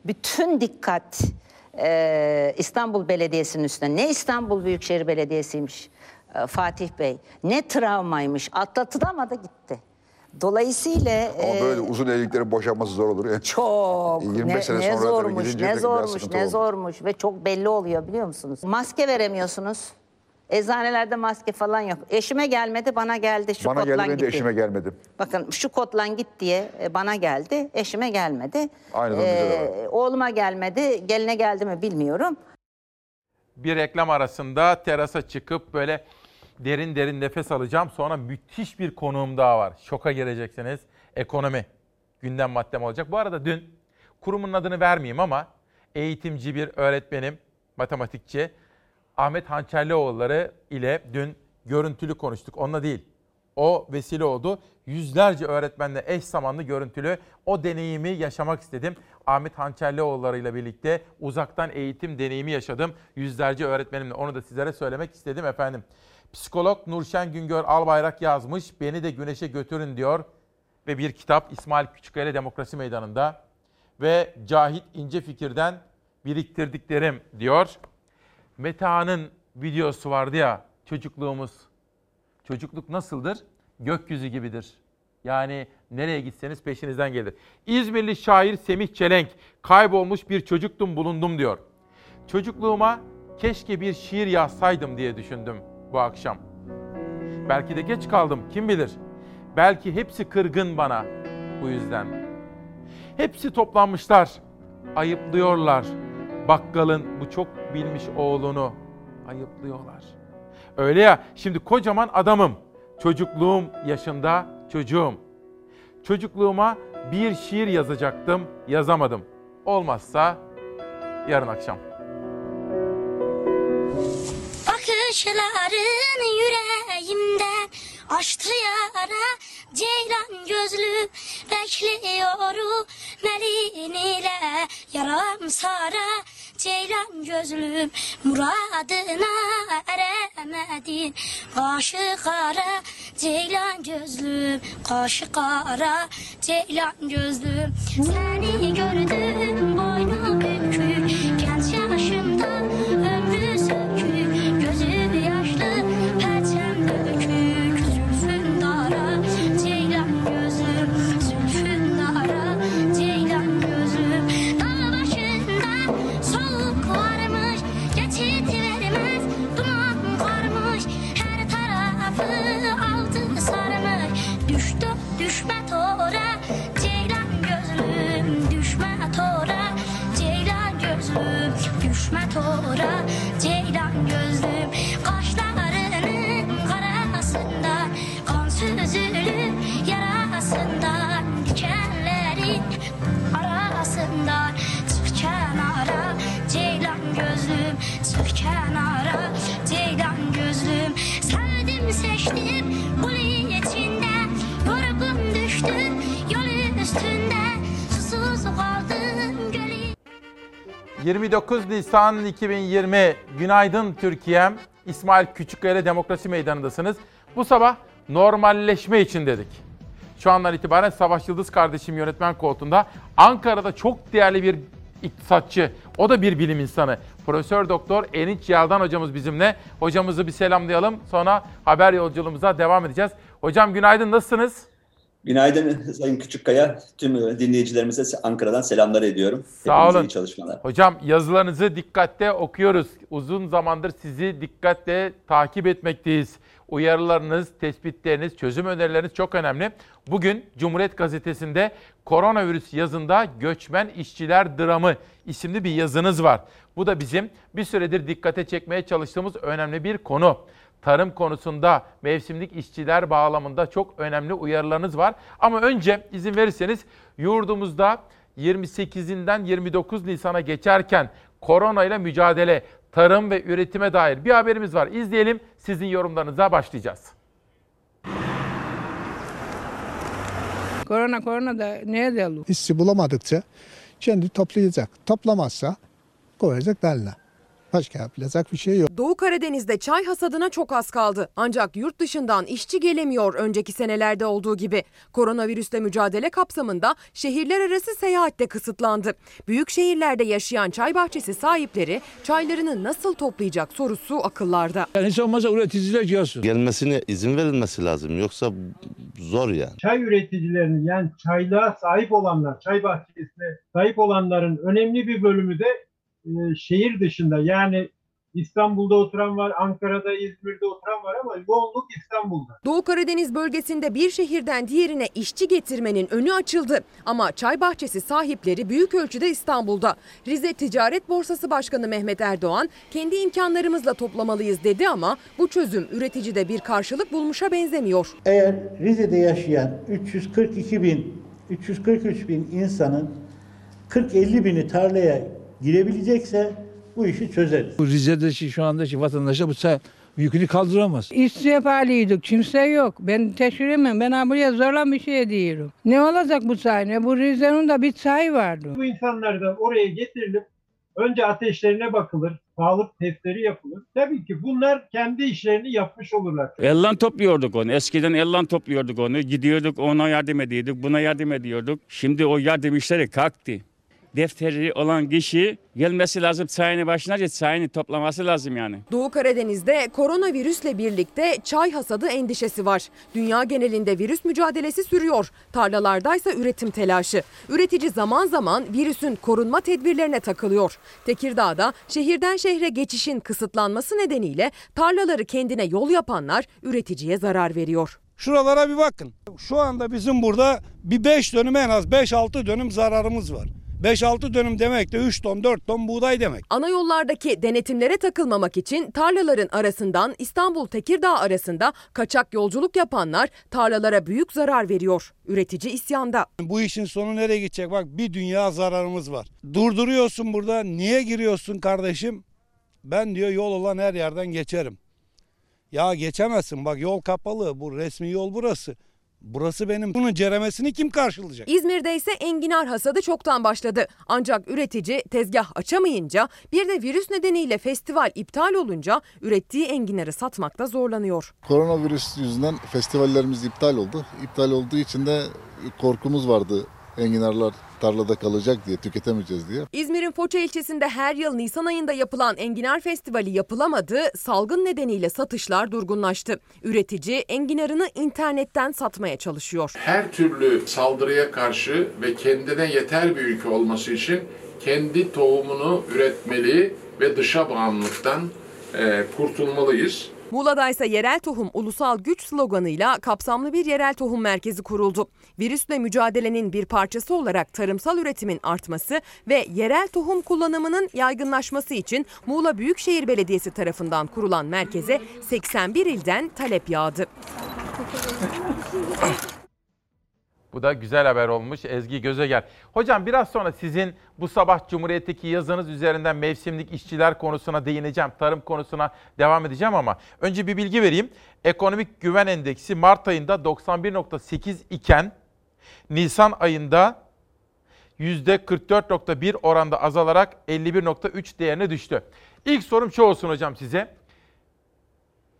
Bütün dikkat e, İstanbul Belediyesi'nin üstüne. Ne İstanbul Büyükşehir Belediyesi'ymiş e, Fatih Bey, ne travmaymış. Atlatılamadı gitti. Dolayısıyla Ama e, böyle uzun evliliklerin boşanması zor olur. Yani. çok 25 ne, sene ne sonra zormuş, ne zormuş, ne zormuş ve çok belli oluyor biliyor musunuz? Maske veremiyorsunuz. Eczanelerde maske falan yok. Eşime gelmedi, bana geldi. Şu Bana kotlan gelmedi gitti. eşime gelmedi. Bakın şu kotlan git diye e, bana geldi. Eşime gelmedi. Aynı de var. Oğluma gelmedi. Geline geldi mi bilmiyorum. Bir reklam arasında terasa çıkıp böyle derin derin nefes alacağım. Sonra müthiş bir konuğum daha var. Şoka gireceksiniz. Ekonomi gündem maddem olacak. Bu arada dün kurumun adını vermeyeyim ama eğitimci bir öğretmenim, matematikçi Ahmet Hançerlioğulları ile dün görüntülü konuştuk. Onunla değil. O vesile oldu. Yüzlerce öğretmenle eş zamanlı görüntülü o deneyimi yaşamak istedim. Ahmet Hançerlioğulları ile birlikte uzaktan eğitim deneyimi yaşadım. Yüzlerce öğretmenimle onu da sizlere söylemek istedim efendim. Psikolog Nurşen Güngör Albayrak yazmış. Beni de güneşe götürün diyor. Ve bir kitap İsmail Küçükkaya Demokrasi Meydanı'nda. Ve Cahit İnce Fikir'den biriktirdiklerim diyor. Meta'nın videosu vardı ya çocukluğumuz. Çocukluk nasıldır? Gökyüzü gibidir. Yani nereye gitseniz peşinizden gelir. İzmirli şair Semih Çelenk kaybolmuş bir çocuktum bulundum diyor. Çocukluğuma keşke bir şiir yazsaydım diye düşündüm bu akşam. Belki de geç kaldım kim bilir. Belki hepsi kırgın bana bu yüzden. Hepsi toplanmışlar. Ayıplıyorlar. Bakkalın bu çok bilmiş oğlunu ayıplıyorlar. Öyle ya şimdi kocaman adamım. Çocukluğum yaşında çocuğum. Çocukluğuma bir şiir yazacaktım, yazamadım. Olmazsa yarın akşam. Bakışların yüreğimden açtı yara Ceylan gözlü bekliyorum Melin ile yaram sara. Ceylan gözlüm muradına eremedin. Kaşı kara Ceylan gözlüm Kaşı kara Ceylan gözlüm Seni gördüm 29 Nisan 2020 Günaydın Türkiye'm. İsmail Küçükkaya Demokrasi Meydanı'ndasınız. Bu sabah normalleşme için dedik. Şu andan itibaren Savaş Yıldız kardeşim yönetmen koltuğunda. Ankara'da çok değerli bir iktisatçı. O da bir bilim insanı. Profesör Doktor Erinç Yaldan hocamız bizimle. Hocamızı bir selamlayalım. Sonra haber yolculuğumuza devam edeceğiz. Hocam günaydın nasılsınız? Günaydın Sayın Küçükkaya. Tüm dinleyicilerimize Ankara'dan selamlar ediyorum. Sağ Hepinize olun. iyi çalışmalar. Hocam yazılarınızı dikkatle okuyoruz. Uzun zamandır sizi dikkatle takip etmekteyiz. Uyarılarınız, tespitleriniz, çözüm önerileriniz çok önemli. Bugün Cumhuriyet Gazetesi'nde koronavirüs yazında göçmen işçiler dramı isimli bir yazınız var. Bu da bizim bir süredir dikkate çekmeye çalıştığımız önemli bir konu. Tarım konusunda mevsimlik işçiler bağlamında çok önemli uyarılarınız var. Ama önce izin verirseniz yurdumuzda 28'inden 29 Nisan'a geçerken korona ile mücadele, tarım ve üretime dair bir haberimiz var. İzleyelim, sizin yorumlarınıza başlayacağız. Korona korona da neye dellu? İşçi bulamadıkça kendi toplayacak. Toplamazsa koyacak daline. Başka yapılacak bir şey yok. Doğu Karadeniz'de çay hasadına çok az kaldı. Ancak yurt dışından işçi gelemiyor önceki senelerde olduğu gibi. Koronavirüsle mücadele kapsamında şehirler arası seyahat de kısıtlandı. Büyük şehirlerde yaşayan çay bahçesi sahipleri çaylarını nasıl toplayacak sorusu akıllarda. Yani hiç olmazsa üreticiler gelsin. Gelmesine izin verilmesi lazım. Yoksa zor yani. Çay üreticilerinin yani çaylığa sahip olanlar, çay bahçesine sahip olanların önemli bir bölümü de e, şehir dışında yani İstanbul'da oturan var, Ankara'da, İzmir'de oturan var ama yoğunluk İstanbul'da. Doğu Karadeniz bölgesinde bir şehirden diğerine işçi getirmenin önü açıldı. Ama çay bahçesi sahipleri büyük ölçüde İstanbul'da. Rize Ticaret Borsası Başkanı Mehmet Erdoğan kendi imkanlarımızla toplamalıyız dedi ama bu çözüm üreticide bir karşılık bulmuşa benzemiyor. Eğer Rize'de yaşayan 342 bin, 343 bin insanın 40-50 bini tarlaya girebilecekse bu işi çözeriz. Bu Rize'deki şu andaki vatandaşa bu çay yükünü kaldıramaz. İşçiye pahalıydık. Kimse yok. Ben teşhir etmem. Ben buraya zorla bir şey diyorum. Ne olacak bu çay? Ne? Bu Rize'nin de bir çayı vardı. Bu insanlar da oraya getirilip önce ateşlerine bakılır, sağlık testleri yapılır. Tabii ki bunlar kendi işlerini yapmış olurlar. Ellan topluyorduk onu. Eskiden ellan topluyorduk onu. Gidiyorduk ona yardım ediyorduk, buna yardım ediyorduk. Şimdi o yardım işleri kalktı. Defteri olan kişi gelmesi lazım çayını başına çayını toplaması lazım yani. Doğu Karadeniz'de koronavirüsle birlikte çay hasadı endişesi var. Dünya genelinde virüs mücadelesi sürüyor. Tarlalardaysa üretim telaşı. Üretici zaman zaman virüsün korunma tedbirlerine takılıyor. Tekirdağ'da şehirden şehre geçişin kısıtlanması nedeniyle tarlaları kendine yol yapanlar üreticiye zarar veriyor. Şuralara bir bakın. Şu anda bizim burada bir 5 dönüm en az 5-6 dönüm zararımız var. 5-6 dönüm demek de 3 ton 4 ton buğday demek. Ana yollardaki denetimlere takılmamak için tarlaların arasından İstanbul Tekirdağ arasında kaçak yolculuk yapanlar tarlalara büyük zarar veriyor. Üretici isyanda. Bu işin sonu nereye gidecek? Bak bir dünya zararımız var. Durduruyorsun burada. Niye giriyorsun kardeşim? Ben diyor yol olan her yerden geçerim. Ya geçemezsin bak yol kapalı. Bu resmi yol burası. Burası benim. Bunun ceremesini kim karşılayacak? İzmir'de ise enginar hasadı çoktan başladı. Ancak üretici tezgah açamayınca bir de virüs nedeniyle festival iptal olunca ürettiği enginarı satmakta zorlanıyor. Koronavirüs yüzünden festivallerimiz iptal oldu. İptal olduğu için de korkumuz vardı. Enginarlar tarlada kalacak diye, tüketemeyeceğiz diye. İzmir'in Foça ilçesinde her yıl Nisan ayında yapılan Enginar Festivali yapılamadı. Salgın nedeniyle satışlar durgunlaştı. Üretici enginarını internetten satmaya çalışıyor. Her türlü saldırıya karşı ve kendine yeter bir ülke olması için kendi tohumunu üretmeli ve dışa bağımlılıktan e, kurtulmalıyız. Muğla'da ise yerel tohum ulusal güç sloganıyla kapsamlı bir yerel tohum merkezi kuruldu. Virüsle mücadelenin bir parçası olarak tarımsal üretimin artması ve yerel tohum kullanımının yaygınlaşması için Muğla Büyükşehir Belediyesi tarafından kurulan merkeze 81 ilden talep yağdı. Bu da güzel haber olmuş Ezgi Gözegel. Hocam biraz sonra sizin bu sabah Cumhuriyet'teki yazınız üzerinden mevsimlik işçiler konusuna değineceğim. Tarım konusuna devam edeceğim ama önce bir bilgi vereyim. Ekonomik Güven Endeksi Mart ayında 91.8 iken Nisan ayında %44.1 oranda azalarak 51.3 değerine düştü. İlk sorum şu olsun hocam size.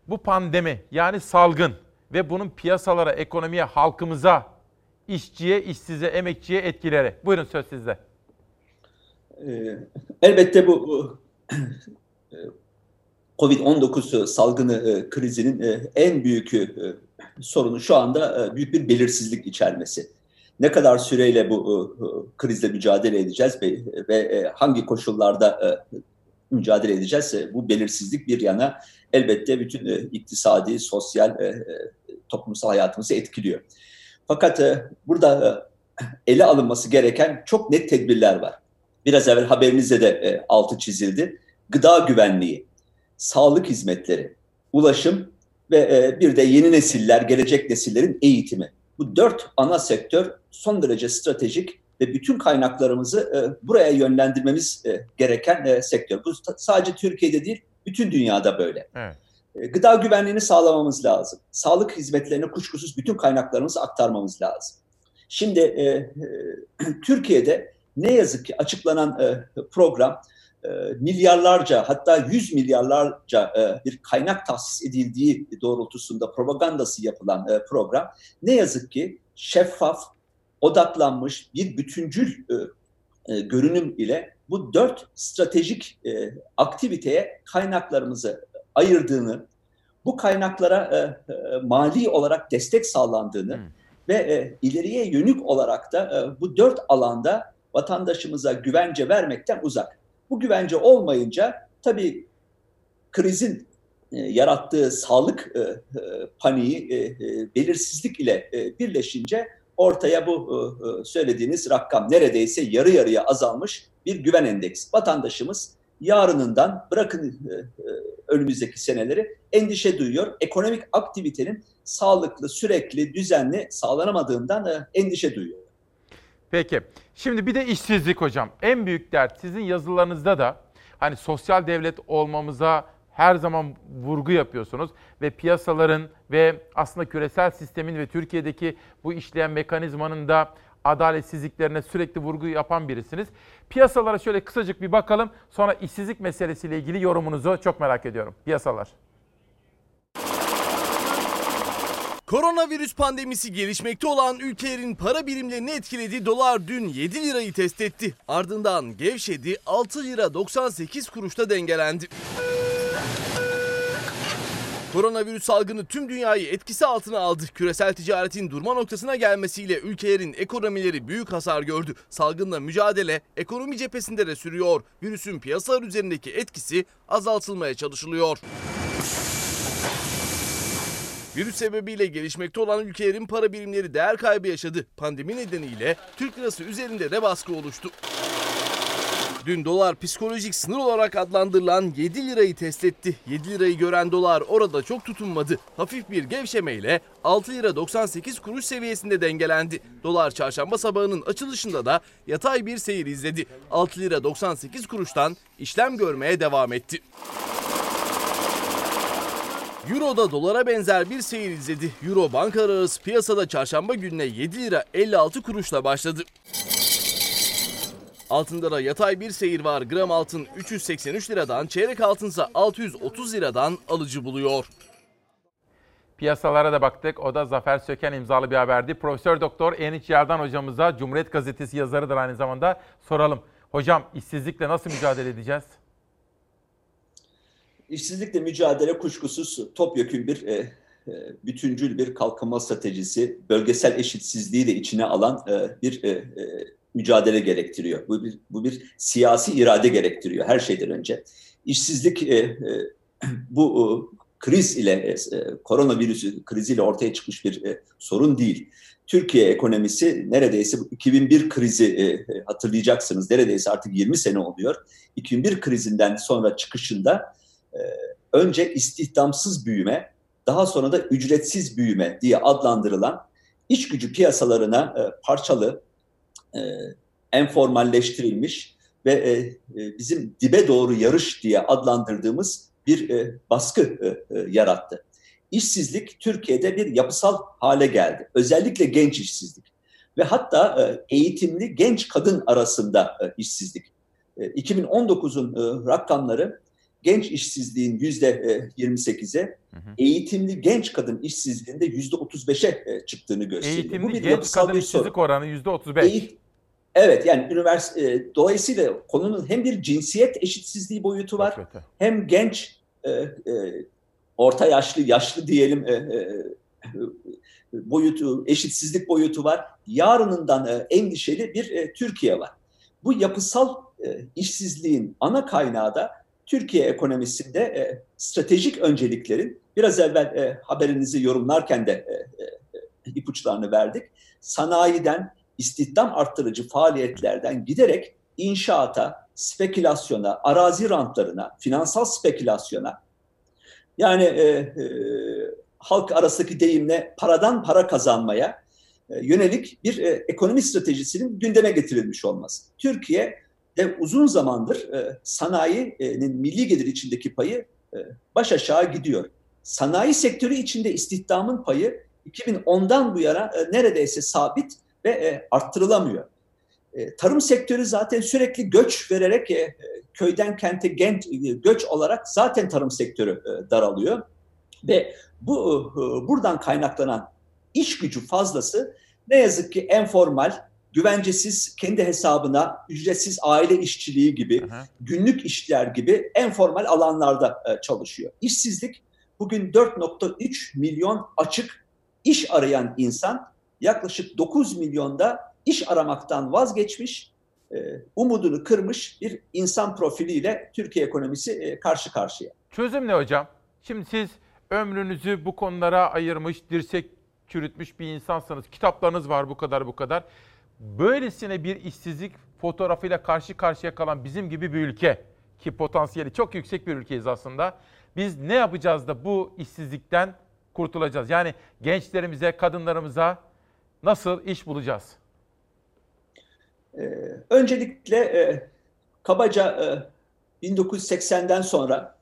Bu pandemi yani salgın ve bunun piyasalara, ekonomiye, halkımıza işçiye, işsize, emekçiye etkileri. Buyurun söz sizde. Ee, elbette bu, bu Covid-19 salgını e, krizinin e, en büyük e, sorunu şu anda e, büyük bir belirsizlik içermesi. Ne kadar süreyle bu e, krizle mücadele edeceğiz ve, ve e, hangi koşullarda e, mücadele edeceğiz bu belirsizlik bir yana elbette bütün e, iktisadi, sosyal, e, e, toplumsal hayatımızı etkiliyor. Fakat e, burada e, ele alınması gereken çok net tedbirler var. Biraz evvel haberinizde de e, altı çizildi. Gıda güvenliği, sağlık hizmetleri, ulaşım ve bir de yeni nesiller, gelecek nesillerin eğitimi. Bu dört ana sektör son derece stratejik ve bütün kaynaklarımızı buraya yönlendirmemiz gereken sektör. Bu sadece Türkiye'de değil, bütün dünyada böyle. Evet. E, Gıda güvenliğini sağlamamız lazım. Sağlık hizmetlerine kuşkusuz bütün kaynaklarımızı aktarmamız lazım. Şimdi e, e, Türkiye'de ne yazık ki açıklanan e, program e, milyarlarca hatta yüz milyarlarca e, bir kaynak tahsis edildiği doğrultusunda propagandası yapılan e, program ne yazık ki şeffaf, odaklanmış bir bütüncül e, e, görünüm ile bu dört stratejik e, aktiviteye kaynaklarımızı ayırdığını, bu kaynaklara e, e, mali olarak destek sağlandığını ve e, ileriye yönük olarak da e, bu dört alanda vatandaşımıza güvence vermekten uzak. Bu güvence olmayınca tabii krizin e, yarattığı sağlık e, e, paniği, e, e, belirsizlik ile e, birleşince ortaya bu e, e, söylediğiniz rakam neredeyse yarı yarıya azalmış bir güven endeksi. Vatandaşımız yarınından bırakın e, e, önümüzdeki seneleri endişe duyuyor. Ekonomik aktivitenin sağlıklı, sürekli, düzenli sağlanamadığından e, endişe duyuyor. Peki. Şimdi bir de işsizlik hocam. En büyük dert sizin yazılarınızda da hani sosyal devlet olmamıza her zaman vurgu yapıyorsunuz ve piyasaların ve aslında küresel sistemin ve Türkiye'deki bu işleyen mekanizmanın da adaletsizliklerine sürekli vurgu yapan birisiniz. Piyasalara şöyle kısacık bir bakalım. Sonra işsizlik meselesiyle ilgili yorumunuzu çok merak ediyorum. Piyasalar. Koronavirüs pandemisi gelişmekte olan ülkelerin para birimlerini etkiledi. Dolar dün 7 lirayı test etti. Ardından gevşedi 6 lira 98 kuruşta dengelendi. Koronavirüs salgını tüm dünyayı etkisi altına aldı. Küresel ticaretin durma noktasına gelmesiyle ülkelerin ekonomileri büyük hasar gördü. Salgınla mücadele ekonomi cephesinde de sürüyor. Virüsün piyasalar üzerindeki etkisi azaltılmaya çalışılıyor. Virüs sebebiyle gelişmekte olan ülkelerin para birimleri değer kaybı yaşadı. Pandemi nedeniyle Türk lirası üzerinde de baskı oluştu. Dün dolar psikolojik sınır olarak adlandırılan 7 lirayı test etti. 7 lirayı gören dolar orada çok tutunmadı. Hafif bir gevşemeyle 6 lira 98 kuruş seviyesinde dengelendi. Dolar çarşamba sabahının açılışında da yatay bir seyir izledi. 6 lira 98 kuruştan işlem görmeye devam etti. Euro da dolara benzer bir seyir izledi. Euro bankalar arası piyasada çarşamba gününe 7 lira 56 kuruşla başladı. Altında da yatay bir seyir var. Gram altın 383 liradan, çeyrek altınsa 630 liradan alıcı buluyor. Piyasalara da baktık. O da Zafer Söken imzalı bir haberdi. Profesör Doktor Eniç Yardan hocamıza Cumhuriyet Gazetesi yazarıdır aynı zamanda. Soralım. Hocam işsizlikle nasıl mücadele edeceğiz? İşsizlikle mücadele kuşkusuz topyekun bir e, e, bütüncül bir kalkınma stratejisi, bölgesel eşitsizliği de içine alan e, bir e, e, mücadele gerektiriyor. Bu bir, bu bir siyasi irade gerektiriyor her şeyden önce. İşsizlik e, e, bu e, kriz ile, e, koronavirüsü kriziyle ortaya çıkmış bir e, sorun değil. Türkiye ekonomisi neredeyse 2001 krizi e, hatırlayacaksınız. Neredeyse artık 20 sene oluyor. 2001 krizinden sonra çıkışında e, önce istihdamsız büyüme, daha sonra da ücretsiz büyüme diye adlandırılan iç gücü piyasalarına e, parçalı, e, enformalleştirilmiş ve e, e, bizim dibe doğru yarış diye adlandırdığımız bir e, baskı e, e, yarattı. İşsizlik Türkiye'de bir yapısal hale geldi. Özellikle genç işsizlik ve hatta e, eğitimli genç kadın arasında e, işsizlik. E, 2019'un e, rakamları genç işsizliğin yüzde 28'e, eğitimli genç kadın işsizliğinde yüzde 35'e çıktığını gösteriyor. Eğitimli Bu bir genç kadın işsizlik oranı yüzde 35. Eğit evet yani üniversite e, dolayısıyla konunun hem bir cinsiyet eşitsizliği boyutu var, hem genç e, e, orta yaşlı yaşlı diyelim e, e, boyutu eşitsizlik boyutu var. Yarınından e, endişeli bir e, Türkiye var. Bu yapısal e, işsizliğin ana kaynağı da Türkiye ekonomisinde e, stratejik önceliklerin biraz evvel e, haberinizi yorumlarken de e, e, ipuçlarını verdik. Sanayiden, istihdam arttırıcı faaliyetlerden giderek inşaata, spekülasyona, arazi rantlarına, finansal spekülasyona yani e, e, halk arasındaki deyimle paradan para kazanmaya e, yönelik bir e, ekonomi stratejisinin gündeme getirilmiş olması. Türkiye de uzun zamandır e, sanayinin milli gelir içindeki payı e, baş aşağı gidiyor. Sanayi sektörü içinde istihdamın payı 2010'dan bu yana e, neredeyse sabit ve e, arttırılamıyor. E, tarım sektörü zaten sürekli göç vererek e, köyden kente gent göç olarak zaten tarım sektörü e, daralıyor ve bu e, buradan kaynaklanan iş gücü fazlası ne yazık ki enformal, güvencesiz kendi hesabına ücretsiz aile işçiliği gibi, günlük işler gibi enformal alanlarda e, çalışıyor. İşsizlik bugün 4.3 milyon açık iş arayan insan yaklaşık 9 milyonda iş aramaktan vazgeçmiş, e, umudunu kırmış bir insan profiliyle Türkiye ekonomisi e, karşı karşıya. Çözüm ne hocam? Şimdi siz ömrünüzü bu konulara ayırmış, dirsek çürütmüş bir insansınız. Kitaplarınız var bu kadar bu kadar. Böylesine bir işsizlik fotoğrafıyla karşı karşıya kalan bizim gibi bir ülke ki potansiyeli çok yüksek bir ülkeyiz aslında. Biz ne yapacağız da bu işsizlikten kurtulacağız? Yani gençlerimize, kadınlarımıza nasıl iş bulacağız? Ee, öncelikle e, kabaca e, 1980'den sonra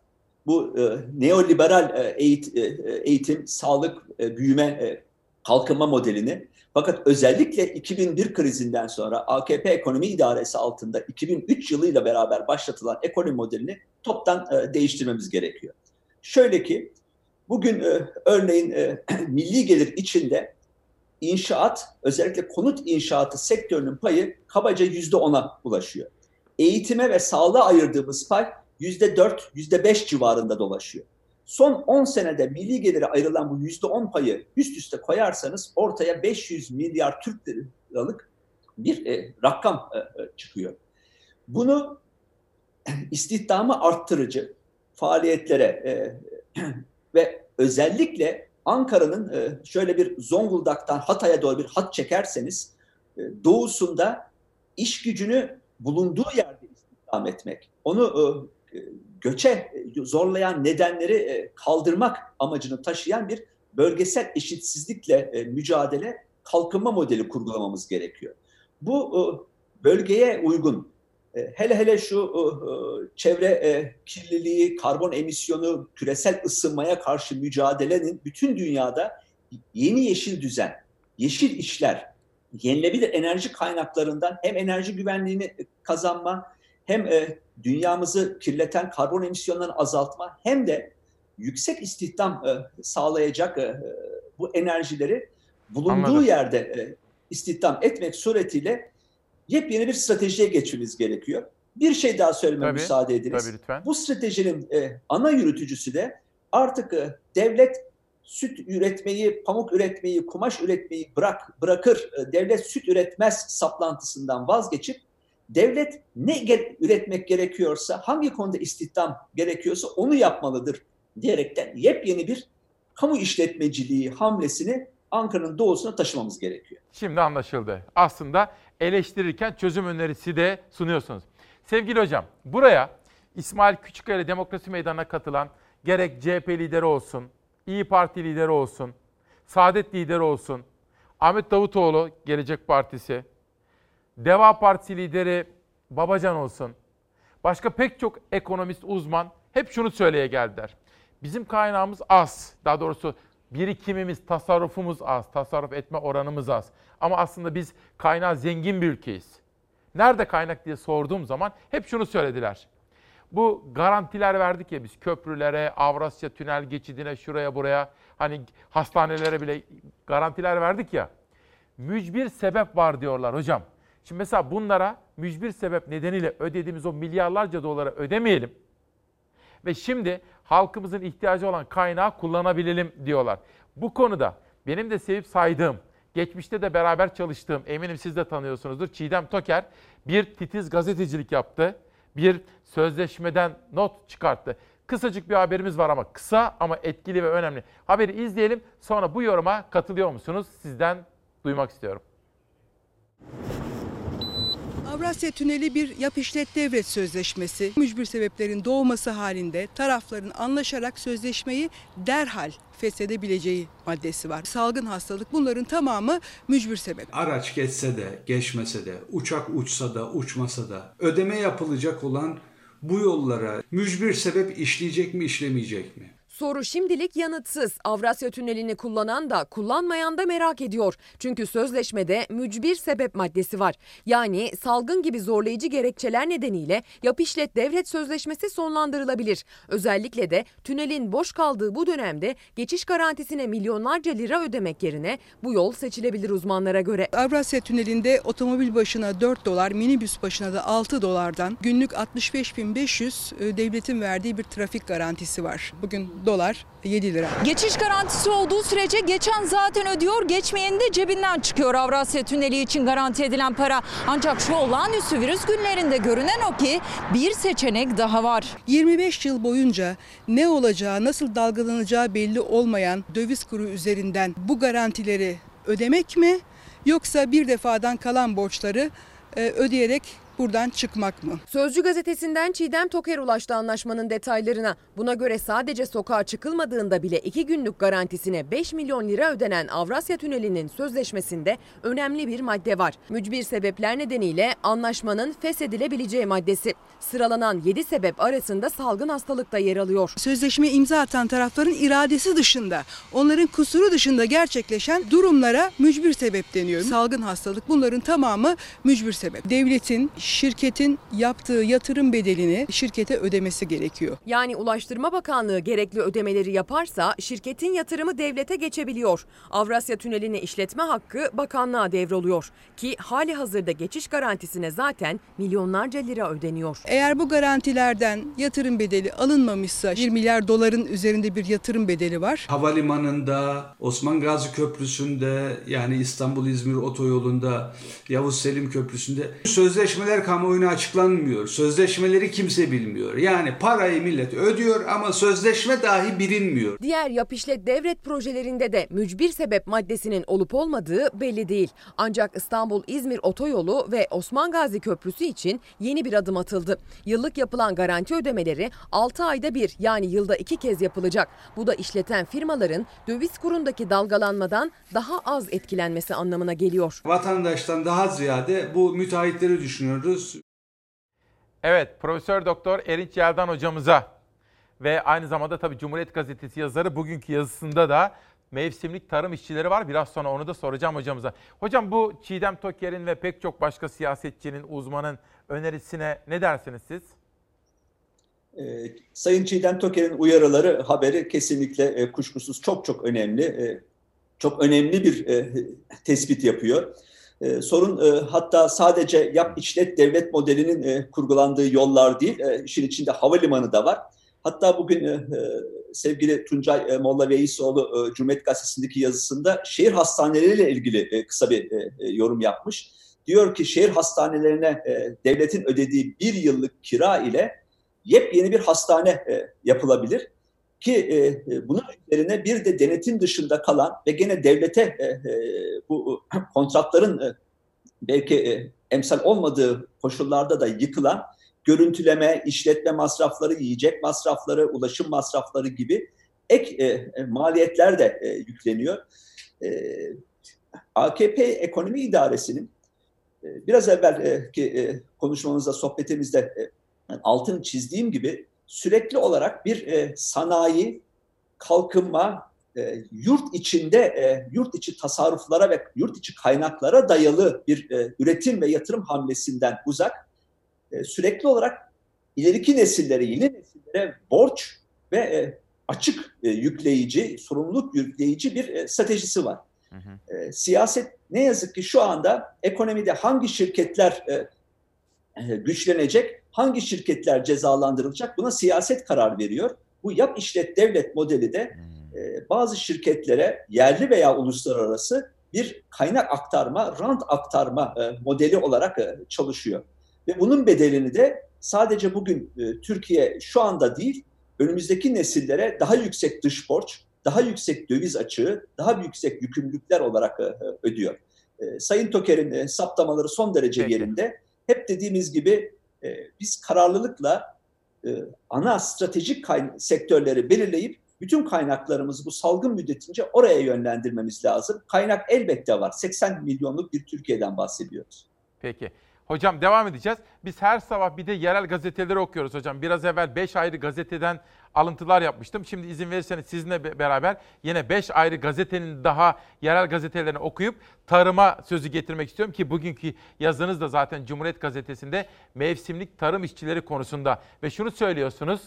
bu e, neoliberal e, eğit, e, eğitim, sağlık, e, büyüme, e, kalkınma modelini fakat özellikle 2001 krizinden sonra AKP ekonomi idaresi altında 2003 yılıyla beraber başlatılan ekonomi modelini toptan e, değiştirmemiz gerekiyor. Şöyle ki bugün e, örneğin e, milli gelir içinde inşaat özellikle konut inşaatı sektörünün payı kabaca yüzde ona ulaşıyor. Eğitime ve sağlığa ayırdığımız pay yüzde dört, yüzde beş civarında dolaşıyor. Son 10 senede milli gelire ayrılan bu yüzde 10 payı üst üste koyarsanız ortaya 500 milyar Türk liralık bir e, rakam e, e, çıkıyor. Bunu istihdamı arttırıcı faaliyetlere e, ve özellikle Ankara'nın e, şöyle bir Zonguldak'tan Hatay'a doğru bir hat çekerseniz e, doğusunda iş gücünü bulunduğu yerde istihdam etmek, onu e, göçe zorlayan nedenleri kaldırmak amacını taşıyan bir bölgesel eşitsizlikle mücadele kalkınma modeli kurgulamamız gerekiyor. Bu bölgeye uygun hele hele şu çevre kirliliği, karbon emisyonu, küresel ısınmaya karşı mücadelenin bütün dünyada yeni yeşil düzen, yeşil işler, yenilebilir enerji kaynaklarından hem enerji güvenliğini kazanma, hem dünyamızı kirleten karbon emisyonlarını azaltma, hem de yüksek istihdam sağlayacak bu enerjileri bulunduğu Anladım. yerde istihdam etmek suretiyle yepyeni bir stratejiye geçmemiz gerekiyor. Bir şey daha söylememe tabii, müsaade ediniz. Tabii, lütfen. Bu stratejinin e, ana yürütücüsü de artık e, devlet süt üretmeyi, pamuk üretmeyi, kumaş üretmeyi bırak bırakır, e, devlet süt üretmez saplantısından vazgeçip devlet ne ge- üretmek gerekiyorsa, hangi konuda istihdam gerekiyorsa onu yapmalıdır diyerekten yepyeni bir kamu işletmeciliği hamlesini Ankara'nın doğusuna taşımamız gerekiyor. Şimdi anlaşıldı. Aslında eleştirirken çözüm önerisi de sunuyorsunuz. Sevgili hocam, buraya İsmail Küçükkaya Demokrasi Meydanı'na katılan gerek CHP lideri olsun, İyi Parti lideri olsun, Saadet lideri olsun, Ahmet Davutoğlu Gelecek Partisi, Deva Partisi lideri Babacan olsun, başka pek çok ekonomist, uzman hep şunu söyleye geldiler. Bizim kaynağımız az, daha doğrusu birikimimiz, tasarrufumuz az, tasarruf etme oranımız az. Ama aslında biz kaynağı zengin bir ülkeyiz. Nerede kaynak diye sorduğum zaman hep şunu söylediler. Bu garantiler verdik ya biz köprülere, Avrasya Tünel geçidine, şuraya buraya, hani hastanelere bile garantiler verdik ya. Mücbir sebep var diyorlar hocam. Şimdi mesela bunlara mücbir sebep nedeniyle ödediğimiz o milyarlarca dolara ödemeyelim. Ve şimdi halkımızın ihtiyacı olan kaynağı kullanabilelim diyorlar. Bu konuda benim de sevip saydığım, geçmişte de beraber çalıştığım, eminim siz de tanıyorsunuzdur, Çiğdem Toker bir titiz gazetecilik yaptı. Bir sözleşmeden not çıkarttı. Kısacık bir haberimiz var ama kısa ama etkili ve önemli. Haberi izleyelim. Sonra bu yoruma katılıyor musunuz? Sizden duymak istiyorum. Avrasya Tüneli bir yap işlet devlet sözleşmesi. Mücbir sebeplerin doğması halinde tarafların anlaşarak sözleşmeyi derhal feshedebileceği maddesi var. Salgın hastalık bunların tamamı mücbir sebep. Araç geçse de geçmese de uçak uçsa da uçmasa da ödeme yapılacak olan bu yollara mücbir sebep işleyecek mi işlemeyecek mi? Soru şimdilik yanıtsız. Avrasya Tüneli'ni kullanan da kullanmayan da merak ediyor. Çünkü sözleşmede mücbir sebep maddesi var. Yani salgın gibi zorlayıcı gerekçeler nedeniyle yap işlet devlet sözleşmesi sonlandırılabilir. Özellikle de tünelin boş kaldığı bu dönemde geçiş garantisine milyonlarca lira ödemek yerine bu yol seçilebilir uzmanlara göre. Avrasya Tüneli'nde otomobil başına 4 dolar, minibüs başına da 6 dolardan günlük 65.500 e, devletin verdiği bir trafik garantisi var. Bugün dolar 7 lira. Geçiş garantisi olduğu sürece geçen zaten ödüyor, geçmeyen de cebinden çıkıyor Avrasya Tüneli için garanti edilen para. Ancak şu olağanüstü virüs günlerinde görünen o ki bir seçenek daha var. 25 yıl boyunca ne olacağı, nasıl dalgalanacağı belli olmayan döviz kuru üzerinden bu garantileri ödemek mi yoksa bir defadan kalan borçları e, ödeyerek buradan çıkmak mı? Sözcü gazetesinden Çiğdem Toker ulaştı anlaşmanın detaylarına. Buna göre sadece sokağa çıkılmadığında bile 2 günlük garantisine 5 milyon lira ödenen Avrasya Tüneli'nin sözleşmesinde önemli bir madde var. Mücbir sebepler nedeniyle anlaşmanın feshedilebileceği maddesi. Sıralanan 7 sebep arasında salgın hastalık da yer alıyor. Sözleşme imza atan tarafların iradesi dışında, onların kusuru dışında gerçekleşen durumlara mücbir sebep deniyor. Salgın hastalık bunların tamamı mücbir sebep. Devletin, şirketin yaptığı yatırım bedelini şirkete ödemesi gerekiyor. Yani Ulaştırma Bakanlığı gerekli ödemeleri yaparsa şirketin yatırımı devlete geçebiliyor. Avrasya Tüneli'ni işletme hakkı bakanlığa devroluyor. Ki hali hazırda geçiş garantisine zaten milyonlarca lira ödeniyor. Eğer bu garantilerden yatırım bedeli alınmamışsa 1 milyar doların üzerinde bir yatırım bedeli var. Havalimanında, Osman Gazi Köprüsü'nde yani İstanbul-İzmir otoyolunda, Yavuz Selim Köprüsü'nde sözleşmeler kamuoyuna açıklanmıyor. Sözleşmeleri kimse bilmiyor. Yani parayı millet ödüyor ama sözleşme dahi bilinmiyor. Diğer yap işlet devlet projelerinde de mücbir sebep maddesinin olup olmadığı belli değil. Ancak İstanbul-İzmir otoyolu ve Osman Gazi Köprüsü için yeni bir adım atıldı. Yıllık yapılan garanti ödemeleri 6 ayda bir yani yılda 2 kez yapılacak. Bu da işleten firmaların döviz kurundaki dalgalanmadan daha az etkilenmesi anlamına geliyor. Vatandaştan daha ziyade bu müteahhitleri düşünüyoruz. Evet, Profesör Doktor Erinç Yeldan hocamıza ve aynı zamanda tabii Cumhuriyet Gazetesi yazarı bugünkü yazısında da mevsimlik tarım işçileri var. Biraz sonra onu da soracağım hocamıza. Hocam bu Çiğdem Toker'in ve pek çok başka siyasetçinin, uzmanın önerisine ne dersiniz siz? E, Sayın Çiğdem Toker'in uyarıları, haberi kesinlikle e, kuşkusuz çok çok önemli. E, çok önemli bir e, tespit yapıyor. E, sorun e, hatta sadece yap işlet devlet modelinin e, kurgulandığı yollar değil, e, işin içinde havalimanı da var. Hatta bugün e, sevgili Tuncay e, Molla Veysoğlu e, Cumhuriyet Gazetesi'ndeki yazısında şehir hastaneleriyle ilgili e, kısa bir e, yorum yapmış. Diyor ki şehir hastanelerine e, devletin ödediği bir yıllık kira ile yepyeni bir hastane e, yapılabilir. Ki e, bunun üzerine bir de denetim dışında kalan ve gene devlete e, e, bu kontratların e, belki e, emsal olmadığı koşullarda da yıkılan görüntüleme, işletme masrafları, yiyecek masrafları, ulaşım masrafları gibi ek e, maliyetler de e, yükleniyor. E, AKP Ekonomi İdaresi'nin e, biraz evvelki e, konuşmamızda, sohbetimizde e, altını çizdiğim gibi sürekli olarak bir e, sanayi, kalkınma, e, yurt içinde e, yurt içi tasarruflara ve yurt içi kaynaklara dayalı bir e, üretim ve yatırım hamlesinden uzak e, sürekli olarak ileriki nesillere, yeni nesillere borç ve e, açık e, yükleyici, sorumluluk yükleyici bir e, stratejisi var. Hı hı. E, siyaset ne yazık ki şu anda ekonomide hangi şirketler e, güçlenecek, hangi şirketler cezalandırılacak buna siyaset karar veriyor. Bu yap işlet devlet modeli de e, bazı şirketlere yerli veya uluslararası bir kaynak aktarma, rant aktarma e, modeli olarak e, çalışıyor. Ve bunun bedelini de sadece bugün e, Türkiye şu anda değil, önümüzdeki nesillere daha yüksek dış borç, daha yüksek döviz açığı, daha yüksek yükümlülükler olarak e, ödüyor. E, Sayın Toker'in e, saptamaları son derece Peki. yerinde. Hep dediğimiz gibi e, biz kararlılıkla e, ana stratejik sektörleri belirleyip bütün kaynaklarımızı bu salgın müddetince oraya yönlendirmemiz lazım. Kaynak elbette var. 80 milyonluk bir Türkiye'den bahsediyoruz. Peki. Hocam devam edeceğiz. Biz her sabah bir de yerel gazeteleri okuyoruz hocam. Biraz evvel 5 ayrı gazeteden alıntılar yapmıştım. Şimdi izin verirseniz sizinle beraber yine 5 ayrı gazetenin daha yerel gazetelerini okuyup tarıma sözü getirmek istiyorum ki bugünkü yazınız da zaten Cumhuriyet Gazetesi'nde mevsimlik tarım işçileri konusunda ve şunu söylüyorsunuz.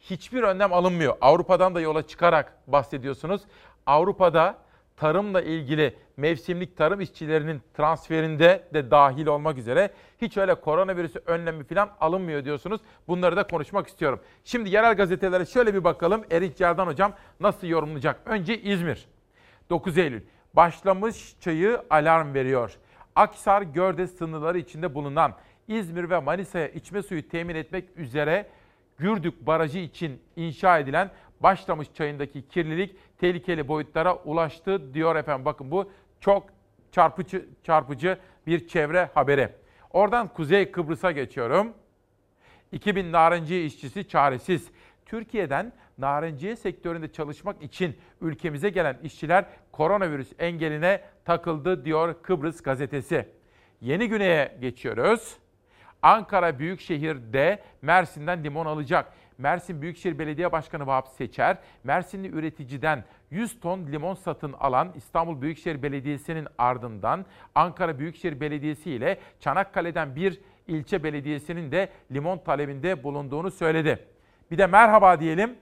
Hiçbir önlem alınmıyor. Avrupa'dan da yola çıkarak bahsediyorsunuz. Avrupa'da tarımla ilgili mevsimlik tarım işçilerinin transferinde de dahil olmak üzere hiç öyle koronavirüsü önlemi falan alınmıyor diyorsunuz. Bunları da konuşmak istiyorum. Şimdi yerel gazetelere şöyle bir bakalım. Erinç Cerdan hocam nasıl yorumlayacak? Önce İzmir. 9 Eylül. Başlamış çayı alarm veriyor. Aksar Görde sınırları içinde bulunan İzmir ve Manisa'ya içme suyu temin etmek üzere Gürdük Barajı için inşa edilen başlamış çayındaki kirlilik tehlikeli boyutlara ulaştı diyor efendim. Bakın bu çok çarpıcı, çarpıcı bir çevre haberi. Oradan Kuzey Kıbrıs'a geçiyorum. 2000 narenciye işçisi çaresiz. Türkiye'den narenciye sektöründe çalışmak için ülkemize gelen işçiler koronavirüs engeline takıldı diyor Kıbrıs gazetesi. Yeni güneye geçiyoruz. Ankara Büyükşehir'de Mersin'den limon alacak. Mersin Büyükşehir Belediye Başkanı Vahap Seçer, Mersinli üreticiden 100 ton limon satın alan İstanbul Büyükşehir Belediyesi'nin ardından Ankara Büyükşehir Belediyesi ile Çanakkale'den bir ilçe belediyesinin de limon talebinde bulunduğunu söyledi. Bir de merhaba diyelim.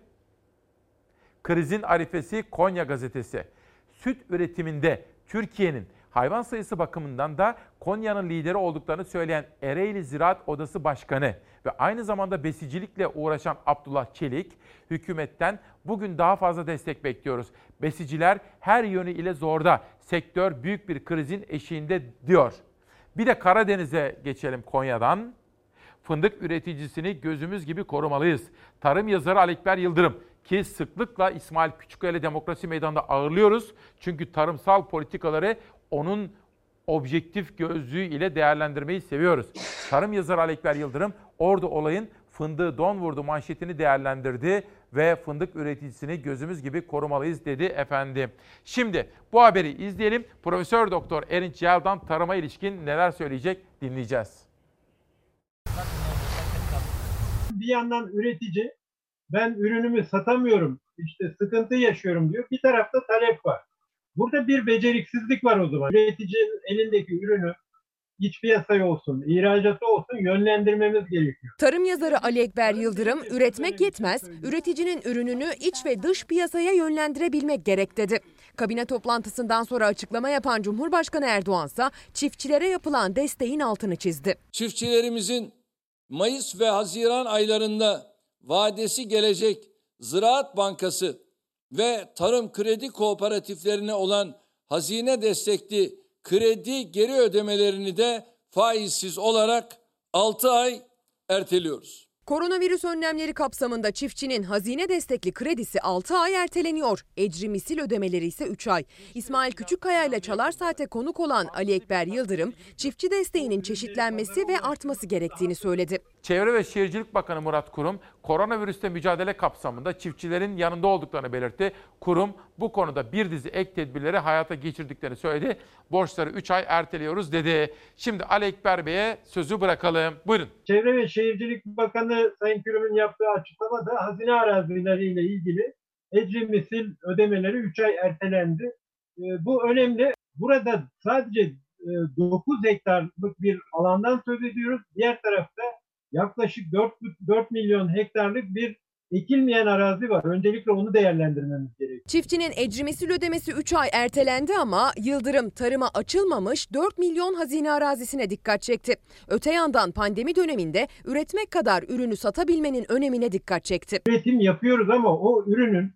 Krizin arifesi Konya gazetesi. Süt üretiminde Türkiye'nin hayvan sayısı bakımından da Konya'nın lideri olduklarını söyleyen Ereğli Ziraat Odası Başkanı ve aynı zamanda besicilikle uğraşan Abdullah Çelik, hükümetten bugün daha fazla destek bekliyoruz. Besiciler her yönü ile zorda. Sektör büyük bir krizin eşiğinde diyor. Bir de Karadeniz'e geçelim Konya'dan. Fındık üreticisini gözümüz gibi korumalıyız. Tarım yazarı Alekber Yıldırım ki sıklıkla İsmail Küçükkaya Demokrasi Meydanı'nda ağırlıyoruz. Çünkü tarımsal politikaları onun objektif gözlüğü ile değerlendirmeyi seviyoruz. Tarım yazarı Alekber Yıldırım orada olayın fındığı don vurdu manşetini değerlendirdi ve fındık üreticisini gözümüz gibi korumalıyız dedi efendim. Şimdi bu haberi izleyelim. Profesör Doktor Erinç Yeldan tarıma ilişkin neler söyleyecek dinleyeceğiz. Bir yandan üretici ben ürünümü satamıyorum işte sıkıntı yaşıyorum diyor. Bir tarafta talep var. Burada bir beceriksizlik var o zaman. Üreticinin elindeki ürünü iç piyasaya olsun, ihracatı olsun yönlendirmemiz gerekiyor. Tarım yazarı Ali Ekber Yıldırım, üretmek yetmez, üreticinin ürününü iç ve dış piyasaya yönlendirebilmek gerek dedi. Kabine toplantısından sonra açıklama yapan Cumhurbaşkanı Erdoğan ise çiftçilere yapılan desteğin altını çizdi. Çiftçilerimizin Mayıs ve Haziran aylarında vadesi gelecek Ziraat Bankası ve tarım kredi kooperatiflerine olan hazine destekli kredi geri ödemelerini de faizsiz olarak 6 ay erteliyoruz. Koronavirüs önlemleri kapsamında çiftçinin hazine destekli kredisi 6 ay erteleniyor. Ecri misil ödemeleri ise 3 ay. İsmail Küçükkaya ile Çalar Saat'e konuk olan Ali Ekber Yıldırım, çiftçi desteğinin çeşitlenmesi ve artması gerektiğini söyledi. Çevre ve Şehircilik Bakanı Murat Kurum, koronavirüste mücadele kapsamında çiftçilerin yanında olduklarını belirtti. Kurum bu konuda bir dizi ek tedbirleri hayata geçirdiklerini söyledi. Borçları 3 ay erteliyoruz dedi. Şimdi Ali Ekber Bey'e sözü bırakalım. Buyurun. Çevre ve Şehircilik Bakanı Sayın Kürüm'ün yaptığı açıklamada hazine arazileriyle ilgili ecri misil ödemeleri 3 ay ertelendi. Bu önemli. Burada sadece 9 hektarlık bir alandan söz ediyoruz. Diğer tarafta yaklaşık 4, 4 milyon hektarlık bir ekilmeyen arazi var. Öncelikle onu değerlendirmemiz gerekiyor. Çiftçinin ecrimesi ödemesi 3 ay ertelendi ama Yıldırım tarıma açılmamış 4 milyon hazine arazisine dikkat çekti. Öte yandan pandemi döneminde üretmek kadar ürünü satabilmenin önemine dikkat çekti. Üretim yapıyoruz ama o ürünün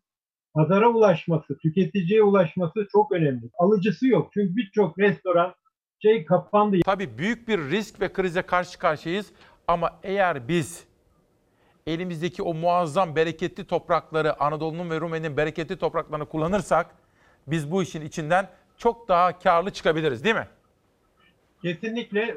pazara ulaşması, tüketiciye ulaşması çok önemli. Alıcısı yok. Çünkü birçok restoran şey kapandı. Tabii büyük bir risk ve krize karşı karşıyayız. Ama eğer biz elimizdeki o muazzam bereketli toprakları, Anadolu'nun ve Rumeli'nin bereketli topraklarını kullanırsak biz bu işin içinden çok daha karlı çıkabiliriz değil mi? Kesinlikle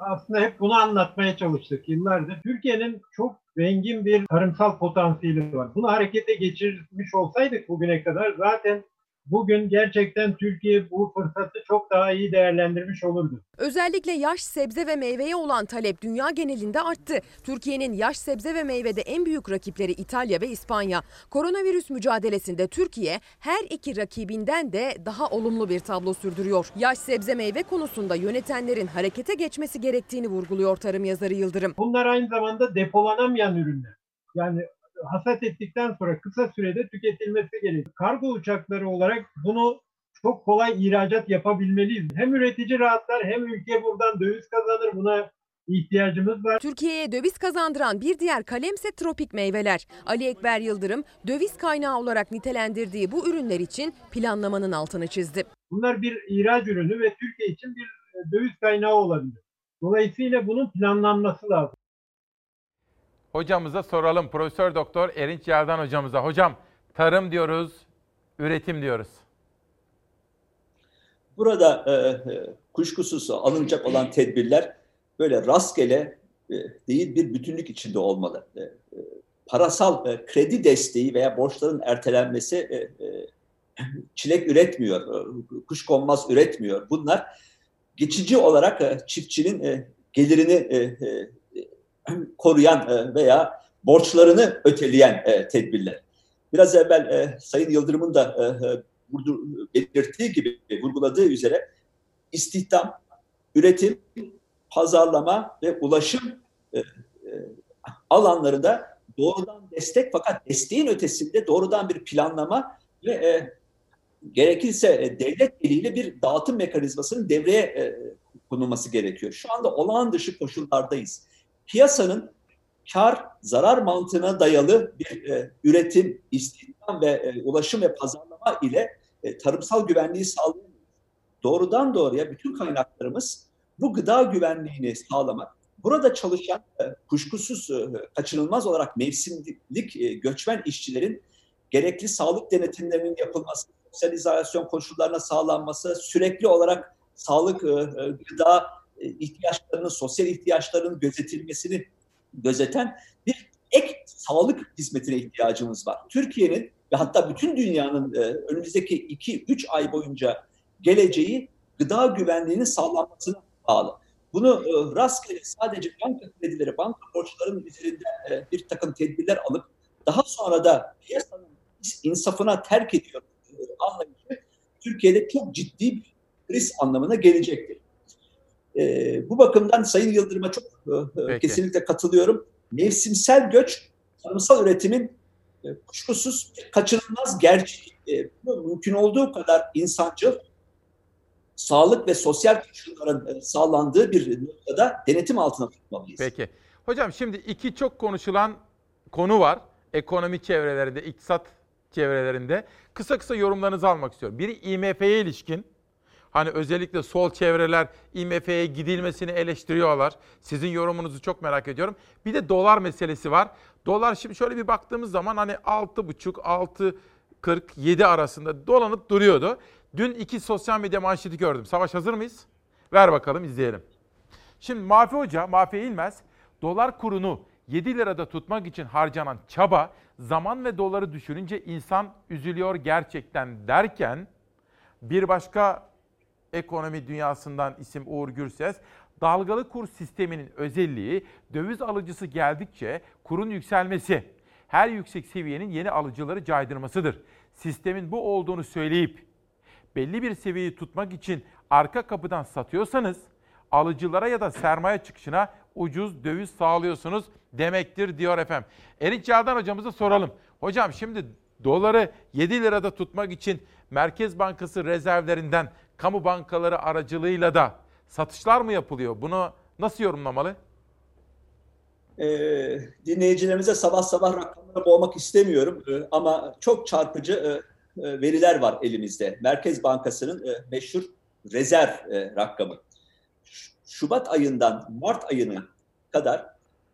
aslında hep bunu anlatmaya çalıştık yıllardır. Türkiye'nin çok zengin bir tarımsal potansiyeli var. Bunu harekete geçirmiş olsaydık bugüne kadar zaten bugün gerçekten Türkiye bu fırsatı çok daha iyi değerlendirmiş olurdu. Özellikle yaş sebze ve meyveye olan talep dünya genelinde arttı. Türkiye'nin yaş sebze ve meyvede en büyük rakipleri İtalya ve İspanya. Koronavirüs mücadelesinde Türkiye her iki rakibinden de daha olumlu bir tablo sürdürüyor. Yaş sebze meyve konusunda yönetenlerin harekete geçmesi gerektiğini vurguluyor tarım yazarı Yıldırım. Bunlar aynı zamanda depolanamayan ürünler. Yani hasat ettikten sonra kısa sürede tüketilmesi gerekiyor. Kargo uçakları olarak bunu çok kolay ihracat yapabilmeliyiz. Hem üretici rahatlar hem ülke buradan döviz kazanır. Buna ihtiyacımız var. Türkiye'ye döviz kazandıran bir diğer kalemse tropik meyveler. Ali Ekber Yıldırım döviz kaynağı olarak nitelendirdiği bu ürünler için planlamanın altını çizdi. Bunlar bir ihraç ürünü ve Türkiye için bir e, döviz kaynağı olabilir. Dolayısıyla bunun planlanması lazım. Hocamıza soralım. Profesör Doktor Erinç Yerdan hocamıza. Hocam tarım diyoruz, üretim diyoruz. Burada e, e, kuşkusuz alınacak olan tedbirler böyle rastgele e, değil bir bütünlük içinde olmalı. E, e, parasal e, kredi desteği veya borçların ertelenmesi e, e, çilek üretmiyor, kuşkonmaz üretmiyor. Bunlar geçici olarak e, çiftçinin gelirini koruyan e, veya borçlarını öteleyen e, tedbirler. Biraz evvel e, Sayın Yıldırım'ın da belirttiği gibi vurguladığı üzere istihdam, üretim, pazarlama ve ulaşım alanlarında doğrudan destek fakat desteğin ötesinde doğrudan bir planlama ve gerekirse devlet eliyle bir dağıtım mekanizmasının devreye konulması gerekiyor. Şu anda olağan dışı koşullardayız piyasanın kar zarar mantığına dayalı bir e, üretim, istihdam ve e, ulaşım ve pazarlama ile e, tarımsal güvenliği sağlayamıyoruz. Doğrudan doğruya bütün kaynaklarımız bu gıda güvenliğini sağlamak. Burada çalışan e, kuşkusuz e, kaçınılmaz olarak mevsimlik e, göçmen işçilerin gerekli sağlık denetimlerinin yapılması, sosyal izolasyon koşullarına sağlanması, sürekli olarak sağlık, e, e gıda ihtiyaçlarının, sosyal ihtiyaçlarının gözetilmesini gözeten bir ek sağlık hizmetine ihtiyacımız var. Türkiye'nin ve hatta bütün dünyanın e, önümüzdeki 2-3 ay boyunca geleceği gıda güvenliğinin sağlanmasına bağlı. Bunu e, rastgele sadece banka kredileri, banka borçlarının üzerinden bir takım tedbirler alıp daha sonra da piyasanın insafına terk ediyor anlayışı Türkiye'de çok ciddi bir kriz anlamına gelecektir. E, bu bakımdan Sayın Yıldırım'a çok e, kesinlikle katılıyorum. Mevsimsel göç tarımsal üretimin e, kuşkusuz kaçınılmaz gerçek. E, mümkün olduğu kadar insancıl sağlık ve sosyal koşulların e, sağlandığı bir noktada denetim altına tutmalıyız. Peki. Hocam şimdi iki çok konuşulan konu var. Ekonomi çevrelerinde, iktisat çevrelerinde. Kısa kısa yorumlarınızı almak istiyorum. Biri IMF'ye ilişkin Hani özellikle sol çevreler IMF'ye gidilmesini eleştiriyorlar. Sizin yorumunuzu çok merak ediyorum. Bir de dolar meselesi var. Dolar şimdi şöyle bir baktığımız zaman hani 6,5 6.47 arasında dolanıp duruyordu. Dün iki sosyal medya manşeti gördüm. Savaş hazır mıyız? Ver bakalım izleyelim. Şimdi Mafi Hoca, Mafi İlmez, dolar kurunu 7 lirada tutmak için harcanan çaba zaman ve doları düşününce insan üzülüyor gerçekten derken bir başka ekonomi dünyasından isim Uğur Gürses, dalgalı kur sisteminin özelliği döviz alıcısı geldikçe kurun yükselmesi, her yüksek seviyenin yeni alıcıları caydırmasıdır. Sistemin bu olduğunu söyleyip belli bir seviyeyi tutmak için arka kapıdan satıyorsanız alıcılara ya da sermaye çıkışına ucuz döviz sağlıyorsunuz demektir diyor efendim. Erik Çağdan hocamıza soralım. Hocam şimdi doları 7 lirada tutmak için Merkez Bankası rezervlerinden kamu bankaları aracılığıyla da satışlar mı yapılıyor? Bunu nasıl yorumlamalı? Ee, dinleyicilerimize sabah sabah rakamlara boğmak istemiyorum ee, ama çok çarpıcı e, e, veriler var elimizde. Merkez Bankası'nın e, meşhur rezerv e, rakamı. Şubat ayından Mart ayına kadar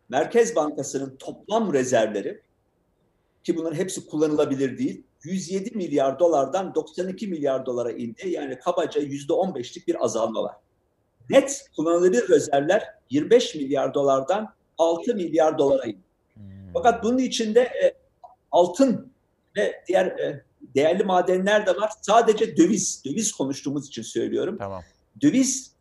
Merkez Bankası'nın toplam rezervleri ki bunların hepsi kullanılabilir değil 107 milyar dolardan 92 milyar dolara indi. Yani kabaca %15'lik bir azalma var. Net kullanılabilir rezervler 25 milyar dolardan 6 milyar dolara indi. Hmm. Fakat bunun içinde e, altın ve diğer e, değerli madenler de var. Sadece döviz, döviz konuştuğumuz için söylüyorum. Tamam. Döviz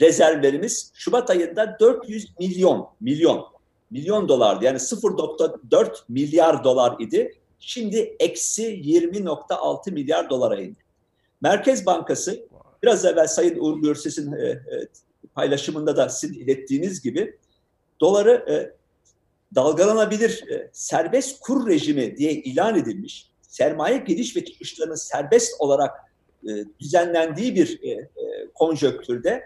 rezervlerimiz Şubat ayında 400 milyon, milyon, milyon dolardı. Yani 0.4 milyar dolar idi. Şimdi eksi 20.6 milyar dolara indi. Merkez Bankası biraz evvel Sayın Uğur Gürses'in e, e, paylaşımında da sizin ilettiğiniz gibi doları e, dalgalanabilir e, serbest kur rejimi diye ilan edilmiş, sermaye giriş ve çıkışlarının serbest olarak e, düzenlendiği bir e, e, konjöktürde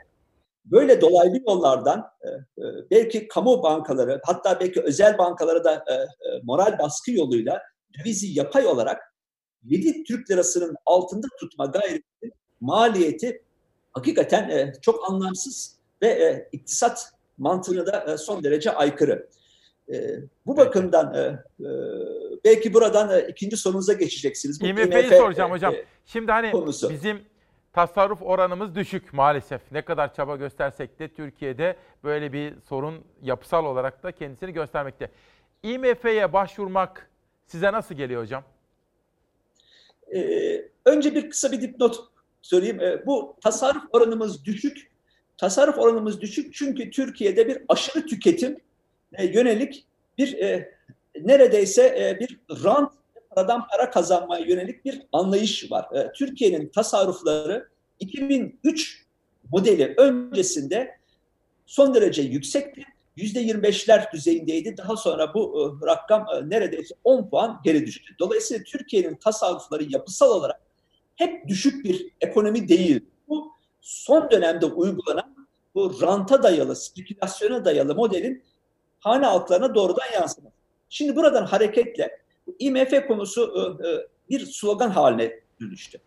böyle dolaylı yollardan e, e, belki kamu bankaları hatta belki özel bankalara da e, e, moral baskı yoluyla dövizi yapay olarak 7 Türk lirasının altında tutma gayretinin maliyeti hakikaten e, çok anlamsız ve e, iktisat mantığına da e, son derece aykırı. E, bu bakımdan e, e, belki buradan e, ikinci sorunuza geçeceksiniz. IMF'yi IMF, soracağım e, hocam. e, Şimdi hani konusu. bizim tasarruf oranımız düşük maalesef. Ne kadar çaba göstersek de Türkiye'de böyle bir sorun yapısal olarak da kendisini göstermekte. IMF'ye başvurmak size nasıl geliyor hocam? Ee, önce bir kısa bir dipnot söyleyeyim. Ee, bu tasarruf oranımız düşük. Tasarruf oranımız düşük çünkü Türkiye'de bir aşırı tüketim e, yönelik bir e, neredeyse e, bir rant paradan para kazanmaya yönelik bir anlayış var. E, Türkiye'nin tasarrufları 2003 modeli öncesinde son derece yüksekti. %25'ler düzeyindeydi. Daha sonra bu e, rakam e, neredeyse 10 puan geri düştü. Dolayısıyla Türkiye'nin tasarrufları yapısal olarak hep düşük bir ekonomi değil. Bu son dönemde uygulanan bu ranta dayalı, spekülasyona dayalı modelin hane halklarına doğrudan yansıması. Şimdi buradan hareketle IMF konusu e, bir slogan haline dönüştü.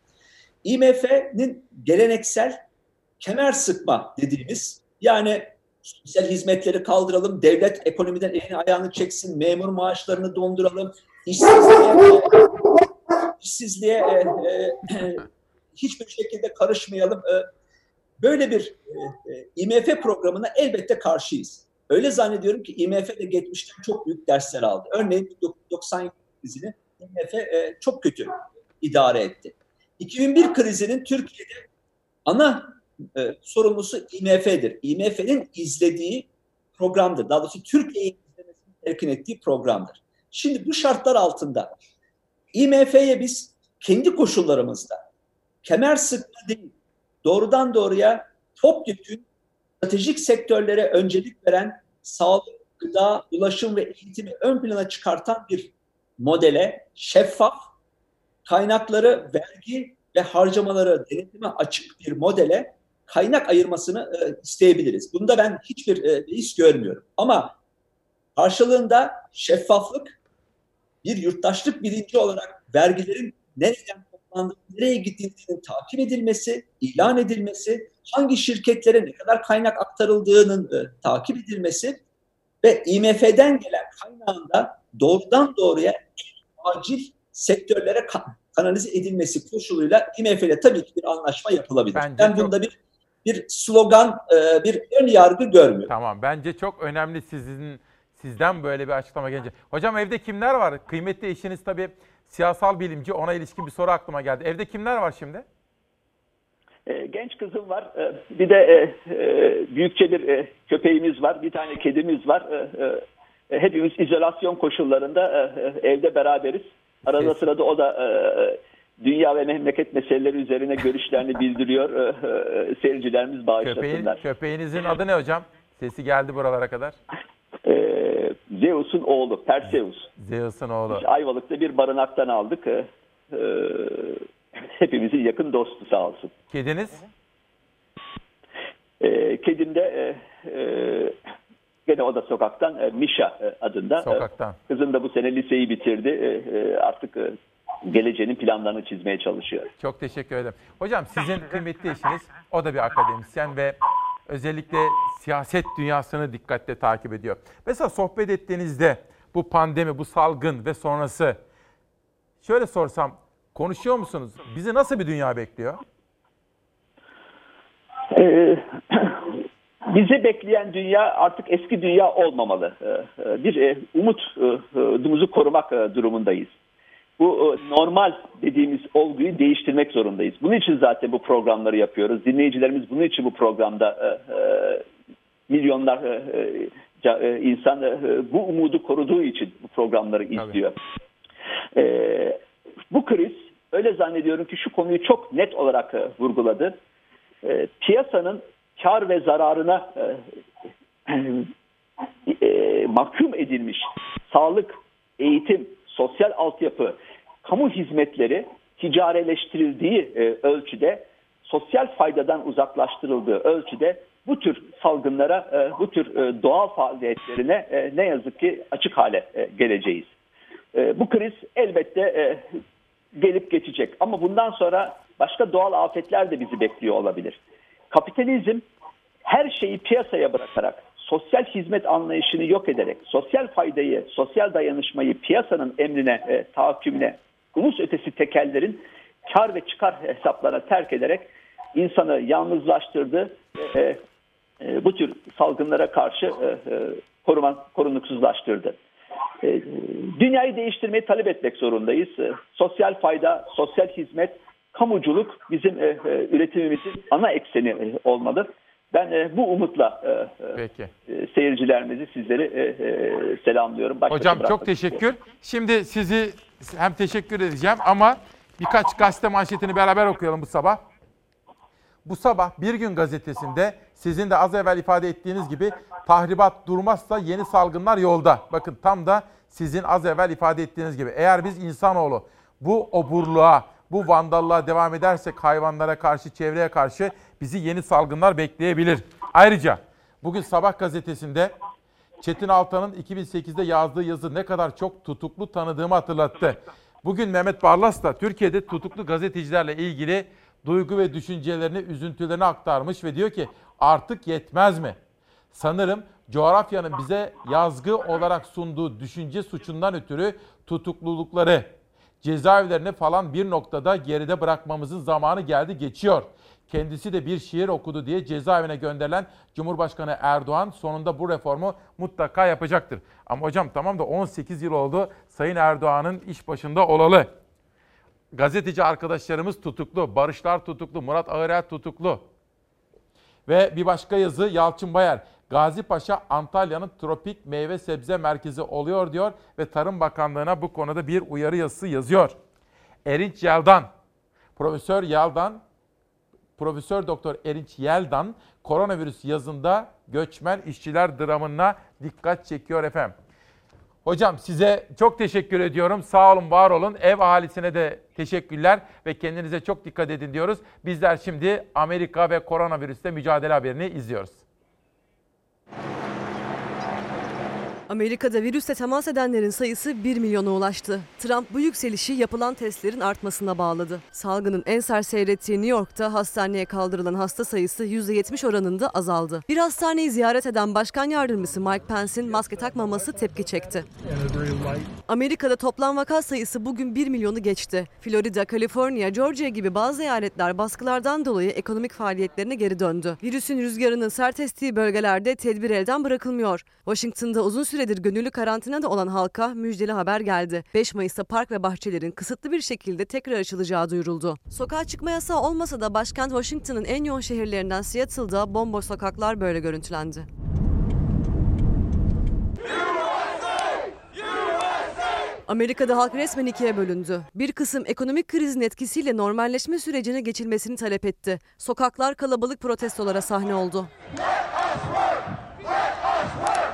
IMF'nin geleneksel kemer sıkma dediğimiz yani sosyal hizmetleri kaldıralım, devlet ekonomiden elini ayağını çeksin, memur maaşlarını donduralım, işsizliğe, işsizliğe e, e, hiçbir şekilde karışmayalım. E, böyle bir e, e, IMF programına elbette karşıyız. Öyle zannediyorum ki IMF de geçmişten çok büyük dersler aldı. Örneğin 90 krizini IMF e, çok kötü idare etti. 2001 krizinin Türkiye'de ana e, sorumlusu IMF'dir. IMF'nin izlediği programdır. Daha doğrusu Türkiye'yi izlemesini ettiği programdır. Şimdi bu şartlar altında IMF'ye biz kendi koşullarımızda kemer sıkma değil, doğrudan doğruya topyekün stratejik sektörlere öncelik veren sağlık, gıda, ulaşım ve eğitimi ön plana çıkartan bir modele şeffaf, kaynakları, vergi ve harcamaları denetime açık bir modele kaynak ayırmasını e, isteyebiliriz. Bunda ben hiçbir e, risk görmüyorum. Ama karşılığında şeffaflık, bir yurttaşlık bilinci olarak vergilerin nereden toplandığı, nereye gittiğinin takip edilmesi, ilan edilmesi, hangi şirketlere ne kadar kaynak aktarıldığının e, takip edilmesi ve IMF'den gelen kaynağın da doğrudan doğruya acil sektörlere ka- kanalize edilmesi koşuluyla IMF ile tabii ki bir anlaşma yapılabilir. Bence ben bunda bir bir slogan, e, bir ön yargı görmüyorum. Tamam bence çok önemli sizin sizden böyle bir açıklama gelince. Hocam evde kimler var? Kıymetli eşiniz tabii siyasal bilimci ona ilişkin bir soru aklıma geldi. Evde kimler var şimdi? E, genç kızım var. E, bir de büyükçe bir köpeğimiz var. Bir tane kedimiz var. Hepimiz izolasyon koşullarında evde beraberiz. Arada sırada o da dünya ve memleket meseleleri üzerine görüşlerini bildiriyor. E, e, seyircilerimiz Köpeğin, bağışlasınlar. köpeğinizin adı ne hocam? Sesi geldi buralara kadar. E, Zeus'un oğlu Perseus. Zeus'un oğlu. İşte Ayvalık'ta bir barınaktan aldık. E, e, hepimizin yakın dostu sağ olsun. Kediniz? E, kedim de e, e, gene o da sokaktan e, Misha e, adında. Sokaktan. Kızım da bu sene liseyi bitirdi. Artık geleceğinin planlarını çizmeye çalışıyor. Çok teşekkür ederim. Hocam sizin kıymetli eşiniz o da bir akademisyen ve özellikle siyaset dünyasını dikkatle takip ediyor. Mesela sohbet ettiğinizde bu pandemi, bu salgın ve sonrası şöyle sorsam konuşuyor musunuz? Bizi nasıl bir dünya bekliyor? E, bizi bekleyen dünya artık eski dünya olmamalı. E, e, bir e, umut e, umudumuzu korumak e, durumundayız. Bu e, normal dediğimiz olguyu değiştirmek zorundayız. Bunun için zaten bu programları yapıyoruz. Dinleyicilerimiz bunun için bu programda e, e, milyonlar e, insan e, bu umudu koruduğu için bu programları izliyor. E, bu kriz öyle zannediyorum ki şu konuyu çok net olarak e, vurguladı. E, piyasanın kar ve zararına e, e, mahkum edilmiş sağlık, eğitim, sosyal altyapı, kamu hizmetleri ticareleştirildiği e, ölçüde, sosyal faydadan uzaklaştırıldığı ölçüde bu tür salgınlara, e, bu tür e, doğal faaliyetlerine e, ne yazık ki açık hale e, geleceğiz. E, bu kriz elbette e, gelip geçecek ama bundan sonra başka doğal afetler de bizi bekliyor olabilir. Kapitalizm her şeyi piyasaya bırakarak, sosyal hizmet anlayışını yok ederek, sosyal faydayı, sosyal dayanışmayı piyasanın emrine, e, tahakkümüne, ulus ötesi tekellerin kar ve çıkar hesaplarına terk ederek insanı yalnızlaştırdı. E, e, bu tür salgınlara karşı e, e, koruma, korunuksuzlaştırdı. E, dünyayı değiştirmeyi talep etmek zorundayız. E, sosyal fayda, sosyal hizmet, kamuculuk bizim e, e, üretimimizin ana ekseni e, olmalı. Ben e, bu umutla e, Peki. e, seyircilerimizi, sizleri e, e, selamlıyorum. Baş başa Hocam çok bırakmak teşekkür. Şimdi sizi hem teşekkür edeceğim ama birkaç gazete manşetini beraber okuyalım bu sabah. Bu sabah Bir Gün gazetesinde sizin de az evvel ifade ettiğiniz gibi tahribat durmazsa yeni salgınlar yolda. Bakın tam da sizin az evvel ifade ettiğiniz gibi eğer biz insanoğlu bu oburluğa, bu vandallığa devam edersek hayvanlara karşı, çevreye karşı bizi yeni salgınlar bekleyebilir. Ayrıca bugün Sabah gazetesinde Çetin Altan'ın 2008'de yazdığı yazı ne kadar çok tutuklu tanıdığımı hatırlattı. Bugün Mehmet Barlas da Türkiye'de tutuklu gazetecilerle ilgili duygu ve düşüncelerini, üzüntülerini aktarmış ve diyor ki artık yetmez mi? Sanırım coğrafyanın bize yazgı olarak sunduğu düşünce suçundan ötürü tutuklulukları, cezaevlerini falan bir noktada geride bırakmamızın zamanı geldi geçiyor. Kendisi de bir şiir okudu diye cezaevine gönderilen Cumhurbaşkanı Erdoğan sonunda bu reformu mutlaka yapacaktır. Ama hocam tamam da 18 yıl oldu Sayın Erdoğan'ın iş başında olalı. Gazeteci arkadaşlarımız tutuklu, Barışlar tutuklu, Murat Ağırel tutuklu. Ve bir başka yazı Yalçın Bayar. Gazi Paşa Antalya'nın tropik meyve sebze merkezi oluyor diyor ve Tarım Bakanlığı'na bu konuda bir uyarı yazısı yazıyor. Erinç Yeldan, Profesör Yeldan, Profesör Doktor Erinç Yeldan koronavirüs yazında göçmen işçiler dramına dikkat çekiyor efendim. Hocam size çok teşekkür ediyorum. Sağ olun, var olun. Ev ahalisine de teşekkürler ve kendinize çok dikkat edin diyoruz. Bizler şimdi Amerika ve koronavirüsle mücadele haberini izliyoruz. Amerika'da virüsle temas edenlerin sayısı 1 milyona ulaştı. Trump bu yükselişi yapılan testlerin artmasına bağladı. Salgının en sert seyrettiği New York'ta hastaneye kaldırılan hasta sayısı %70 oranında azaldı. Bir hastaneyi ziyaret eden Başkan Yardımcısı Mike Pence'in maske takmaması tepki çekti. Amerika'da toplam vaka sayısı bugün 1 milyonu geçti. Florida, Kaliforniya, Georgia gibi bazı eyaletler baskılardan dolayı ekonomik faaliyetlerine geri döndü. Virüsün rüzgarının sert estiği bölgelerde tedbir elden bırakılmıyor. Washington'da uzun süredir gönüllü karantinada olan halka müjdeli haber geldi. 5 Mayıs'ta park ve bahçelerin kısıtlı bir şekilde tekrar açılacağı duyuruldu. Sokağa çıkma yasağı olmasa da başkent Washington'ın en yoğun şehirlerinden Seattle'da bomboş sokaklar böyle görüntülendi. Amerika'da halk resmen ikiye bölündü. Bir kısım ekonomik krizin etkisiyle normalleşme sürecine geçilmesini talep etti. Sokaklar kalabalık protestolara sahne oldu.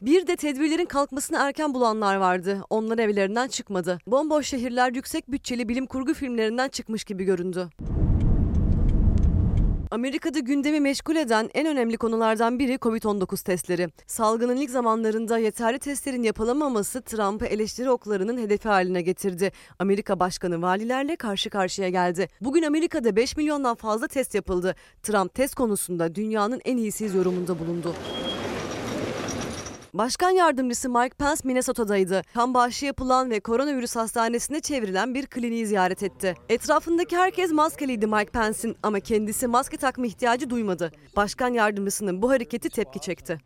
Bir de tedbirlerin kalkmasını erken bulanlar vardı. Onlar evlerinden çıkmadı. Bomboş şehirler yüksek bütçeli bilim kurgu filmlerinden çıkmış gibi göründü. Amerika'da gündemi meşgul eden en önemli konulardan biri Covid-19 testleri. Salgının ilk zamanlarında yeterli testlerin yapılamaması Trump'ı eleştiri oklarının hedefi haline getirdi. Amerika Başkanı valilerle karşı karşıya geldi. Bugün Amerika'da 5 milyondan fazla test yapıldı. Trump test konusunda dünyanın en iyisiyiz yorumunda bulundu. Başkan yardımcısı Mike Pence Minnesota'daydı. Kan bağışı yapılan ve koronavirüs hastanesine çevrilen bir kliniği ziyaret etti. Etrafındaki herkes maskeliydi Mike Pence'in ama kendisi maske takma ihtiyacı duymadı. Başkan yardımcısının bu hareketi tepki çekti.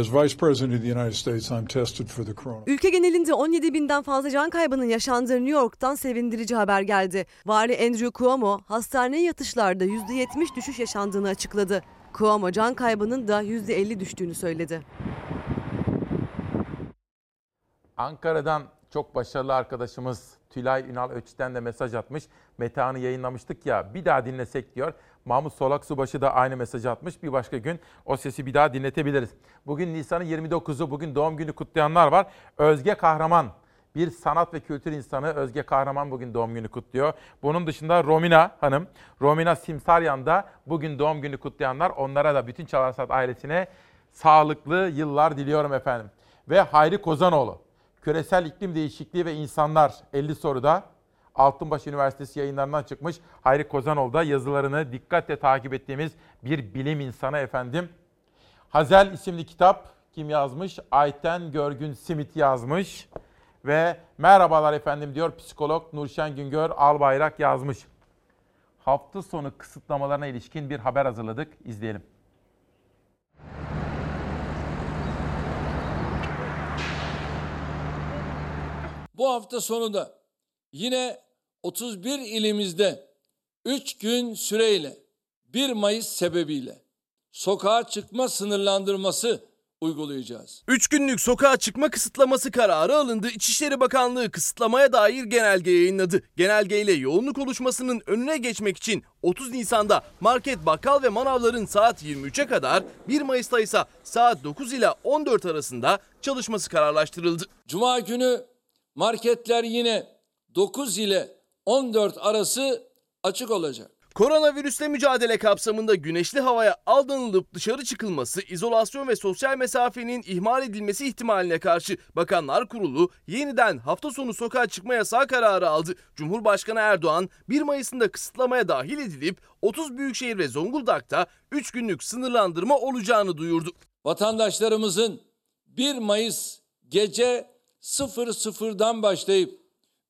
As Vice President of the United States, I'm tested for the corona. Ülke genelinde 17 binden fazla can kaybının yaşandığı New York'tan sevindirici haber geldi. Vali Andrew Cuomo hastaneye yatışlarda %70 düşüş yaşandığını açıkladı. Cuomo can kaybının da %50 düştüğünü söyledi. Ankara'dan çok başarılı arkadaşımız Tülay Ünal Öç'ten de mesaj atmış. Metehan'ı yayınlamıştık ya bir daha dinlesek diyor. Mahmut Solak Subaşı da aynı mesajı atmış. Bir başka gün o sesi bir daha dinletebiliriz. Bugün Nisan'ın 29'u, bugün doğum günü kutlayanlar var. Özge Kahraman, bir sanat ve kültür insanı Özge Kahraman bugün doğum günü kutluyor. Bunun dışında Romina Hanım, Romina Simsaryan da bugün doğum günü kutlayanlar. Onlara da bütün Çalarsat ailesine sağlıklı yıllar diliyorum efendim. Ve Hayri Kozanoğlu, Küresel İklim Değişikliği ve İnsanlar 50 soruda Altınbaş Üniversitesi yayınlarından çıkmış Hayri Kozanoğlu da yazılarını dikkatle takip ettiğimiz bir bilim insanı efendim. Hazel isimli kitap kim yazmış? Ayten Görgün Simit yazmış. Ve merhabalar efendim diyor psikolog Nurşen Güngör Albayrak yazmış. Hafta sonu kısıtlamalarına ilişkin bir haber hazırladık. İzleyelim. Bu hafta sonu da yine 31 ilimizde 3 gün süreyle 1 Mayıs sebebiyle sokağa çıkma sınırlandırması uygulayacağız. 3 günlük sokağa çıkma kısıtlaması kararı alındı. İçişleri Bakanlığı kısıtlamaya dair genelge yayınladı. Genelgeyle yoğunluk oluşmasının önüne geçmek için 30 Nisan'da market, bakkal ve manavların saat 23'e kadar, 1 Mayıs'ta ise saat 9 ile 14 arasında çalışması kararlaştırıldı. Cuma günü marketler yine 9 ile 14 arası açık olacak. Koronavirüsle mücadele kapsamında güneşli havaya aldanılıp dışarı çıkılması, izolasyon ve sosyal mesafenin ihmal edilmesi ihtimaline karşı Bakanlar Kurulu yeniden hafta sonu sokağa çıkma yasağı kararı aldı. Cumhurbaşkanı Erdoğan 1 Mayıs'ında kısıtlamaya dahil edilip 30 büyükşehir ve Zonguldak'ta 3 günlük sınırlandırma olacağını duyurdu. Vatandaşlarımızın 1 Mayıs gece 00'dan başlayıp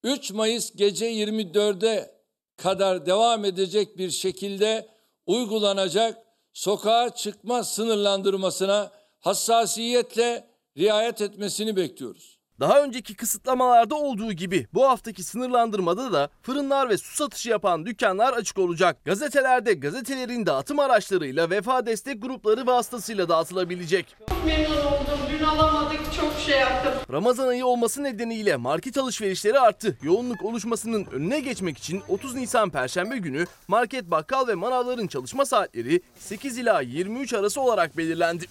3 Mayıs gece 24'e kadar devam edecek bir şekilde uygulanacak sokağa çıkma sınırlandırmasına hassasiyetle riayet etmesini bekliyoruz. Daha önceki kısıtlamalarda olduğu gibi bu haftaki sınırlandırmada da fırınlar ve su satışı yapan dükkanlar açık olacak. Gazetelerde gazetelerin dağıtım araçlarıyla vefa destek grupları vasıtasıyla dağıtılabilecek. Çok memnun oldum. Dün alamadık. Çok şey yaptım. Ramazan ayı olması nedeniyle market alışverişleri arttı. Yoğunluk oluşmasının önüne geçmek için 30 Nisan Perşembe günü market, bakkal ve manavların çalışma saatleri 8 ila 23 arası olarak belirlendi.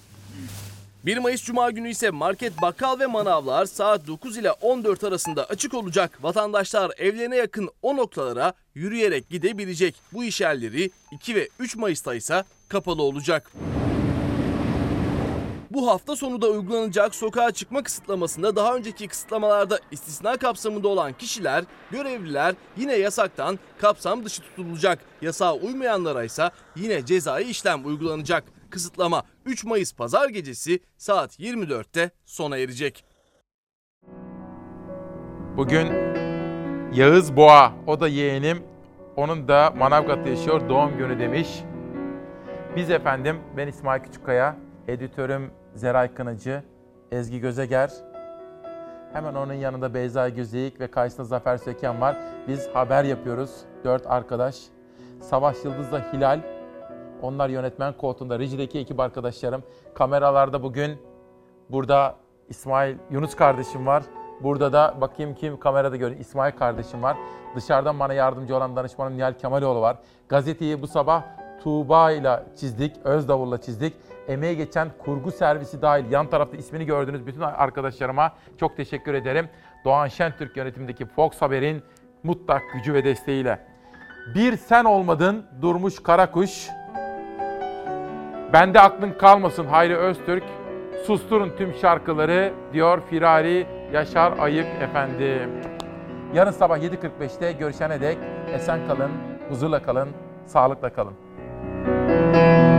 1 Mayıs Cuma günü ise market, bakkal ve manavlar saat 9 ile 14 arasında açık olacak. Vatandaşlar evlerine yakın o noktalara yürüyerek gidebilecek. Bu iş yerleri 2 ve 3 Mayıs'ta ise kapalı olacak. Bu hafta sonu da uygulanacak sokağa çıkma kısıtlamasında daha önceki kısıtlamalarda istisna kapsamında olan kişiler, görevliler yine yasaktan kapsam dışı tutulacak. Yasağa uymayanlara ise yine cezai işlem uygulanacak. Kısıtlama 3 Mayıs pazar gecesi saat 24'te sona erecek. Bugün Yağız Boğa, o da yeğenim. Onun da Manavgat'ta yaşıyor, doğum günü demiş. Biz efendim, ben İsmail Küçükkaya, editörüm Zeray Kınıcı, Ezgi Gözeger. Hemen onun yanında Beyza Gözeyik ve karşısında Zafer Söken var. Biz haber yapıyoruz, dört arkadaş. Savaş Yıldız'la Hilal, onlar yönetmen koltuğunda, rejideki ekip arkadaşlarım. Kameralarda bugün burada İsmail Yunus kardeşim var. Burada da bakayım kim kamerada görüyor. İsmail kardeşim var. Dışarıdan bana yardımcı olan danışmanım Nihal Kemaloğlu var. Gazeteyi bu sabah Tuğba ile çizdik, Özdavul'la çizdik. Emeğe geçen kurgu servisi dahil yan tarafta ismini gördüğünüz bütün arkadaşlarıma çok teşekkür ederim. Doğan Şentürk yönetimindeki Fox Haber'in mutlak gücü ve desteğiyle. Bir sen olmadın Durmuş Karakuş. Bende aklın kalmasın Hayri Öztürk, susturun tüm şarkıları diyor Firari Yaşar Ayık efendim. Yarın sabah 7.45'te görüşene dek esen kalın, huzurla kalın, sağlıkla kalın. Müzik